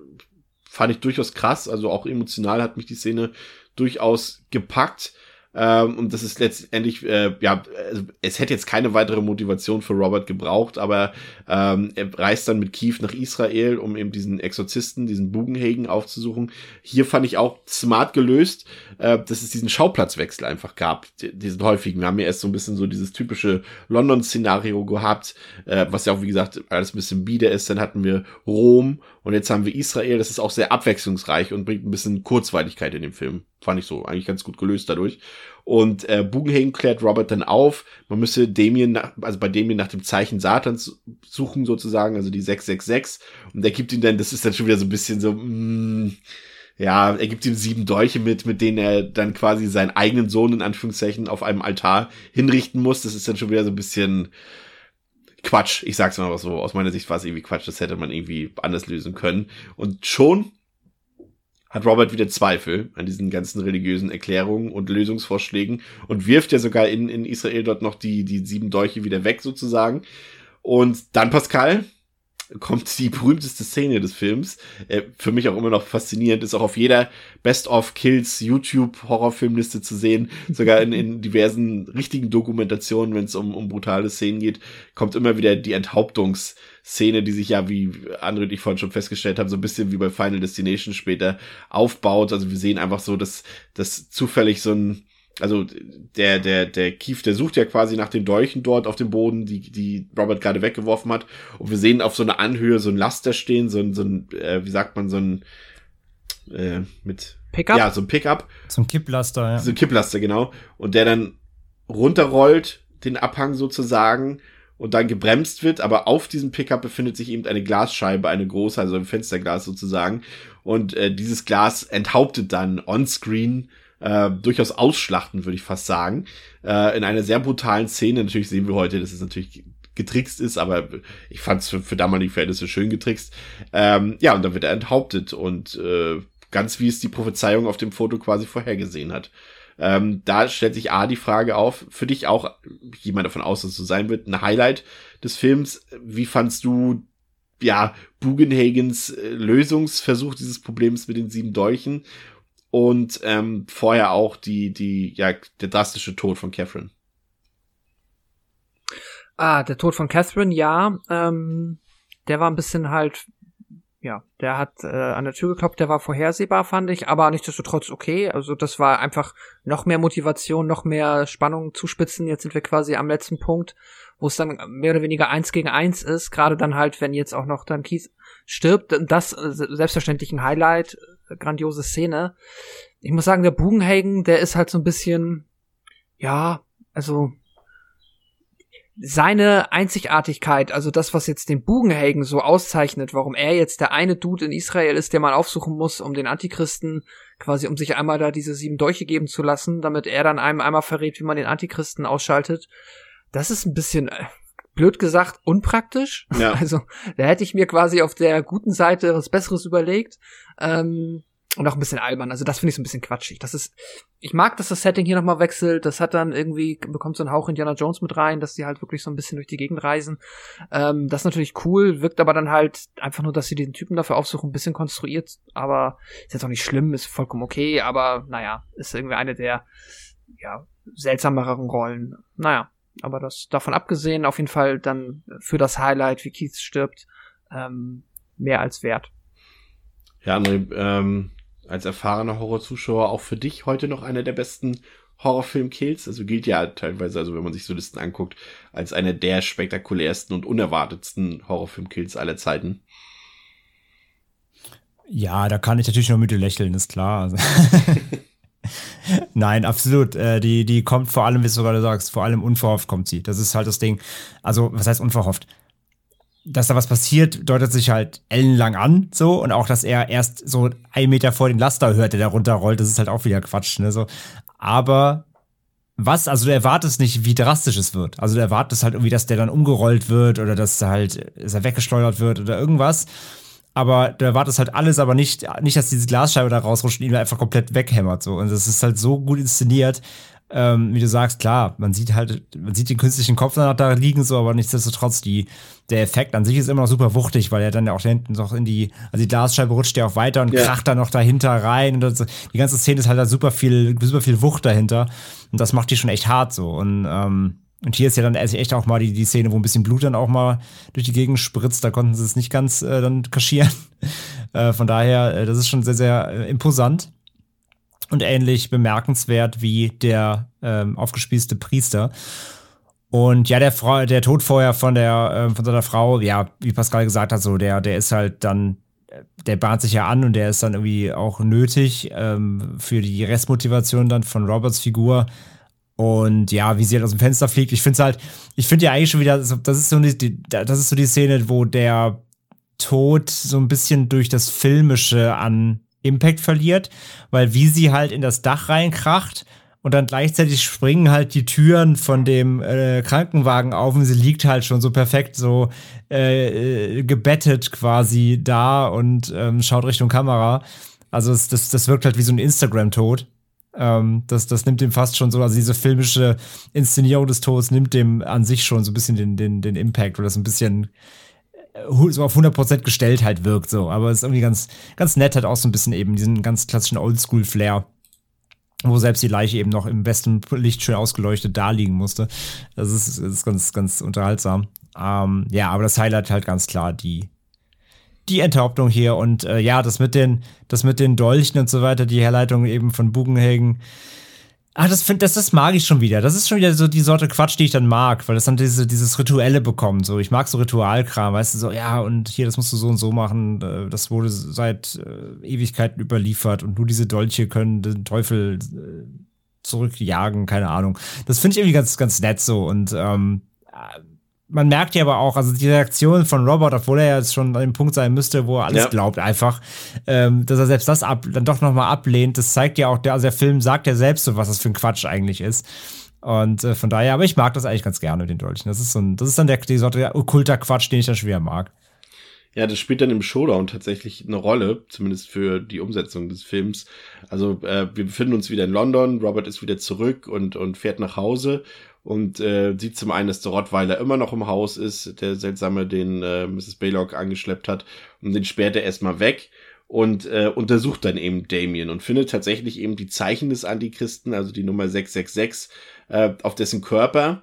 fand ich durchaus krass. Also auch emotional hat mich die Szene durchaus gepackt. Ähm, und das ist letztendlich, äh, ja, also es hätte jetzt keine weitere Motivation für Robert gebraucht, aber ähm, er reist dann mit Keith nach Israel, um eben diesen Exorzisten, diesen Bugenhagen aufzusuchen. Hier fand ich auch smart gelöst, äh, dass es diesen Schauplatzwechsel einfach gab, diesen häufigen. Wir haben ja erst so ein bisschen so dieses typische London-Szenario gehabt, äh, was ja auch, wie gesagt, alles ein bisschen bieder ist. Dann hatten wir Rom und jetzt haben wir Israel. Das ist auch sehr abwechslungsreich und bringt ein bisschen Kurzweiligkeit in den Film. Fand ich so eigentlich ganz gut gelöst dadurch. Und äh, Bugenhagen klärt Robert dann auf, man müsse Damien, nach, also bei Damien nach dem Zeichen Satans suchen sozusagen, also die 666. Und er gibt ihm dann, das ist dann schon wieder so ein bisschen so, mm, ja, er gibt ihm sieben Dolche mit, mit denen er dann quasi seinen eigenen Sohn in Anführungszeichen auf einem Altar hinrichten muss. Das ist dann schon wieder so ein bisschen Quatsch. Ich sag's mal so. Aus meiner Sicht war es irgendwie Quatsch. Das hätte man irgendwie anders lösen können. Und schon hat Robert wieder Zweifel an diesen ganzen religiösen Erklärungen und Lösungsvorschlägen und wirft ja sogar in, in Israel dort noch die, die sieben Dolche wieder weg sozusagen. Und dann Pascal, kommt die berühmteste Szene des Films. Äh, für mich auch immer noch faszinierend, ist auch auf jeder Best of Kills YouTube Horrorfilmliste zu sehen. Sogar in, in diversen richtigen Dokumentationen, wenn es um, um brutale Szenen geht, kommt immer wieder die Enthauptungsszene, die sich ja, wie andere und ich vorhin schon festgestellt haben, so ein bisschen wie bei Final Destination später aufbaut. Also wir sehen einfach so, dass, dass zufällig so ein also der, der, der Kief, der sucht ja quasi nach den Dolchen dort auf dem Boden, die, die Robert gerade weggeworfen hat. Und wir sehen auf so einer Anhöhe so ein Laster stehen, so ein, so ein äh, wie sagt man, so ein äh, mit Pickup? Ja, so ein Pickup. So ein Kipplaster, ja. So ein Kipplaster, genau. Und der dann runterrollt, den Abhang sozusagen, und dann gebremst wird, aber auf diesem Pickup befindet sich eben eine Glasscheibe, eine große, also ein Fensterglas sozusagen. Und äh, dieses Glas enthauptet dann on-screen äh, durchaus ausschlachten, würde ich fast sagen. Äh, in einer sehr brutalen Szene. Natürlich sehen wir heute, dass es natürlich getrickst ist, aber ich fand es für, für damalige Verhältnisse schön getrickst. Ähm, ja, und dann wird er enthauptet und äh, ganz wie es die Prophezeiung auf dem Foto quasi vorhergesehen hat. Ähm, da stellt sich A die Frage auf, für dich auch, jemand davon aus, dass es so sein wird, ein Highlight des Films. Wie fandst du, ja, Bugenhagens äh, Lösungsversuch dieses Problems mit den sieben Dolchen? Und ähm, vorher auch die, die, ja, der drastische Tod von Catherine. Ah, der Tod von Catherine, ja. Ähm, der war ein bisschen halt, ja, der hat äh, an der Tür geklopft, der war vorhersehbar, fand ich, aber nichtsdestotrotz okay. Also das war einfach noch mehr Motivation, noch mehr Spannung zuspitzen. Jetzt sind wir quasi am letzten Punkt, wo es dann mehr oder weniger eins gegen eins ist. Gerade dann halt, wenn jetzt auch noch dann Keith stirbt, das äh, selbstverständlich ein Highlight grandiose Szene. Ich muss sagen, der Bugenhagen, der ist halt so ein bisschen, ja, also seine Einzigartigkeit, also das, was jetzt den Bugenhagen so auszeichnet, warum er jetzt der eine Dude in Israel ist, der man aufsuchen muss, um den Antichristen quasi, um sich einmal da diese sieben Dolche geben zu lassen, damit er dann einem einmal verrät, wie man den Antichristen ausschaltet. Das ist ein bisschen, äh, blöd gesagt, unpraktisch. Ja. Also, da hätte ich mir quasi auf der guten Seite was Besseres überlegt. Ähm, und auch ein bisschen albern. Also das finde ich so ein bisschen quatschig. Das ist, ich mag, dass das Setting hier nochmal wechselt. Das hat dann irgendwie, bekommt so einen Hauch Indiana Jones mit rein, dass die halt wirklich so ein bisschen durch die Gegend reisen. Ähm, das ist natürlich cool, wirkt aber dann halt einfach nur, dass sie den Typen dafür aufsuchen, ein bisschen konstruiert. Aber ist jetzt auch nicht schlimm, ist vollkommen okay. Aber naja, ist irgendwie eine der, ja, seltsameren Rollen. Naja, aber das davon abgesehen, auf jeden Fall dann für das Highlight, wie Keith stirbt, ähm, mehr als wert. Ja, André, ähm, als erfahrener Horrorzuschauer auch für dich heute noch einer der besten Horrorfilm-Kills. Also gilt ja teilweise, also wenn man sich so Listen anguckt, als einer der spektakulärsten und unerwartetsten Horrorfilm-Kills aller Zeiten. Ja, da kann ich natürlich nur mit dir lächeln, ist klar. Also Nein, absolut. Äh, die, die kommt vor allem, wie du gerade sagst, vor allem unverhofft kommt sie. Das ist halt das Ding. Also, was heißt unverhofft? Dass da was passiert, deutet sich halt ellenlang an, so. Und auch, dass er erst so einen Meter vor den Laster hört, der da runterrollt, das ist halt auch wieder Quatsch, ne, so. Aber was, also du erwartest nicht, wie drastisch es wird. Also du erwartest halt irgendwie, dass der dann umgerollt wird oder dass er halt, dass er weggeschleudert wird oder irgendwas. Aber du erwartest halt alles, aber nicht, nicht, dass diese Glasscheibe da rausrutscht und ihn einfach komplett weghämmert, so. Und das ist halt so gut inszeniert, ähm, wie du sagst, klar, man sieht halt, man sieht den künstlichen Kopf danach da liegen, so, aber nichtsdestotrotz, die, der Effekt an sich ist immer noch super wuchtig, weil er dann ja auch hinten noch in die, also die Glasscheibe rutscht ja auch weiter und ja. kracht dann noch dahinter rein und das, die ganze Szene ist halt da super viel, super viel Wucht dahinter und das macht die schon echt hart so und, ähm, und hier ist ja dann echt auch mal die, die Szene, wo ein bisschen Blut dann auch mal durch die Gegend spritzt. Da konnten sie es nicht ganz äh, dann kaschieren. äh, von daher, äh, das ist schon sehr, sehr äh, imposant und ähnlich bemerkenswert wie der ähm, aufgespießte Priester. Und ja, der, Frau, der Tod vorher von der äh, von seiner Frau, ja, wie Pascal gesagt hat, so der der ist halt dann, der bahnt sich ja an und der ist dann irgendwie auch nötig ähm, für die Restmotivation dann von Roberts Figur. Und ja, wie sie halt aus dem Fenster fliegt, ich finde es halt, ich finde ja eigentlich schon wieder, das ist so die, das ist so die Szene, wo der Tod so ein bisschen durch das Filmische an Impact verliert, weil wie sie halt in das Dach reinkracht und dann gleichzeitig springen halt die Türen von dem äh, Krankenwagen auf und sie liegt halt schon so perfekt so äh, äh gebettet quasi da und ähm, schaut Richtung Kamera. Also es, das, das wirkt halt wie so ein Instagram-Tod. Ähm, das, das nimmt dem fast schon so, also diese filmische Inszenierung des Todes nimmt dem an sich schon so ein bisschen den, den, den Impact oder das ein bisschen so auf 100% gestellt halt wirkt so. Aber es ist irgendwie ganz, ganz nett, hat auch so ein bisschen eben diesen ganz klassischen Oldschool-Flair. Wo selbst die Leiche eben noch im besten Licht schön ausgeleuchtet da liegen musste. Das ist, das ist ganz, ganz unterhaltsam. Ähm, ja, aber das Highlight halt ganz klar die, die Enthauptung hier und äh, ja, das mit den, das mit den Dolchen und so weiter, die Herleitung eben von Bugenhagen Ah, das, find, das, das mag ich schon wieder. Das ist schon wieder so die Sorte Quatsch, die ich dann mag, weil das dann diese, dieses Rituelle bekommt. So, ich mag so Ritualkram, weißt du, so, ja, und hier, das musst du so und so machen. Äh, das wurde seit äh, Ewigkeiten überliefert und nur diese Dolche können den Teufel äh, zurückjagen, keine Ahnung. Das finde ich irgendwie ganz, ganz nett so. Und ähm, man merkt ja aber auch, also die Reaktion von Robert, obwohl er jetzt schon an dem Punkt sein müsste, wo er alles ja. glaubt, einfach, ähm, dass er selbst das ab, dann doch nochmal ablehnt, das zeigt ja auch, der, also der Film sagt ja selbst so, was das für ein Quatsch eigentlich ist. Und äh, von daher, aber ich mag das eigentlich ganz gerne mit den Dolchen. Das ist so ein, das ist dann der, die Sorte okkulter Quatsch, den ich dann schwer mag. Ja, das spielt dann im Showdown tatsächlich eine Rolle, zumindest für die Umsetzung des Films. Also äh, wir befinden uns wieder in London, Robert ist wieder zurück und, und fährt nach Hause und äh, sieht zum einen, dass der Rottweiler immer noch im Haus ist, der seltsame den äh, Mrs. Baylock angeschleppt hat und den sperrt er erstmal weg und äh, untersucht dann eben Damien und findet tatsächlich eben die Zeichen des Antichristen, also die Nummer 666, äh, auf dessen Körper.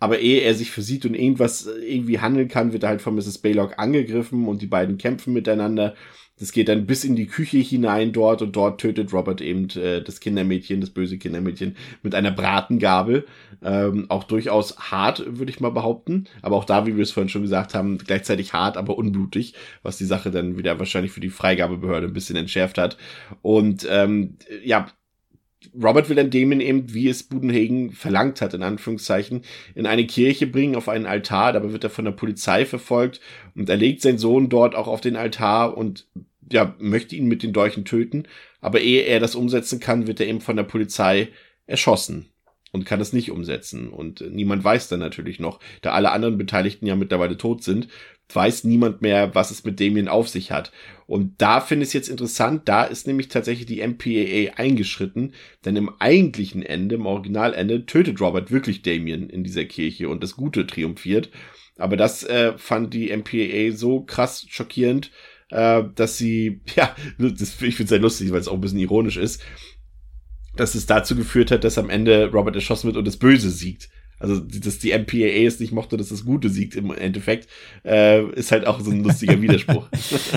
Aber ehe er sich versieht und irgendwas äh, irgendwie handeln kann, wird er halt von Mrs. Baylock angegriffen und die beiden kämpfen miteinander das geht dann bis in die Küche hinein dort und dort tötet Robert eben äh, das Kindermädchen, das böse Kindermädchen mit einer Bratengabel. Ähm, auch durchaus hart, würde ich mal behaupten. Aber auch da, wie wir es vorhin schon gesagt haben, gleichzeitig hart, aber unblutig, was die Sache dann wieder wahrscheinlich für die Freigabebehörde ein bisschen entschärft hat. Und ähm, ja, Robert will dann Damien eben, wie es Budenhagen verlangt hat, in Anführungszeichen, in eine Kirche bringen, auf einen Altar. Dabei wird er von der Polizei verfolgt und er legt seinen Sohn dort auch auf den Altar und ja, möchte ihn mit den Dolchen töten. Aber ehe er das umsetzen kann, wird er eben von der Polizei erschossen und kann es nicht umsetzen. Und niemand weiß dann natürlich noch, da alle anderen Beteiligten ja mittlerweile tot sind, weiß niemand mehr, was es mit Damien auf sich hat. Und da finde ich es jetzt interessant, da ist nämlich tatsächlich die MPAA eingeschritten, denn im eigentlichen Ende, im Originalende, tötet Robert wirklich Damien in dieser Kirche und das Gute triumphiert. Aber das äh, fand die MPAA so krass schockierend, äh, dass sie, ja, das, ich finde sehr lustig, weil es auch ein bisschen ironisch ist, dass es dazu geführt hat, dass am Ende Robert erschossen wird und das Böse siegt. Also, dass die MPAA es nicht mochte, dass das Gute siegt im Endeffekt, äh, ist halt auch so ein lustiger Widerspruch.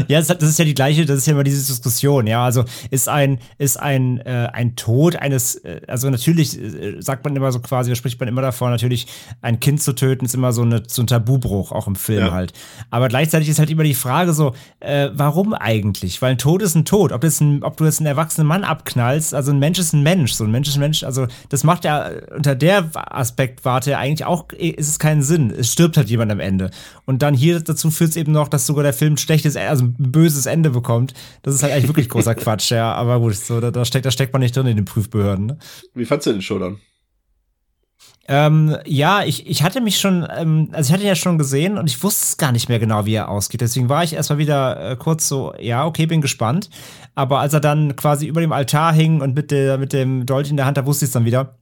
ja, das, ist ja die gleiche, das ist ja immer diese Diskussion, ja. Also ist ein, ist ein, äh, ein Tod eines, äh, also natürlich äh, sagt man immer so quasi, da spricht man immer davor, natürlich ein Kind zu töten, ist immer so, eine, so ein Tabubruch, auch im Film ja. halt. Aber gleichzeitig ist halt immer die Frage so, äh, warum eigentlich? Weil ein Tod ist ein Tod. Ob, jetzt ein, ob du jetzt einen erwachsenen Mann abknallst, also ein Mensch ist ein Mensch, so ein Mensch ist ein Mensch, also das macht ja unter der Aspekt war Warte eigentlich auch, ist es keinen Sinn. Es stirbt halt jemand am Ende. Und dann hier dazu führt es eben noch, dass sogar der Film ein schlechtes, also ein böses Ende bekommt. Das ist halt eigentlich wirklich großer Quatsch, ja. Aber gut, so, da, da, steckt, da steckt man nicht drin in den Prüfbehörden. Ne? Wie fandst du den Show dann? Ähm, ja, ich, ich hatte mich schon, ähm, also ich hatte ihn ja schon gesehen und ich wusste gar nicht mehr genau, wie er ausgeht. Deswegen war ich erstmal wieder äh, kurz so, ja, okay, bin gespannt. Aber als er dann quasi über dem Altar hing und mit, der, mit dem Dolch in der Hand, da wusste ich es dann wieder.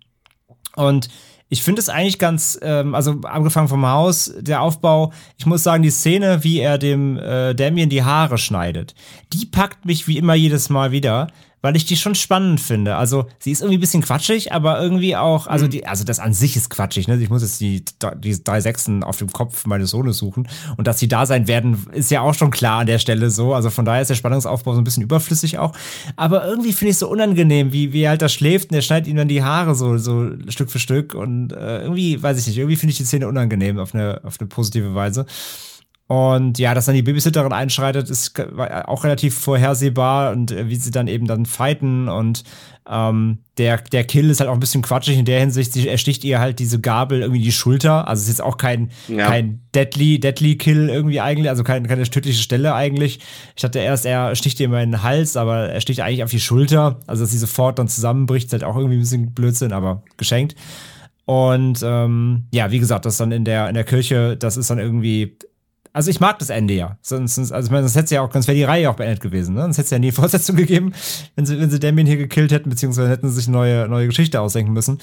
Und ich finde es eigentlich ganz, ähm, also angefangen vom Haus, der Aufbau, ich muss sagen, die Szene, wie er dem äh, Damien die Haare schneidet, die packt mich wie immer jedes Mal wieder weil ich die schon spannend finde. Also sie ist irgendwie ein bisschen quatschig, aber irgendwie auch, also mhm. die, also das an sich ist quatschig, ne? Ich muss jetzt die, die drei Sechsen auf dem Kopf meines Sohnes suchen. Und dass sie da sein werden, ist ja auch schon klar an der Stelle so. Also von daher ist der Spannungsaufbau so ein bisschen überflüssig auch. Aber irgendwie finde ich es so unangenehm, wie, wie er halt da schläft und er schneidet ihm dann die Haare so, so Stück für Stück. Und äh, irgendwie, weiß ich nicht, irgendwie finde ich die Szene unangenehm auf eine, auf eine positive Weise. Und ja, dass dann die Babysitterin einschreitet, ist auch relativ vorhersehbar und äh, wie sie dann eben dann fighten und ähm, der, der Kill ist halt auch ein bisschen quatschig in der Hinsicht, sie ersticht ihr halt diese Gabel irgendwie die Schulter. Also es ist jetzt auch kein, ja. kein Deadly, Deadly Kill irgendwie eigentlich, also kein, keine tödliche Stelle eigentlich. Ich dachte erst, er sticht ihr immer in den Hals, aber er sticht eigentlich auf die Schulter. Also dass sie sofort dann zusammenbricht, ist halt auch irgendwie ein bisschen Blödsinn, aber geschenkt. Und ähm, ja, wie gesagt, das dann in der, in der Kirche, das ist dann irgendwie also ich mag das Ende ja. Sonst, also ich meine, sonst hätte ja auch, sonst wäre die Reihe auch beendet gewesen, ne? Sonst hätte es ja nie Fortsetzung gegeben, wenn sie, wenn sie Damien hier gekillt hätten, beziehungsweise hätten sie sich eine neue, neue Geschichte ausdenken müssen.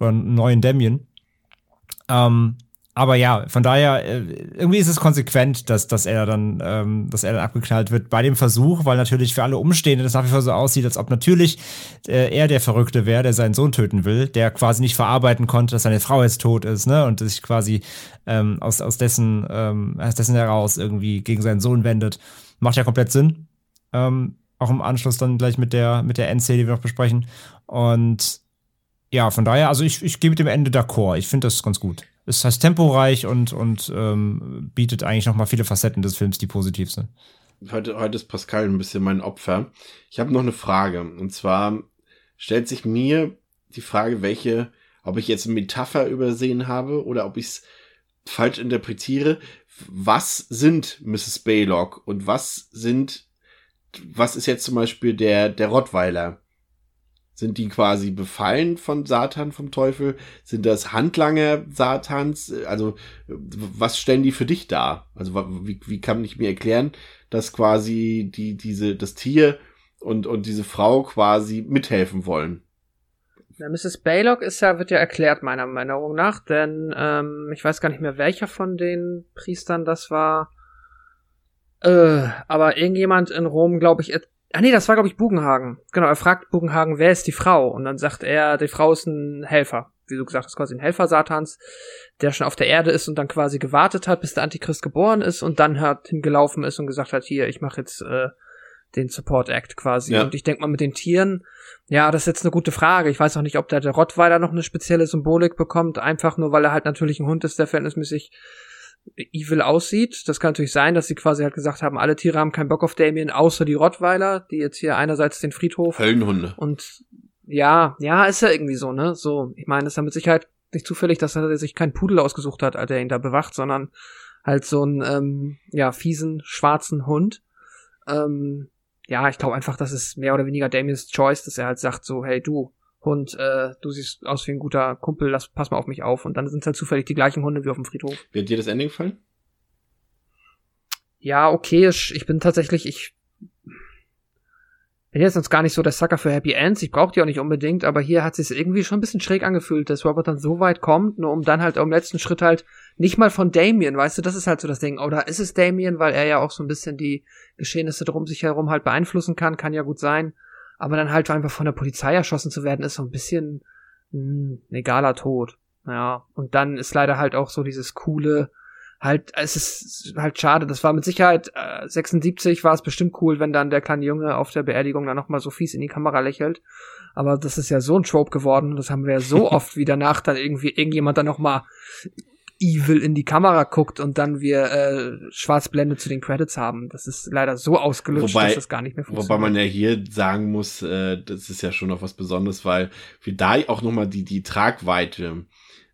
Oder einen neuen Damien. Ähm, aber ja, von daher, äh, irgendwie ist es konsequent, dass, dass er dann, ähm, dass er dann abgeknallt wird bei dem Versuch, weil natürlich für alle Umstehenden das nach wie vor so aussieht, als ob natürlich äh, er der Verrückte wäre, der seinen Sohn töten will, der quasi nicht verarbeiten konnte, dass seine Frau jetzt tot ist, ne? Und sich quasi ähm, aus, aus dessen, ähm, aus dessen heraus irgendwie gegen seinen Sohn wendet. Macht ja komplett Sinn. Ähm, auch im Anschluss dann gleich mit der, mit der Endszene, die wir noch besprechen. Und ja, von daher, also ich, ich gehe mit dem Ende d'accord. Ich finde das ganz gut ist heißt temporeich und, und ähm, bietet eigentlich noch mal viele Facetten des Films, die positiv sind. Heute, heute ist Pascal ein bisschen mein Opfer. Ich habe noch eine Frage. Und zwar stellt sich mir die Frage, welche, ob ich jetzt eine Metapher übersehen habe oder ob ich es falsch interpretiere. Was sind Mrs. Baylock und was sind, was ist jetzt zum Beispiel der, der Rottweiler? Sind die quasi befallen von Satan, vom Teufel? Sind das Handlanger Satans? Also, was stellen die für dich dar? Also, wie, wie kann ich mir erklären, dass quasi die, diese, das Tier und, und diese Frau quasi mithelfen wollen? Ja, Mrs. Baylock ist ja, wird ja erklärt, meiner Meinung nach, denn ähm, ich weiß gar nicht mehr, welcher von den Priestern das war. Äh, aber irgendjemand in Rom, glaube ich, Ah nee, das war glaube ich Bugenhagen. Genau, er fragt Bugenhagen, wer ist die Frau? Und dann sagt er, die Frau ist ein Helfer. Wie du gesagt hast, quasi ein Helfer Satans, der schon auf der Erde ist und dann quasi gewartet hat, bis der Antichrist geboren ist und dann hat hingelaufen ist und gesagt hat, hier, ich mache jetzt äh, den Support Act quasi. Ja. Und ich denke mal mit den Tieren, ja, das ist jetzt eine gute Frage. Ich weiß auch nicht, ob der, der Rottweiler noch eine spezielle Symbolik bekommt, einfach nur weil er halt natürlich ein Hund ist, der verhältnismäßig evil aussieht. Das kann natürlich sein, dass sie quasi halt gesagt haben, alle Tiere haben keinen Bock auf Damien, außer die Rottweiler, die jetzt hier einerseits den Friedhof Höllenhunde. Und ja, ja, ist ja irgendwie so, ne? So, ich meine, es ist ja mit Sicherheit nicht zufällig, dass er sich keinen Pudel ausgesucht hat, als er ihn da bewacht, sondern halt so einen, ähm, ja, fiesen, schwarzen Hund. Ähm, ja, ich glaube einfach, das ist mehr oder weniger Damiens Choice, dass er halt sagt so, hey du, Hund, äh, du siehst aus wie ein guter Kumpel, lass, pass mal auf mich auf. Und dann sind es halt zufällig die gleichen Hunde wie auf dem Friedhof. Wird dir das Ende gefallen? Ja, okay, ich bin tatsächlich, ich bin jetzt sonst gar nicht so der Sucker für Happy Ends. Ich brauche die auch nicht unbedingt, aber hier hat sich irgendwie schon ein bisschen schräg angefühlt, dass Robert dann so weit kommt, nur um dann halt im letzten Schritt halt nicht mal von Damien, weißt du, das ist halt so das Ding. Oder ist es Damien, weil er ja auch so ein bisschen die Geschehnisse drum sich herum halt beeinflussen kann, kann ja gut sein. Aber dann halt einfach von der Polizei erschossen zu werden, ist so ein bisschen mh, hm, ein egaler Tod. Ja, und dann ist leider halt auch so dieses coole, halt, es ist halt schade, das war mit Sicherheit, äh, 76 war es bestimmt cool, wenn dann der kleine Junge auf der Beerdigung dann nochmal so fies in die Kamera lächelt. Aber das ist ja so ein Trope geworden, das haben wir ja so oft, wie danach dann irgendwie irgendjemand dann nochmal evil in die Kamera guckt und dann wir äh, Schwarzblende zu den Credits haben. Das ist leider so ausgelutscht, wobei, dass das gar nicht mehr funktioniert. Wobei man ja hier sagen muss, äh, das ist ja schon noch was Besonderes, weil wir da auch nochmal die, die Tragweite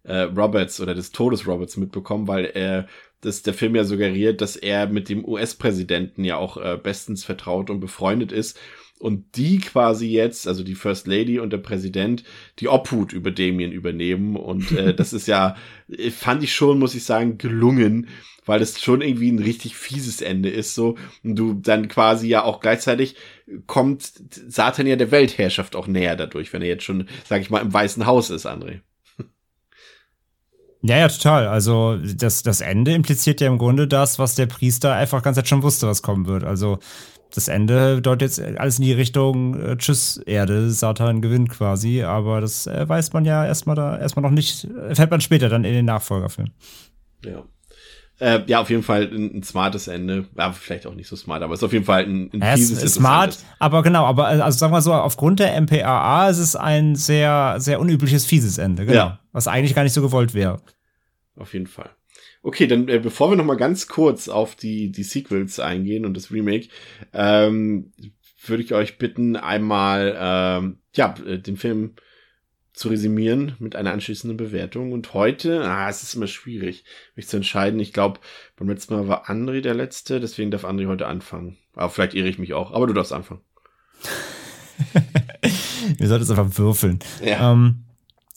äh, Roberts oder des Todes Roberts mitbekommen, weil er dass der Film ja suggeriert, dass er mit dem US-Präsidenten ja auch äh, bestens vertraut und befreundet ist und die quasi jetzt, also die First Lady und der Präsident, die Obhut über Damien übernehmen. Und äh, das ist ja, äh, fand ich schon, muss ich sagen, gelungen, weil es schon irgendwie ein richtig fieses Ende ist, so. Und du dann quasi ja auch gleichzeitig kommt Satan ja der Weltherrschaft auch näher dadurch, wenn er jetzt schon, sag ich mal, im Weißen Haus ist, André. Ja, ja, total. Also das, das Ende impliziert ja im Grunde das, was der Priester einfach ganz jetzt schon wusste, was kommen wird. Also das Ende deutet jetzt alles in die Richtung äh, Tschüss Erde, Satan gewinnt quasi, aber das äh, weiß man ja erstmal da erstmal noch nicht, erfährt man später dann in den Nachfolgerfilm. Ja. Äh, ja, auf jeden Fall ein, ein, smartes Ende. Ja, vielleicht auch nicht so smart, aber es ist auf jeden Fall ein, ein es ist smart, aber genau, aber äh, also sagen wir so, aufgrund der MPAA ist es ein sehr, sehr unübliches, fieses Ende, genau. Ja. Was eigentlich gar nicht so gewollt wäre. Auf jeden Fall. Okay, dann äh, bevor wir noch mal ganz kurz auf die, die Sequels eingehen und das Remake, ähm, würde ich euch bitten, einmal ähm, ja, äh, den Film zu resümieren mit einer anschließenden Bewertung. Und heute, ah, es ist immer schwierig, mich zu entscheiden. Ich glaube, beim letzten Mal war André der Letzte, deswegen darf André heute anfangen. Aber vielleicht irre ich mich auch, aber du darfst anfangen. Wir sollten es einfach würfeln. Ja. Ähm,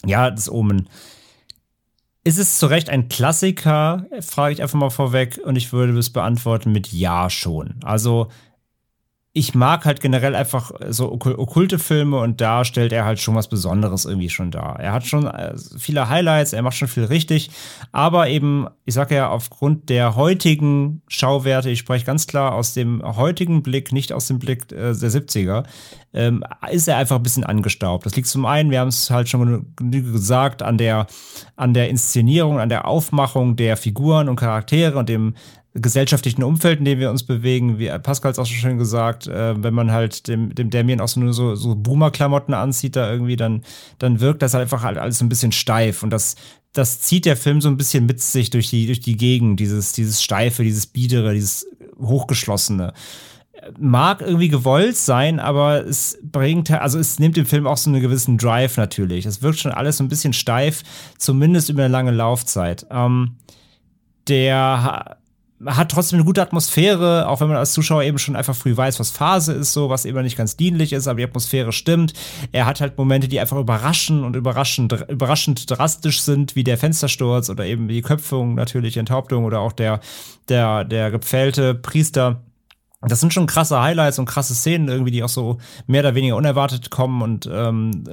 ja, das Omen. Ist es zu Recht ein Klassiker? Frage ich einfach mal vorweg und ich würde es beantworten mit Ja schon. Also ich mag halt generell einfach so okkulte Filme und da stellt er halt schon was Besonderes irgendwie schon da. Er hat schon äh, viele Highlights, er macht schon viel richtig, aber eben, ich sage ja, aufgrund der heutigen Schauwerte, ich spreche ganz klar aus dem heutigen Blick, nicht aus dem Blick äh, der 70er, ähm, ist er einfach ein bisschen angestaubt. Das liegt zum einen, wir haben es halt schon genügend gesagt, an der, an der Inszenierung, an der Aufmachung der Figuren und Charaktere und dem gesellschaftlichen Umfeld, in dem wir uns bewegen, wie Pascal es auch schon schön gesagt, äh, wenn man halt dem, dem Damien auch so nur so, so Boomer-Klamotten anzieht, da irgendwie, dann, dann wirkt das halt einfach halt alles ein bisschen steif. Und das, das zieht der Film so ein bisschen mit sich durch die, durch die Gegend, dieses, dieses Steife, dieses Biedere, dieses Hochgeschlossene. Mag irgendwie gewollt sein, aber es bringt, also es nimmt dem Film auch so einen gewissen Drive natürlich. Es wirkt schon alles so ein bisschen steif, zumindest über eine lange Laufzeit. Ähm, der hat trotzdem eine gute Atmosphäre, auch wenn man als Zuschauer eben schon einfach früh weiß, was Phase ist, so, was eben nicht ganz dienlich ist, aber die Atmosphäre stimmt. Er hat halt Momente, die einfach überraschen und überraschend, überraschend drastisch sind, wie der Fenstersturz oder eben die Köpfung, natürlich Enthauptung oder auch der, der, der gepfählte Priester das sind schon krasse Highlights und krasse Szenen irgendwie, die auch so mehr oder weniger unerwartet kommen und ähm,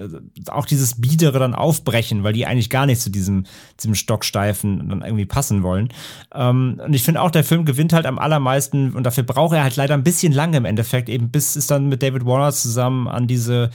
auch dieses Biedere dann aufbrechen, weil die eigentlich gar nicht zu diesem, diesem Stocksteifen dann irgendwie passen wollen. Ähm, und ich finde auch, der Film gewinnt halt am allermeisten und dafür braucht er halt leider ein bisschen lange im Endeffekt, eben bis es dann mit David Warner zusammen an diese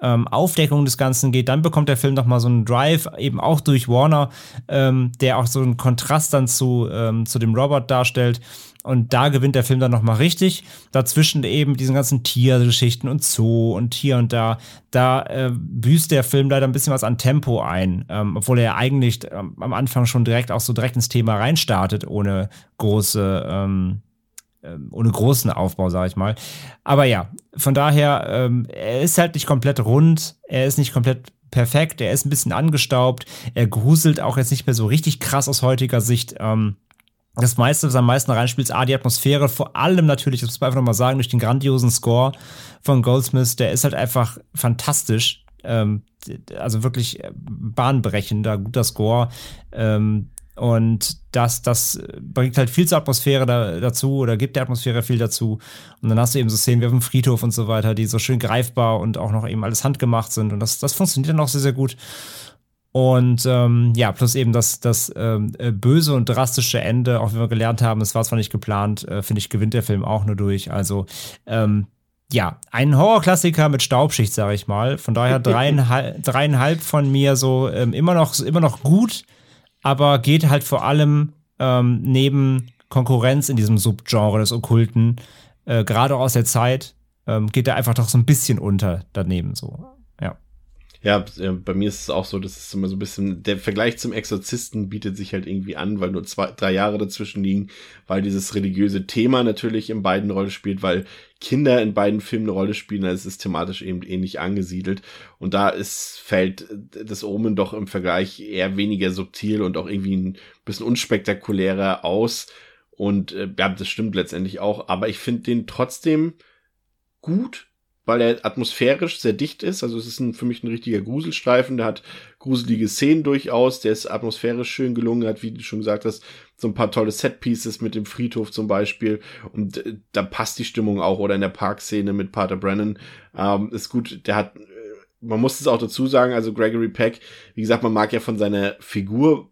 ähm, Aufdeckung des Ganzen geht, dann bekommt der Film nochmal so einen Drive, eben auch durch Warner, ähm, der auch so einen Kontrast dann zu, ähm, zu dem Robot darstellt. Und da gewinnt der Film dann nochmal richtig. Dazwischen eben diesen ganzen Tiergeschichten und Zoo und hier und da, da äh, büßt der Film leider ein bisschen was an Tempo ein, ähm, obwohl er eigentlich ähm, am Anfang schon direkt auch so direkt ins Thema reinstartet, ohne große, ähm, ähm ohne großen Aufbau, sag ich mal. Aber ja, von daher, ähm, er ist halt nicht komplett rund, er ist nicht komplett perfekt, er ist ein bisschen angestaubt, er gruselt auch jetzt nicht mehr so richtig krass aus heutiger Sicht. Ähm, das meiste, was am meisten reinspielt, ist A, die Atmosphäre, vor allem natürlich, das muss man einfach nochmal sagen, durch den grandiosen Score von Goldsmith, der ist halt einfach fantastisch. Ähm, also wirklich äh, bahnbrechender, guter Score. Ähm, und das, das bringt halt viel zur Atmosphäre da, dazu oder gibt der Atmosphäre viel dazu. Und dann hast du eben so Szenen wie auf dem Friedhof und so weiter, die so schön greifbar und auch noch eben alles handgemacht sind. Und das, das funktioniert dann auch sehr, sehr gut. Und ähm, ja, plus eben das, das ähm, äh, böse und drastische Ende, auch wenn wir gelernt haben, es war zwar nicht geplant, äh, finde ich, gewinnt der Film auch nur durch. Also ähm, ja, ein Horrorklassiker mit Staubschicht, sage ich mal. Von daher dreieinhalb, dreieinhalb von mir so ähm, immer, noch, immer noch gut, aber geht halt vor allem ähm, neben Konkurrenz in diesem Subgenre des Okkulten, äh, gerade aus der Zeit, ähm, geht er einfach doch so ein bisschen unter daneben so. Ja. Ja, bei mir ist es auch so, dass es immer so ein bisschen, der Vergleich zum Exorzisten bietet sich halt irgendwie an, weil nur zwei, drei Jahre dazwischen liegen, weil dieses religiöse Thema natürlich in beiden Rolle spielt, weil Kinder in beiden Filmen eine Rolle spielen, also es ist thematisch eben ähnlich angesiedelt. Und da ist, fällt das Omen doch im Vergleich eher weniger subtil und auch irgendwie ein bisschen unspektakulärer aus. Und äh, ja, das stimmt letztendlich auch, aber ich finde den trotzdem gut weil er atmosphärisch sehr dicht ist. Also es ist ein, für mich ein richtiger Gruselstreifen. Der hat gruselige Szenen durchaus. Der ist atmosphärisch schön gelungen. Hat, wie du schon gesagt hast, so ein paar tolle Setpieces mit dem Friedhof zum Beispiel. Und äh, da passt die Stimmung auch. Oder in der Parkszene mit Pater Brennan. Ähm, ist gut. Der hat, äh, man muss es auch dazu sagen, also Gregory Peck, wie gesagt, man mag ja von seiner Figur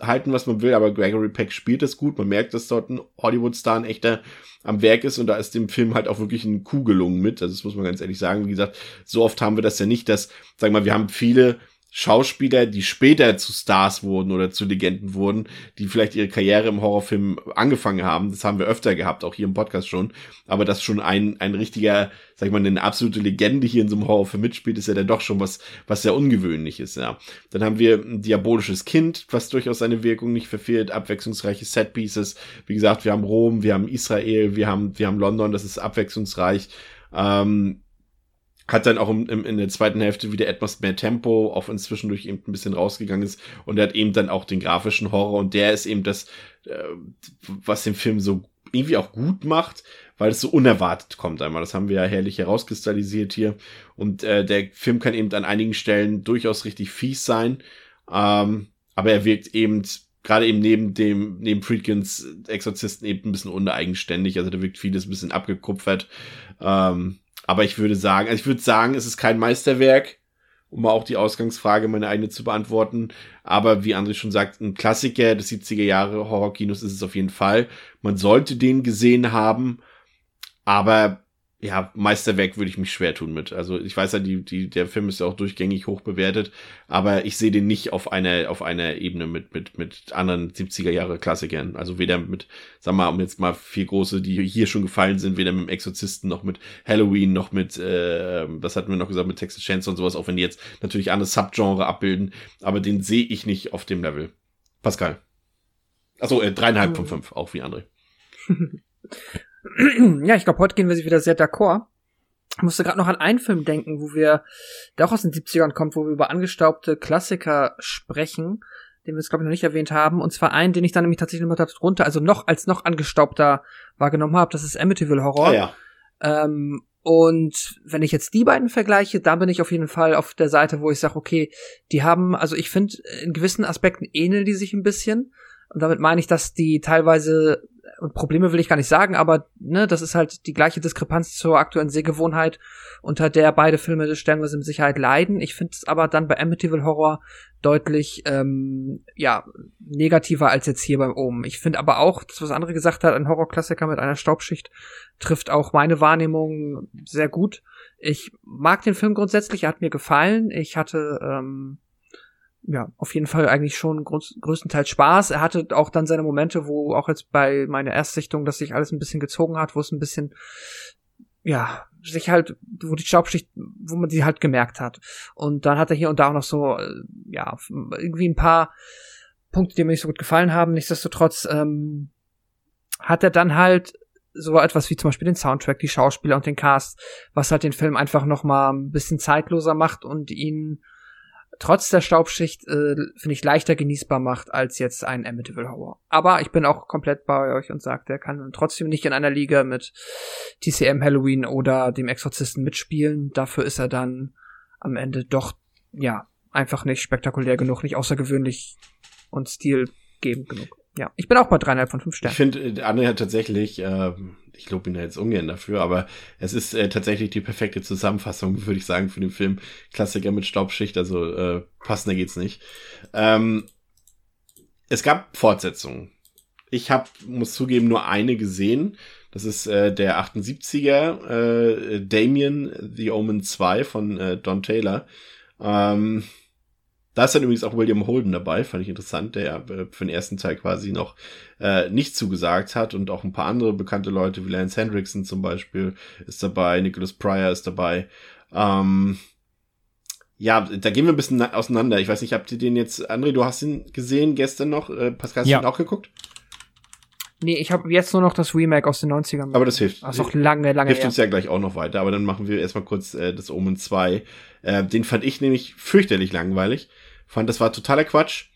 halten, was man will, aber Gregory Peck spielt das gut. Man merkt, dass dort ein Hollywood-Star, ein echter am Werk ist und da ist dem Film halt auch wirklich ein Kuh gelungen mit. Also das muss man ganz ehrlich sagen. Wie gesagt, so oft haben wir das ja nicht, dass, sag mal, wir haben viele Schauspieler, die später zu Stars wurden oder zu Legenden wurden, die vielleicht ihre Karriere im Horrorfilm angefangen haben. Das haben wir öfter gehabt, auch hier im Podcast schon. Aber dass schon ein, ein richtiger, sag ich mal, eine absolute Legende hier in so einem Horrorfilm mitspielt, ist ja dann doch schon was, was sehr ungewöhnlich ist, ja. Dann haben wir ein diabolisches Kind, was durchaus seine Wirkung nicht verfehlt, abwechslungsreiche Setpieces. Wie gesagt, wir haben Rom, wir haben Israel, wir haben, wir haben London, das ist abwechslungsreich. Ähm, hat dann auch im, im, in der zweiten Hälfte wieder etwas mehr Tempo, auch wenn zwischendurch eben ein bisschen rausgegangen ist. Und er hat eben dann auch den grafischen Horror und der ist eben das, äh, was den Film so irgendwie auch gut macht, weil es so unerwartet kommt einmal. Das haben wir ja herrlich herauskristallisiert hier. Und äh, der Film kann eben an einigen Stellen durchaus richtig fies sein. Ähm, aber er wirkt eben gerade eben neben dem, neben Friedkins Exorzisten eben ein bisschen uneigenständig. Also da wirkt vieles ein bisschen abgekupfert. Ähm, aber ich würde sagen, also ich würde sagen, es ist kein Meisterwerk, um auch die Ausgangsfrage meine eigene zu beantworten. Aber wie André schon sagt, ein Klassiker des 70er Jahre Horrorkinos ist es auf jeden Fall. Man sollte den gesehen haben. Aber ja, Meisterwerk würde ich mich schwer tun mit. Also ich weiß ja, die, die, der Film ist ja auch durchgängig hoch bewertet, aber ich sehe den nicht auf einer, auf einer Ebene mit, mit, mit anderen 70er Jahre Klassikern. Also weder mit, sag mal, um jetzt mal vier große, die hier schon gefallen sind, weder mit dem Exorzisten noch mit Halloween noch mit, äh, was hatten wir noch gesagt, mit Texas Chainsaw und sowas, auch wenn die jetzt natürlich andere Subgenre abbilden, aber den sehe ich nicht auf dem Level. Pascal. Achso, äh, dreieinhalb von fünf, auch wie André. ja, ich glaube, heute gehen wir sie wieder sehr d'accord. Ich musste gerade noch an einen Film denken, wo wir, der auch aus den 70ern kommt, wo wir über angestaubte Klassiker sprechen, den wir jetzt, glaube ich, noch nicht erwähnt haben. Und zwar einen, den ich dann nämlich tatsächlich noch drunter, also noch als noch angestaubter wahrgenommen habe, das ist Amityville Horror. Ah, ja. Ähm, und wenn ich jetzt die beiden vergleiche, dann bin ich auf jeden Fall auf der Seite, wo ich sage, okay, die haben, also ich finde, in gewissen Aspekten ähneln die sich ein bisschen. Und damit meine ich, dass die teilweise und Probleme will ich gar nicht sagen, aber ne, das ist halt die gleiche Diskrepanz zur aktuellen Sehgewohnheit, unter der beide Filme stellenweise mit Sicherheit leiden. Ich finde es aber dann bei Amityville Horror deutlich ähm, ja negativer als jetzt hier beim Omen. Ich finde aber auch, das was andere gesagt hat, ein Horrorklassiker mit einer Staubschicht trifft auch meine Wahrnehmung sehr gut. Ich mag den Film grundsätzlich, er hat mir gefallen. Ich hatte ähm, ja, auf jeden Fall eigentlich schon größ größtenteils Spaß. Er hatte auch dann seine Momente, wo auch jetzt bei meiner Erstsichtung, dass sich alles ein bisschen gezogen hat, wo es ein bisschen, ja, sich halt, wo die Staubschicht, wo man sie halt gemerkt hat. Und dann hat er hier und da auch noch so, äh, ja, irgendwie ein paar Punkte, die mir nicht so gut gefallen haben. Nichtsdestotrotz ähm, hat er dann halt so etwas wie zum Beispiel den Soundtrack, die Schauspieler und den Cast, was halt den Film einfach noch mal ein bisschen zeitloser macht und ihn trotz der Staubschicht, äh, finde ich, leichter genießbar macht als jetzt ein Amityville Horror. Aber ich bin auch komplett bei euch und sage, der kann trotzdem nicht in einer Liga mit TCM Halloween oder dem Exorzisten mitspielen. Dafür ist er dann am Ende doch, ja, einfach nicht spektakulär genug, nicht außergewöhnlich und stilgebend genug. Ja, ich bin auch bei dreieinhalb von fünf Sternen. Ich finde, äh, Anne hat tatsächlich, äh, ich lobe ihn da jetzt ungern dafür, aber es ist äh, tatsächlich die perfekte Zusammenfassung, würde ich sagen, für den Film Klassiker mit Staubschicht. Also äh, passender geht's nicht. Ähm, es gab Fortsetzungen. Ich habe, muss zugeben, nur eine gesehen. Das ist äh, der 78er äh, Damien The Omen 2 von äh, Don Taylor. Ähm, da ist dann übrigens auch William Holden dabei, fand ich interessant, der ja äh, für den ersten Teil quasi noch äh, nicht zugesagt hat und auch ein paar andere bekannte Leute wie Lance Hendrickson zum Beispiel ist dabei, Nicholas Pryor ist dabei. Ähm, Ja, da gehen wir ein bisschen auseinander. Ich weiß nicht, habt ihr den jetzt, André, du hast ihn gesehen gestern noch? Äh, Pascal, hast ja. du ihn auch geguckt? Nee, ich habe jetzt nur noch das Remake aus den 90ern. Aber das hilft. Das ist auch lange, lange Hilft uns ja gleich auch noch weiter. Aber dann machen wir erstmal kurz äh, das Omen 2. Äh, den fand ich nämlich fürchterlich langweilig. Fand, das war totaler Quatsch.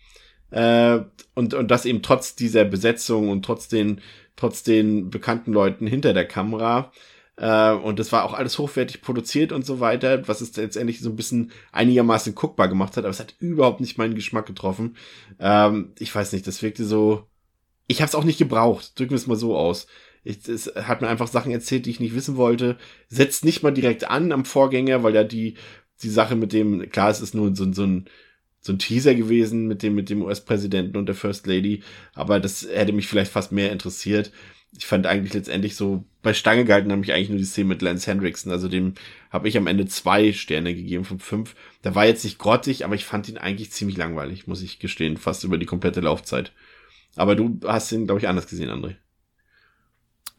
Äh, und, und das eben trotz dieser Besetzung und trotz den, trotz den bekannten Leuten hinter der Kamera. Äh, und das war auch alles hochwertig produziert und so weiter, was es letztendlich so ein bisschen einigermaßen guckbar gemacht hat, aber es hat überhaupt nicht meinen Geschmack getroffen. Ähm, ich weiß nicht, das wirkte so. Ich habe es auch nicht gebraucht, drücken wir es mal so aus. Ich, es hat mir einfach Sachen erzählt, die ich nicht wissen wollte. Setzt nicht mal direkt an am Vorgänger, weil ja die, die Sache mit dem, klar, es ist nur so, so ein so ein Teaser gewesen mit dem, mit dem US-Präsidenten und der First Lady, aber das hätte mich vielleicht fast mehr interessiert. Ich fand eigentlich letztendlich so, bei Stange gehalten habe ich eigentlich nur die Szene mit Lance Hendrickson, also dem habe ich am Ende zwei Sterne gegeben von fünf. Der war jetzt nicht grottig, aber ich fand ihn eigentlich ziemlich langweilig, muss ich gestehen, fast über die komplette Laufzeit. Aber du hast ihn, glaube ich, anders gesehen, André.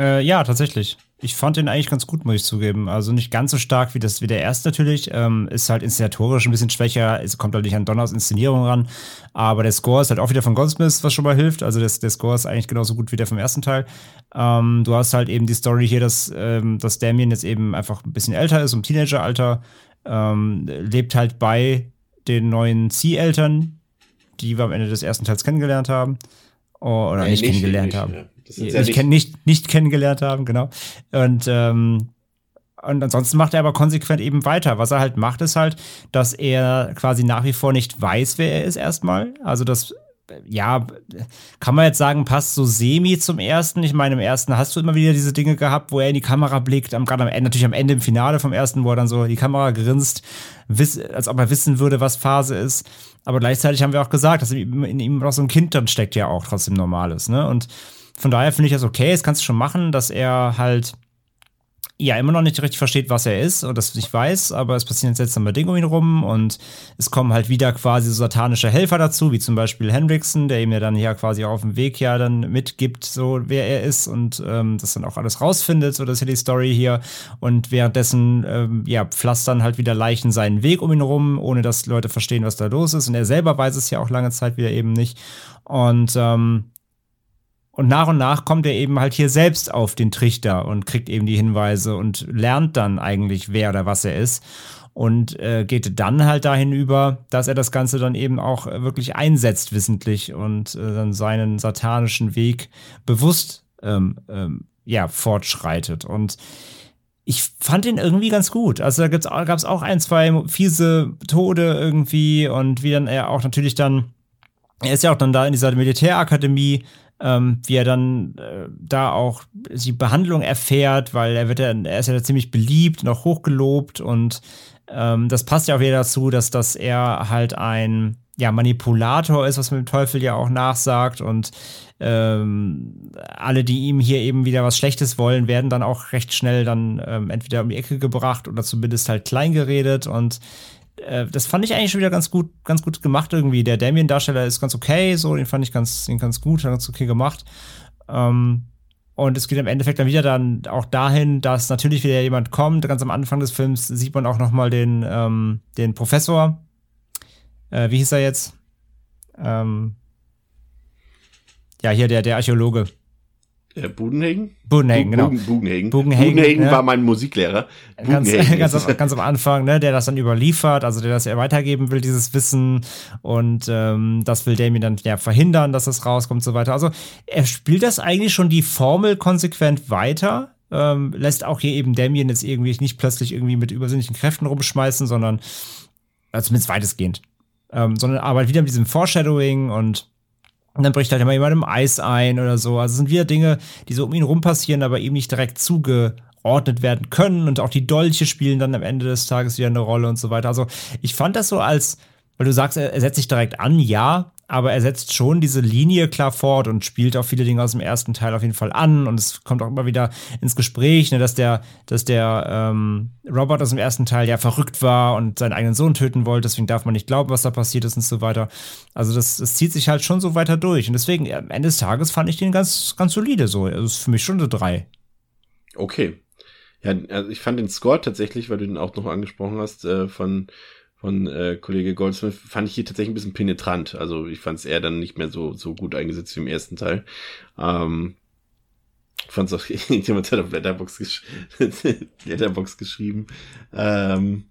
Äh, ja, tatsächlich. Ich fand den eigentlich ganz gut, muss ich zugeben. Also nicht ganz so stark wie das wie der erste natürlich. Ähm, ist halt inszenatorisch ein bisschen schwächer. Es kommt halt nicht an Donners Inszenierung ran. Aber der Score ist halt auch wieder von Goldsmith, was schon mal hilft. Also das, der Score ist eigentlich genauso gut wie der vom ersten Teil. Ähm, du hast halt eben die Story hier, dass, ähm, dass Damien jetzt eben einfach ein bisschen älter ist, im Teenageralter. Ähm, lebt halt bei den neuen Zieheltern, die wir am Ende des ersten Teils kennengelernt haben. Oh, oder nicht, nicht- kennengelernt nicht, haben. ja. Das sind nicht, ja nicht- kenn, nicht, nicht kennengelernt haben, genau. Und, ähm, und ansonsten macht er aber konsequent eben weiter. Was er halt macht, ist halt, dass er quasi nach wie vor nicht weiß, wer er ist erstmal. Also das, ja, kann man jetzt sagen, passt so semi zum ersten. Ich meine, im ersten hast du immer wieder diese Dinge gehabt, wo er in die Kamera blickt, am, gerade am Ende, natürlich am Ende im Finale vom ersten, wo er dann so die Kamera grinst, wiss, als ob er wissen würde, was Phase ist. Aber gleichzeitig haben wir auch gesagt, dass in ihm, noch so ein Kind dann steckt, ja auch trotzdem Normales, ne? Und von daher finde ich das okay, das kannst du schon machen, dass er halt ja immer noch nicht richtig versteht, was er ist und das nicht weiß, aber es passieren seltsame Dinge um ihn rum und es kommen halt wieder quasi so satanische Helfer dazu, wie zum Beispiel Hendrickson, der ihm ja dann ja quasi auf dem Weg ja dann mitgibt, so wer er ist und ähm, das dann auch alles rausfindet, so das die Story hier und währenddessen ähm, ja pflastern halt wieder Leichen seinen Weg um ihn rum, ohne dass Leute verstehen, was da los ist und er selber weiß es ja auch lange Zeit wieder eben nicht und ähm, und nach und nach kommt er eben halt hier selbst auf den Trichter und kriegt eben die Hinweise und lernt dann eigentlich, wer oder was er ist. Und äh, geht dann halt dahin über, dass er das Ganze dann eben auch äh, wirklich einsetzt, wissentlich und äh, dann seinen satanischen Weg bewusst ähm, ähm, ja, fortschreitet. Und ich fand ihn irgendwie ganz gut. Also da gab es auch ein, zwei fiese Tode irgendwie und wie dann er auch natürlich dann, er ist ja auch dann da in dieser Militärakademie, ähm, wie er dann äh, da auch die Behandlung erfährt, weil er wird ja, er ist ja ziemlich beliebt und auch hochgelobt und ähm, das passt ja auch wieder dazu, dass, dass er halt ein ja, Manipulator ist, was man dem Teufel ja auch nachsagt und ähm, alle, die ihm hier eben wieder was Schlechtes wollen, werden dann auch recht schnell dann ähm, entweder um die Ecke gebracht oder zumindest halt klein geredet und äh, das fand ich eigentlich schon wieder ganz gut, ganz gut gemacht irgendwie. Der Damien-Darsteller ist ganz okay, so, den fand ich ganz, den ganz gut, ganz okay gemacht. Ähm, und es geht im Endeffekt dann wieder dann auch dahin, dass natürlich wieder jemand kommt. Ganz am Anfang des Films sieht man auch noch mal den, ähm, den Professor. Äh, wie hieß er jetzt? Ähm, ja, hier der, der Archäologe. Äh, Budenhagen? Budenhagen, genau. Bugen, Bugenhagen. Bugenhagen, Bugenhagen ja. war mein Musiklehrer. Ganz, Bugenhagen ganz, ganz am Anfang, ne, der das dann überliefert, also der das ja weitergeben will, dieses Wissen. Und ähm, das will Damien dann ja verhindern, dass das rauskommt und so weiter. Also er spielt das eigentlich schon die Formel konsequent weiter. Ähm, lässt auch hier eben Damien jetzt irgendwie nicht plötzlich irgendwie mit übersinnlichen Kräften rumschmeißen, sondern also zumindest weitestgehend. Ähm, sondern arbeitet wieder mit diesem Foreshadowing und und dann bricht halt immer jemand im Eis ein oder so. Also es sind wieder Dinge, die so um ihn rum passieren, aber ihm nicht direkt zugeordnet werden können. Und auch die Dolche spielen dann am Ende des Tages wieder eine Rolle und so weiter. Also ich fand das so als, weil du sagst, er setzt sich direkt an, ja, aber er setzt schon diese Linie klar fort und spielt auch viele Dinge aus dem ersten Teil auf jeden Fall an. Und es kommt auch immer wieder ins Gespräch, ne, dass der, dass der ähm, Robert aus dem ersten Teil ja verrückt war und seinen eigenen Sohn töten wollte, deswegen darf man nicht glauben, was da passiert ist und so weiter. Also das, das zieht sich halt schon so weiter durch. Und deswegen, am Ende des Tages fand ich den ganz, ganz solide so. Also ist für mich schon eine drei. Okay. Ja, also ich fand den Score tatsächlich, weil du den auch noch angesprochen hast, äh, von, von äh, Kollege Goldsmith fand ich hier tatsächlich ein bisschen penetrant. Also ich fand es eher dann nicht mehr so, so gut eingesetzt wie im ersten Teil. Ähm, fand es auch, jemand hat auf Letterbox, gesch Letterbox geschrieben, ähm,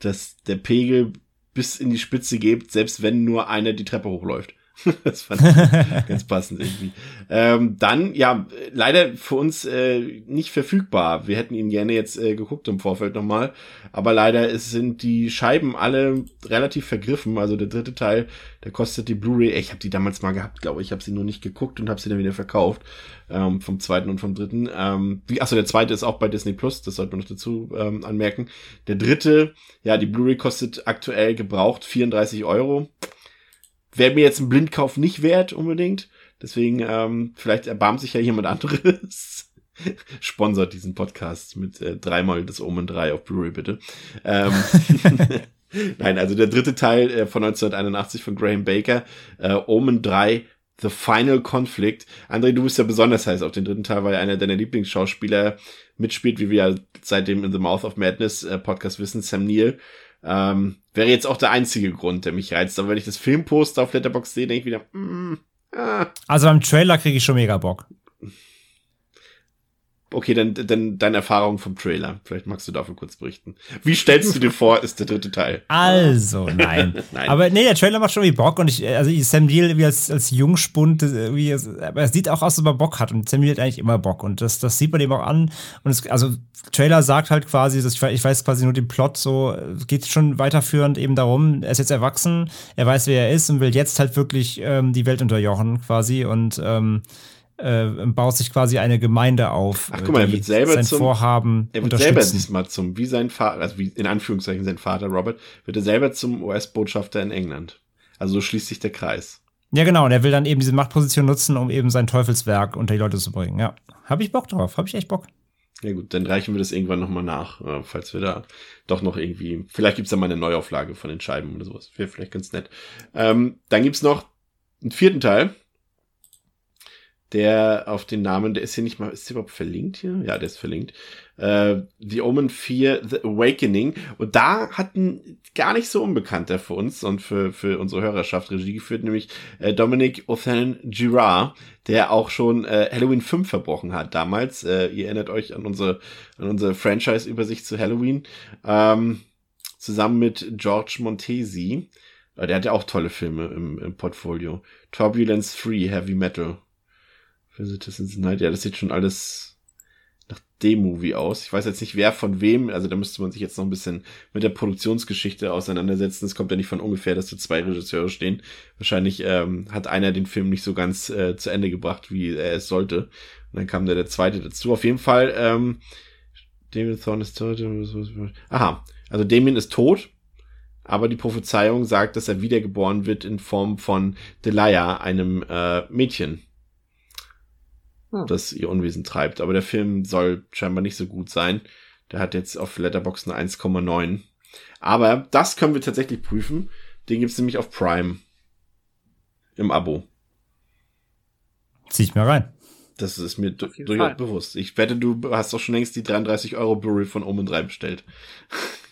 dass der Pegel bis in die Spitze geht, selbst wenn nur einer die Treppe hochläuft. das fand ich ganz passend irgendwie. Ähm, dann, ja, leider für uns äh, nicht verfügbar. Wir hätten ihn gerne jetzt äh, geguckt im Vorfeld nochmal. Aber leider sind die Scheiben alle relativ vergriffen. Also der dritte Teil, der kostet die Blu-ray. Ich habe die damals mal gehabt, glaube ich. Ich habe sie nur nicht geguckt und habe sie dann wieder verkauft. Ähm, vom zweiten und vom dritten. Ähm, wie, achso, der zweite ist auch bei Disney Plus. Das sollte man noch dazu ähm, anmerken. Der dritte, ja, die Blu-ray kostet aktuell gebraucht 34 Euro wäre mir jetzt ein Blindkauf nicht wert unbedingt. Deswegen, ähm, vielleicht erbarmt sich ja jemand anderes. Sponsert diesen Podcast mit äh, dreimal das Omen 3 auf Blu-ray, bitte. Ähm, Nein, also der dritte Teil äh, von 1981 von Graham Baker, äh, Omen 3, The Final Conflict. André, du bist ja besonders heiß auf den dritten Teil, weil einer deiner Lieblingsschauspieler mitspielt, wie wir ja seitdem in The Mouth of Madness äh, Podcast wissen, Sam Neill. Ähm, wäre jetzt auch der einzige Grund, der mich reizt. Aber wenn ich das Filmposter auf Letterboxd sehe, denke ich wieder, mm, ah. Also beim Trailer kriege ich schon mega Bock. Okay, dann, dann deine Erfahrung vom Trailer. Vielleicht magst du dafür kurz berichten. Wie stellst du dir vor, ist der dritte Teil? Also, nein. nein. Aber nee, der Trailer macht schon irgendwie Bock und ich, also Sam Neill wie als, als Jungspund, wie, aber es sieht auch aus, als ob er Bock hat und Sam Neill hat eigentlich immer Bock und das, das sieht man ihm auch an und es, also Trailer sagt halt quasi, dass ich, ich weiß quasi nur den Plot so, es geht schon weiterführend eben darum, er ist jetzt erwachsen, er weiß, wer er ist und will jetzt halt wirklich ähm, die Welt unterjochen quasi und ähm, äh, baut sich quasi eine Gemeinde auf. Ach, guck mal, er wird selber sein zum, Vorhaben er wird selber diesmal zum, wie sein Vater, also wie in Anführungszeichen sein Vater Robert, wird er selber zum US-Botschafter in England. Also so schließt sich der Kreis. Ja, genau, und er will dann eben diese Machtposition nutzen, um eben sein Teufelswerk unter die Leute zu bringen. Ja, habe ich Bock drauf, habe ich echt Bock. Ja gut, dann reichen wir das irgendwann nochmal nach, äh, falls wir da doch noch irgendwie, vielleicht gibt's da mal eine Neuauflage von den Scheiben oder sowas. Wäre vielleicht ganz nett. Ähm, dann gibt's noch einen vierten Teil, der auf den Namen, der ist hier nicht mal, ist der überhaupt verlinkt hier? Ja, der ist verlinkt. Äh, The Omen 4, The Awakening. Und da hatten gar nicht so unbekannter für uns und für, für unsere Hörerschaft Regie geführt, nämlich äh, Dominic Othan Girard, der auch schon äh, Halloween 5 verbrochen hat damals. Äh, ihr erinnert euch an unsere, an unsere Franchise-Übersicht zu Halloween. Ähm, zusammen mit George Montesi. Äh, der hat ja auch tolle Filme im, im Portfolio. Turbulence 3, Heavy Metal. Visitors in Night. Ja, das sieht schon alles nach dem Movie aus. Ich weiß jetzt nicht, wer von wem. Also da müsste man sich jetzt noch ein bisschen mit der Produktionsgeschichte auseinandersetzen. Es kommt ja nicht von ungefähr, dass da zwei Regisseure stehen. Wahrscheinlich ähm, hat einer den Film nicht so ganz äh, zu Ende gebracht, wie er es sollte. Und dann kam da der zweite dazu. Auf jeden Fall, ähm, Damien Thorne ist tot. Aha, also Damien ist tot. Aber die Prophezeiung sagt, dass er wiedergeboren wird in Form von Delia, einem äh, Mädchen, hm. das ihr Unwesen treibt. Aber der Film soll scheinbar nicht so gut sein. Der hat jetzt auf Letterboxd eine 1,9. Aber das können wir tatsächlich prüfen. Den gibt's nämlich auf Prime. Im Abo. Zieh ich mal rein. Das ist mir durchaus bewusst. Ich wette, du hast doch schon längst die 33 Euro Blu-ray von Omen 3 bestellt.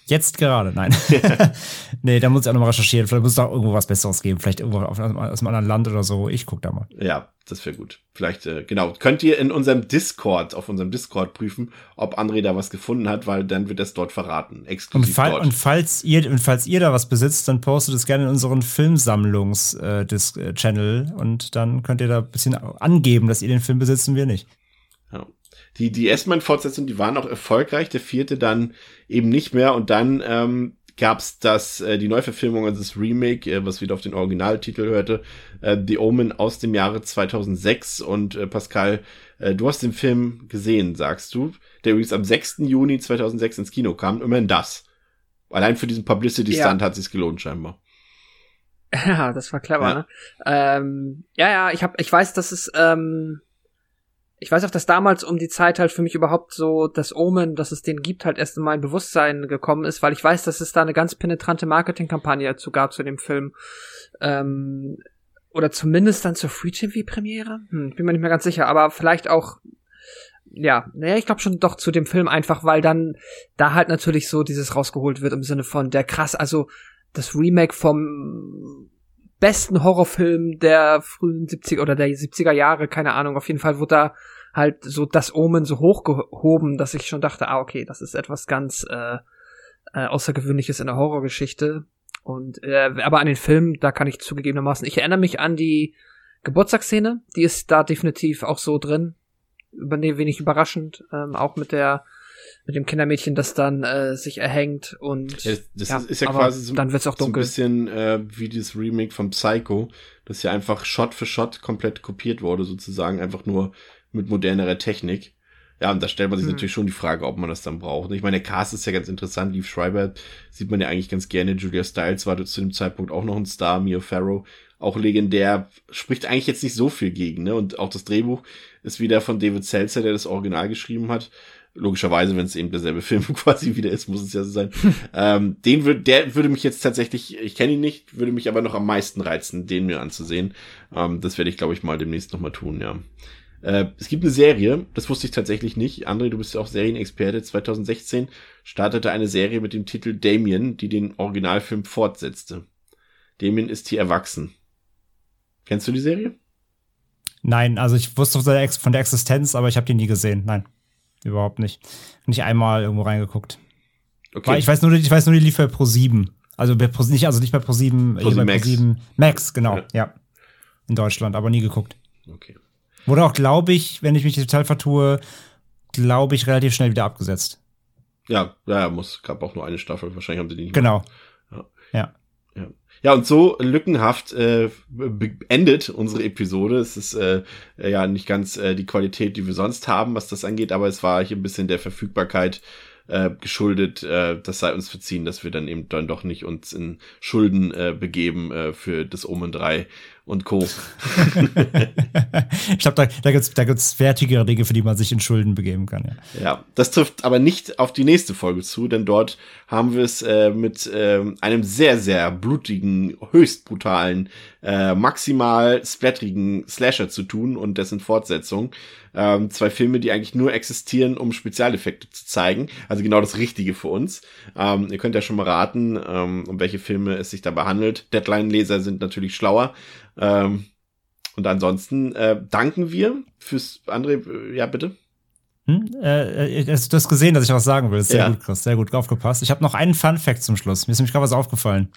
Jetzt gerade, nein. nee, da muss ich auch nochmal recherchieren. Vielleicht muss es auch irgendwo was Besseres geben. Vielleicht irgendwo aus einem anderen Land oder so. Ich guck da mal. Ja, das wäre gut. Vielleicht, äh, genau. Könnt ihr in unserem Discord, auf unserem Discord prüfen, ob André da was gefunden hat, weil dann wird das dort verraten. Exklusiv und, fall, dort. und falls ihr, und falls ihr da was besitzt, dann postet es gerne in unseren Filmsammlungs-Channel äh, und dann könnt ihr da ein bisschen angeben, dass ihr den Film besitzt und wir nicht. Ja. Die, die S-Man-Fortsetzung, die waren auch erfolgreich, der vierte dann eben nicht mehr und dann ähm, gab es das, äh, die Neuverfilmung, also das Remake, äh, was wieder auf den Originaltitel hörte, äh, The Omen aus dem Jahre 2006 und äh, Pascal, äh, du hast den Film gesehen, sagst du, der übrigens am 6. Juni 2006 ins Kino kam, immerhin das. Allein für diesen Publicity-Stunt ja. hat sich's gelohnt scheinbar. Ja, das war clever, ja. ne? Ähm, ja, ja, ich hab, ich weiß, dass es ähm, ich weiß auch, dass damals um die Zeit halt für mich überhaupt so das Omen, dass es den gibt, halt erst in mein Bewusstsein gekommen ist, weil ich weiß, dass es da eine ganz penetrante Marketingkampagne dazu gab zu dem Film. Ähm, oder zumindest dann zur Free TV Premiere. Hm, bin mir nicht mehr ganz sicher, aber vielleicht auch ja, naja, ich glaube schon doch zu dem Film einfach, weil dann da halt natürlich so dieses rausgeholt wird im Sinne von der krass, also das Remake vom besten Horrorfilm der frühen 70er oder der 70er Jahre, keine Ahnung, auf jeden Fall wurde da halt so das Omen so hochgehoben, dass ich schon dachte, ah, okay, das ist etwas ganz äh, äh, Außergewöhnliches in der Horrorgeschichte. Und äh, aber an den Film, da kann ich zugegebenermaßen, ich erinnere mich an die Geburtstagsszene, die ist da definitiv auch so drin, wenig überraschend, ähm, auch mit der mit dem Kindermädchen, das dann äh, sich erhängt und ja, das ja, ist ja quasi so, dann wird's auch dunkel. so ein bisschen äh, wie dieses Remake von Psycho, das ja einfach Shot für Shot komplett kopiert wurde, sozusagen, einfach nur mit modernerer Technik. Ja, und da stellt man sich mhm. natürlich schon die Frage, ob man das dann braucht. Ich meine, der Cast ist ja ganz interessant. Leaf Schreiber sieht man ja eigentlich ganz gerne. Julia Stiles war zu dem Zeitpunkt auch noch ein Star. Mia Farrow, auch legendär. Spricht eigentlich jetzt nicht so viel gegen, ne? Und auch das Drehbuch ist wieder von David Seltzer, der das Original geschrieben hat. Logischerweise, wenn es eben derselbe Film quasi wieder ist, muss es ja so sein. ähm, den würde, der würde mich jetzt tatsächlich, ich kenne ihn nicht, würde mich aber noch am meisten reizen, den mir anzusehen. Ähm, das werde ich, glaube ich, mal demnächst nochmal tun, ja. Äh, es gibt eine Serie, das wusste ich tatsächlich nicht. André, du bist ja auch Serienexperte. 2016 startete eine Serie mit dem Titel Damien, die den Originalfilm fortsetzte. Damien ist hier erwachsen. Kennst du die Serie? Nein, also ich wusste von der Existenz, aber ich habe die nie gesehen. Nein, überhaupt nicht. Nicht einmal irgendwo reingeguckt. Okay. Ich weiß nur, ich weiß nur, die lief bei Pro 7. Also bei Pro, nicht, also nicht bei Pro 7, Pro 7 Max. Pro 7 Max, genau, ja. ja. In Deutschland, aber nie geguckt. Okay. Wurde auch, glaube ich, wenn ich mich total vertue, glaube ich, relativ schnell wieder abgesetzt. Ja, ja, muss, gab auch nur eine Staffel, wahrscheinlich haben sie die nicht Genau. Ja. ja. ja. Ja, und so lückenhaft äh, endet unsere Episode. Es ist äh, ja nicht ganz äh, die Qualität, die wir sonst haben, was das angeht, aber es war hier ein bisschen der Verfügbarkeit äh, geschuldet. Äh, das sei uns verziehen, dass wir dann eben dann doch nicht uns in Schulden äh, begeben äh, für das Omen 3 und Co. ich glaube, da, da gibt es da gibt's wertigere Dinge, für die man sich in Schulden begeben kann. Ja. ja, das trifft aber nicht auf die nächste Folge zu, denn dort haben wir es äh, mit äh, einem sehr, sehr blutigen, höchst brutalen, äh, maximal splatterigen Slasher zu tun und dessen Fortsetzung. Ähm, zwei Filme, die eigentlich nur existieren, um Spezialeffekte zu zeigen. Also genau das Richtige für uns. Ähm, ihr könnt ja schon mal raten, ähm, um welche Filme es sich dabei handelt. Deadline-Leser sind natürlich schlauer. Ähm, und ansonsten äh, danken wir fürs andere. Äh, ja, bitte. Hm? Äh, äh, du hast gesehen, dass ich was sagen will. Sehr ja. gut, Chris. Sehr gut aufgepasst. Ich habe noch einen Fun Fact zum Schluss. Mir ist nämlich gerade was aufgefallen.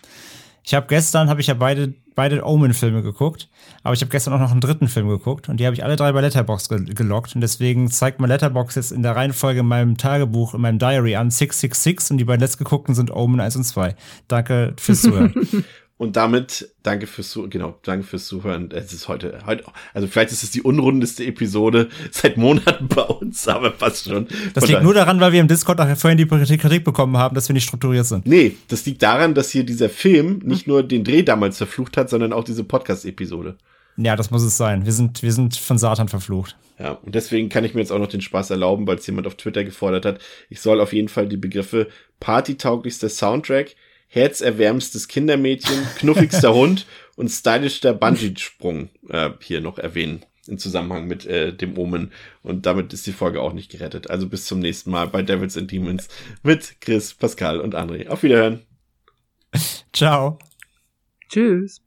Ich habe gestern habe ich ja beide beide Omen-Filme geguckt, aber ich habe gestern auch noch einen dritten Film geguckt und die habe ich alle drei bei Letterbox ge gelockt und deswegen zeigt mir Letterbox jetzt in der Reihenfolge in meinem Tagebuch, in meinem Diary an 666 und die beiden letztgeguckten sind Omen 1 und 2. Danke fürs Zuhören. Und damit danke fürs Zuhören, genau, danke fürs Zuhören. Es ist heute, heute, also vielleicht ist es die unrundeste Episode seit Monaten bei uns, aber passt schon. Das liegt nur daran, weil wir im Discord nachher vorhin die Kritik bekommen haben, dass wir nicht strukturiert sind. Nee, das liegt daran, dass hier dieser Film nicht nur den Dreh damals verflucht hat, sondern auch diese Podcast-Episode. Ja, das muss es sein. Wir sind, wir sind von Satan verflucht. Ja, und deswegen kann ich mir jetzt auch noch den Spaß erlauben, weil es jemand auf Twitter gefordert hat. Ich soll auf jeden Fall die Begriffe partytauglichster Soundtrack, herzerwärmstes Kindermädchen, knuffigster Hund und stylischster Bungee-Sprung äh, hier noch erwähnen im Zusammenhang mit äh, dem Omen. Und damit ist die Folge auch nicht gerettet. Also bis zum nächsten Mal bei Devils and Demons mit Chris, Pascal und André. Auf Wiederhören. Ciao. Tschüss.